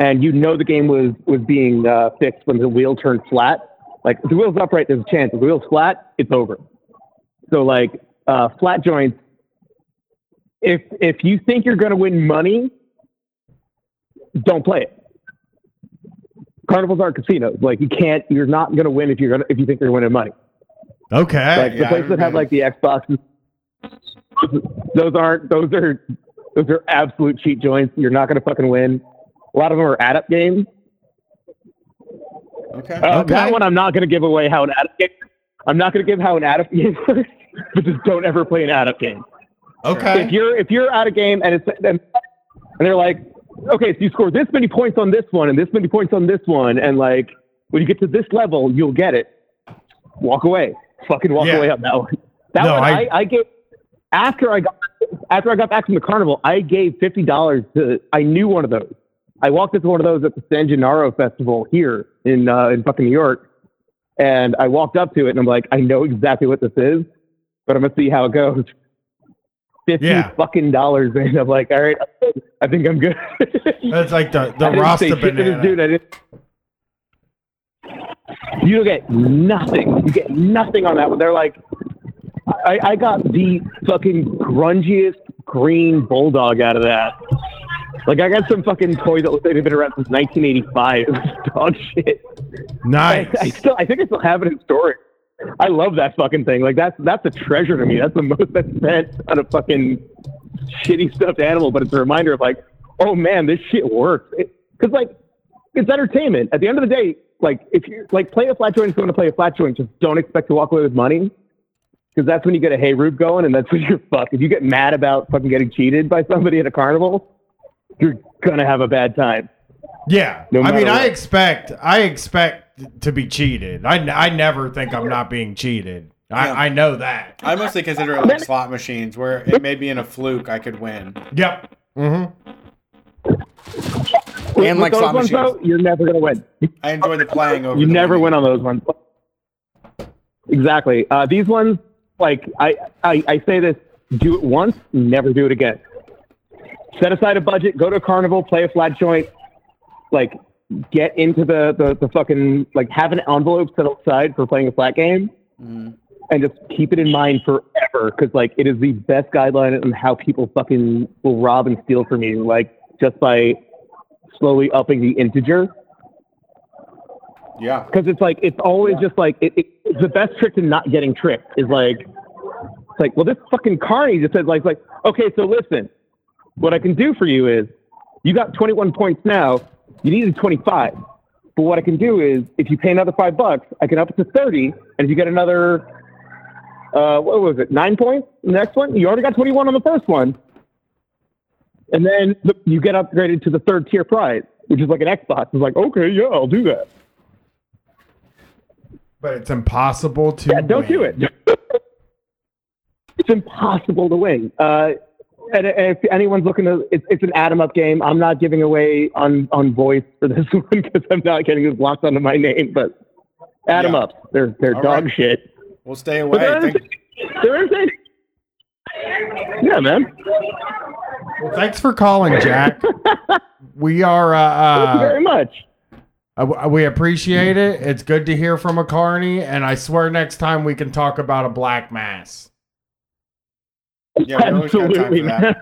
F: and you know the game was was being uh, fixed when the wheel turned flat. Like if the wheel's upright, there's a chance. If the wheel's flat, it's over. So like uh, flat joints, if if you think you're going to win money, don't play it. Carnivals aren't casinos. Like you can't. You're not going to win if you're gonna if you think you're winning money.
B: Okay.
F: Like the
A: yeah,
F: places that have like the Xboxes, those aren't. Those are those are absolute cheat joints. You're not going to fucking win. A lot of them are add up games.
A: Okay.
F: Uh,
B: Okay.
F: That one I'm not going to give away how an add up game. I'm not going to give how an add up game works. But just don't ever play an add up game.
B: okay.
F: if you're if you're at a game and it's and, and they're like, okay, so you score this many points on this one and this many points on this one, and like when you get to this level, you'll get it. Walk away, fucking walk
B: Yeah.
F: away on that one. That
B: No,
F: one
B: I-
F: I, I gave after I got after I got back from the carnival, I gave fifty dollars to. I knew one of those. I walked into one of those at the San Gennaro Festival here in uh, in fucking New York, and I walked up to it and I'm like, I know exactly what this is, but I'm gonna see how it goes. Fifty
B: Yeah.
F: fucking dollars, and I'm like, all right, I think I'm good.
B: That's like the the
F: I didn't
B: Rasta
F: say shit to this
B: banana.
F: dude. I didn't. You get nothing. You get nothing on that one. They're like, I, I got the fucking grungiest green bulldog out of that. Like I got some fucking toy that look like they've been around since 1985. It was dog shit.
B: Nice.
F: I, I still, I think I still have it in storage. I love that fucking thing. Like that's that's a treasure to me. That's the most I've spent on a fucking shitty stuffed animal. But it's a reminder of like, oh man, this shit works. Because like, it's entertainment. At the end of the day, like if you like play a flat joint, if you want to play a flat joint, just don't expect to walk away with money. Because that's when you get a hey Rube going, and that's when you're fucked. If you get mad about fucking getting cheated by somebody at a carnival, you're gonna have a bad time.
B: Yeah,
F: No
B: I mean,
F: matter
B: I expect, I expect to be cheated. I, I never think I'm not being cheated. I,
A: Yeah.
B: I know that.
A: I mostly consider it like slot machines where it may be in a fluke I could win.
B: Yep. Mm-hmm.
A: And
F: With
A: like
F: those
A: slot
F: ones,
A: machines.
F: though, you're never gonna win.
A: I enjoy the playing over.
F: You
A: the
F: never
A: winning.
F: win on those ones. Exactly. Uh, these ones, like I, I, I say this: do it once, never do it again. Set aside a budget, go to a carnival, play a flat joint, like get into the the, the fucking like have an envelope set aside for playing a flat game,
A: Mhm.
F: and just keep it in mind forever because like it is the best guideline on how people fucking will rob and steal from you, like just by slowly upping the integer
A: Yeah.
F: because it's like it's always just like it, it, it's the best trick to not getting tricked is like it's like well this fucking carney just said like like okay so listen what I can do for you is you got 21 points now you needed 25 but what I can do is if you pay another five bucks I can up it to 30 and if you get another uh what was it nine points the next one? You already got 21 on the first one. And then you get upgraded to the third tier prize which is like an Xbox. It's like okay yeah I'll do that
B: But it's impossible to.
F: Yeah, don't do it. it's impossible to win. Uh, and, and if anyone's looking to, it's, it's an atom up game. I'm not giving away on, on voice for this one because I'm not getting this locked onto my name. But atom
A: Yeah.
F: ups, they're they're
A: All
F: dog
A: right.
F: shit.
A: We'll stay away. Thank-
F: entertaining. They're entertaining. Yeah, man.
B: Well, thanks for calling, Jack. we are.
F: Uh, Thank you
B: Uh,
F: very much.
B: Uh, we appreciate it. It's good to hear from a carney, and I swear next time we can talk about a black mass.
A: Yeah, we always got time
F: Absolutely, man.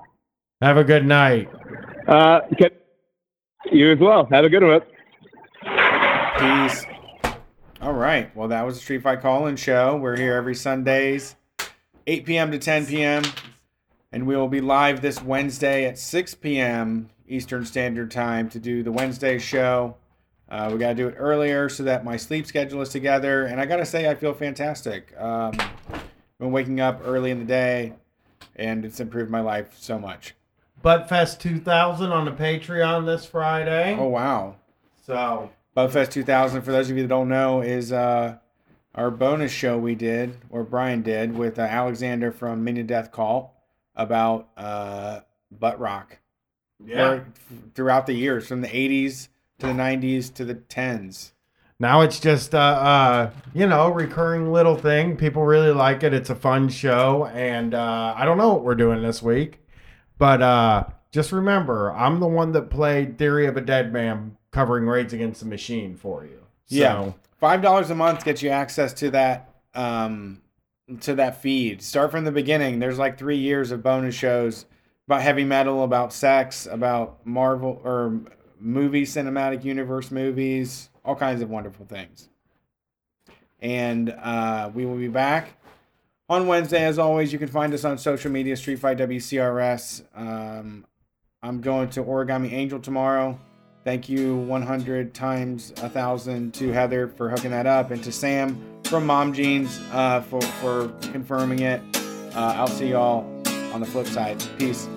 B: Have a good night.
F: Uh, get, you as well. Have a good one.
A: Peace. All right. Well, that was the Street Fight Call-In show. We're here every Sundays, 8 p.m. to 10 p.m. And we will be live this Wednesday at 6 p.m. Eastern Standard Time to do the Wednesday show. Uh, we got to do it earlier so that my sleep schedule is together. And I got to say, I feel fantastic. Um, been waking up early in the day, and it's improved my life so much.
B: Buttfest 2000 on the Patreon this Friday.
A: Oh, wow.
B: So
A: Buttfest 2000, for those of you that don't know, is uh, our bonus show we did, or Brian did, with uh, Alexander from Minion Death Call about uh, butt rock.
B: yeah.
A: Or throughout the years, from the 80s to the 90s to the 10s.
B: Now it's just uh, uh you know recurring little thing. People really like it. It's a fun show, and uh, I don't know what we're doing this week, but uh, just remember, I'm the one that played Theory of a Deadman covering Rage Against the Machine for you. So,
A: Yeah. Five dollars a month gets you access to that um, to that feed. Start from the beginning. There's like three years of bonus shows about heavy metal, about sex, about Marvel or movie cinematic universe movies, all kinds of wonderful things. And uh, we will be back on Wednesday, as always. You can find us on social media, Street Fight WCRS. Um, I'm going to Origami Angel tomorrow. Thank you 100 times a thousand to Heather for hooking that up and to Sam from Mom Jeans uh, for, for confirming it. Uh, I'll see y'all on the flip side. Peace.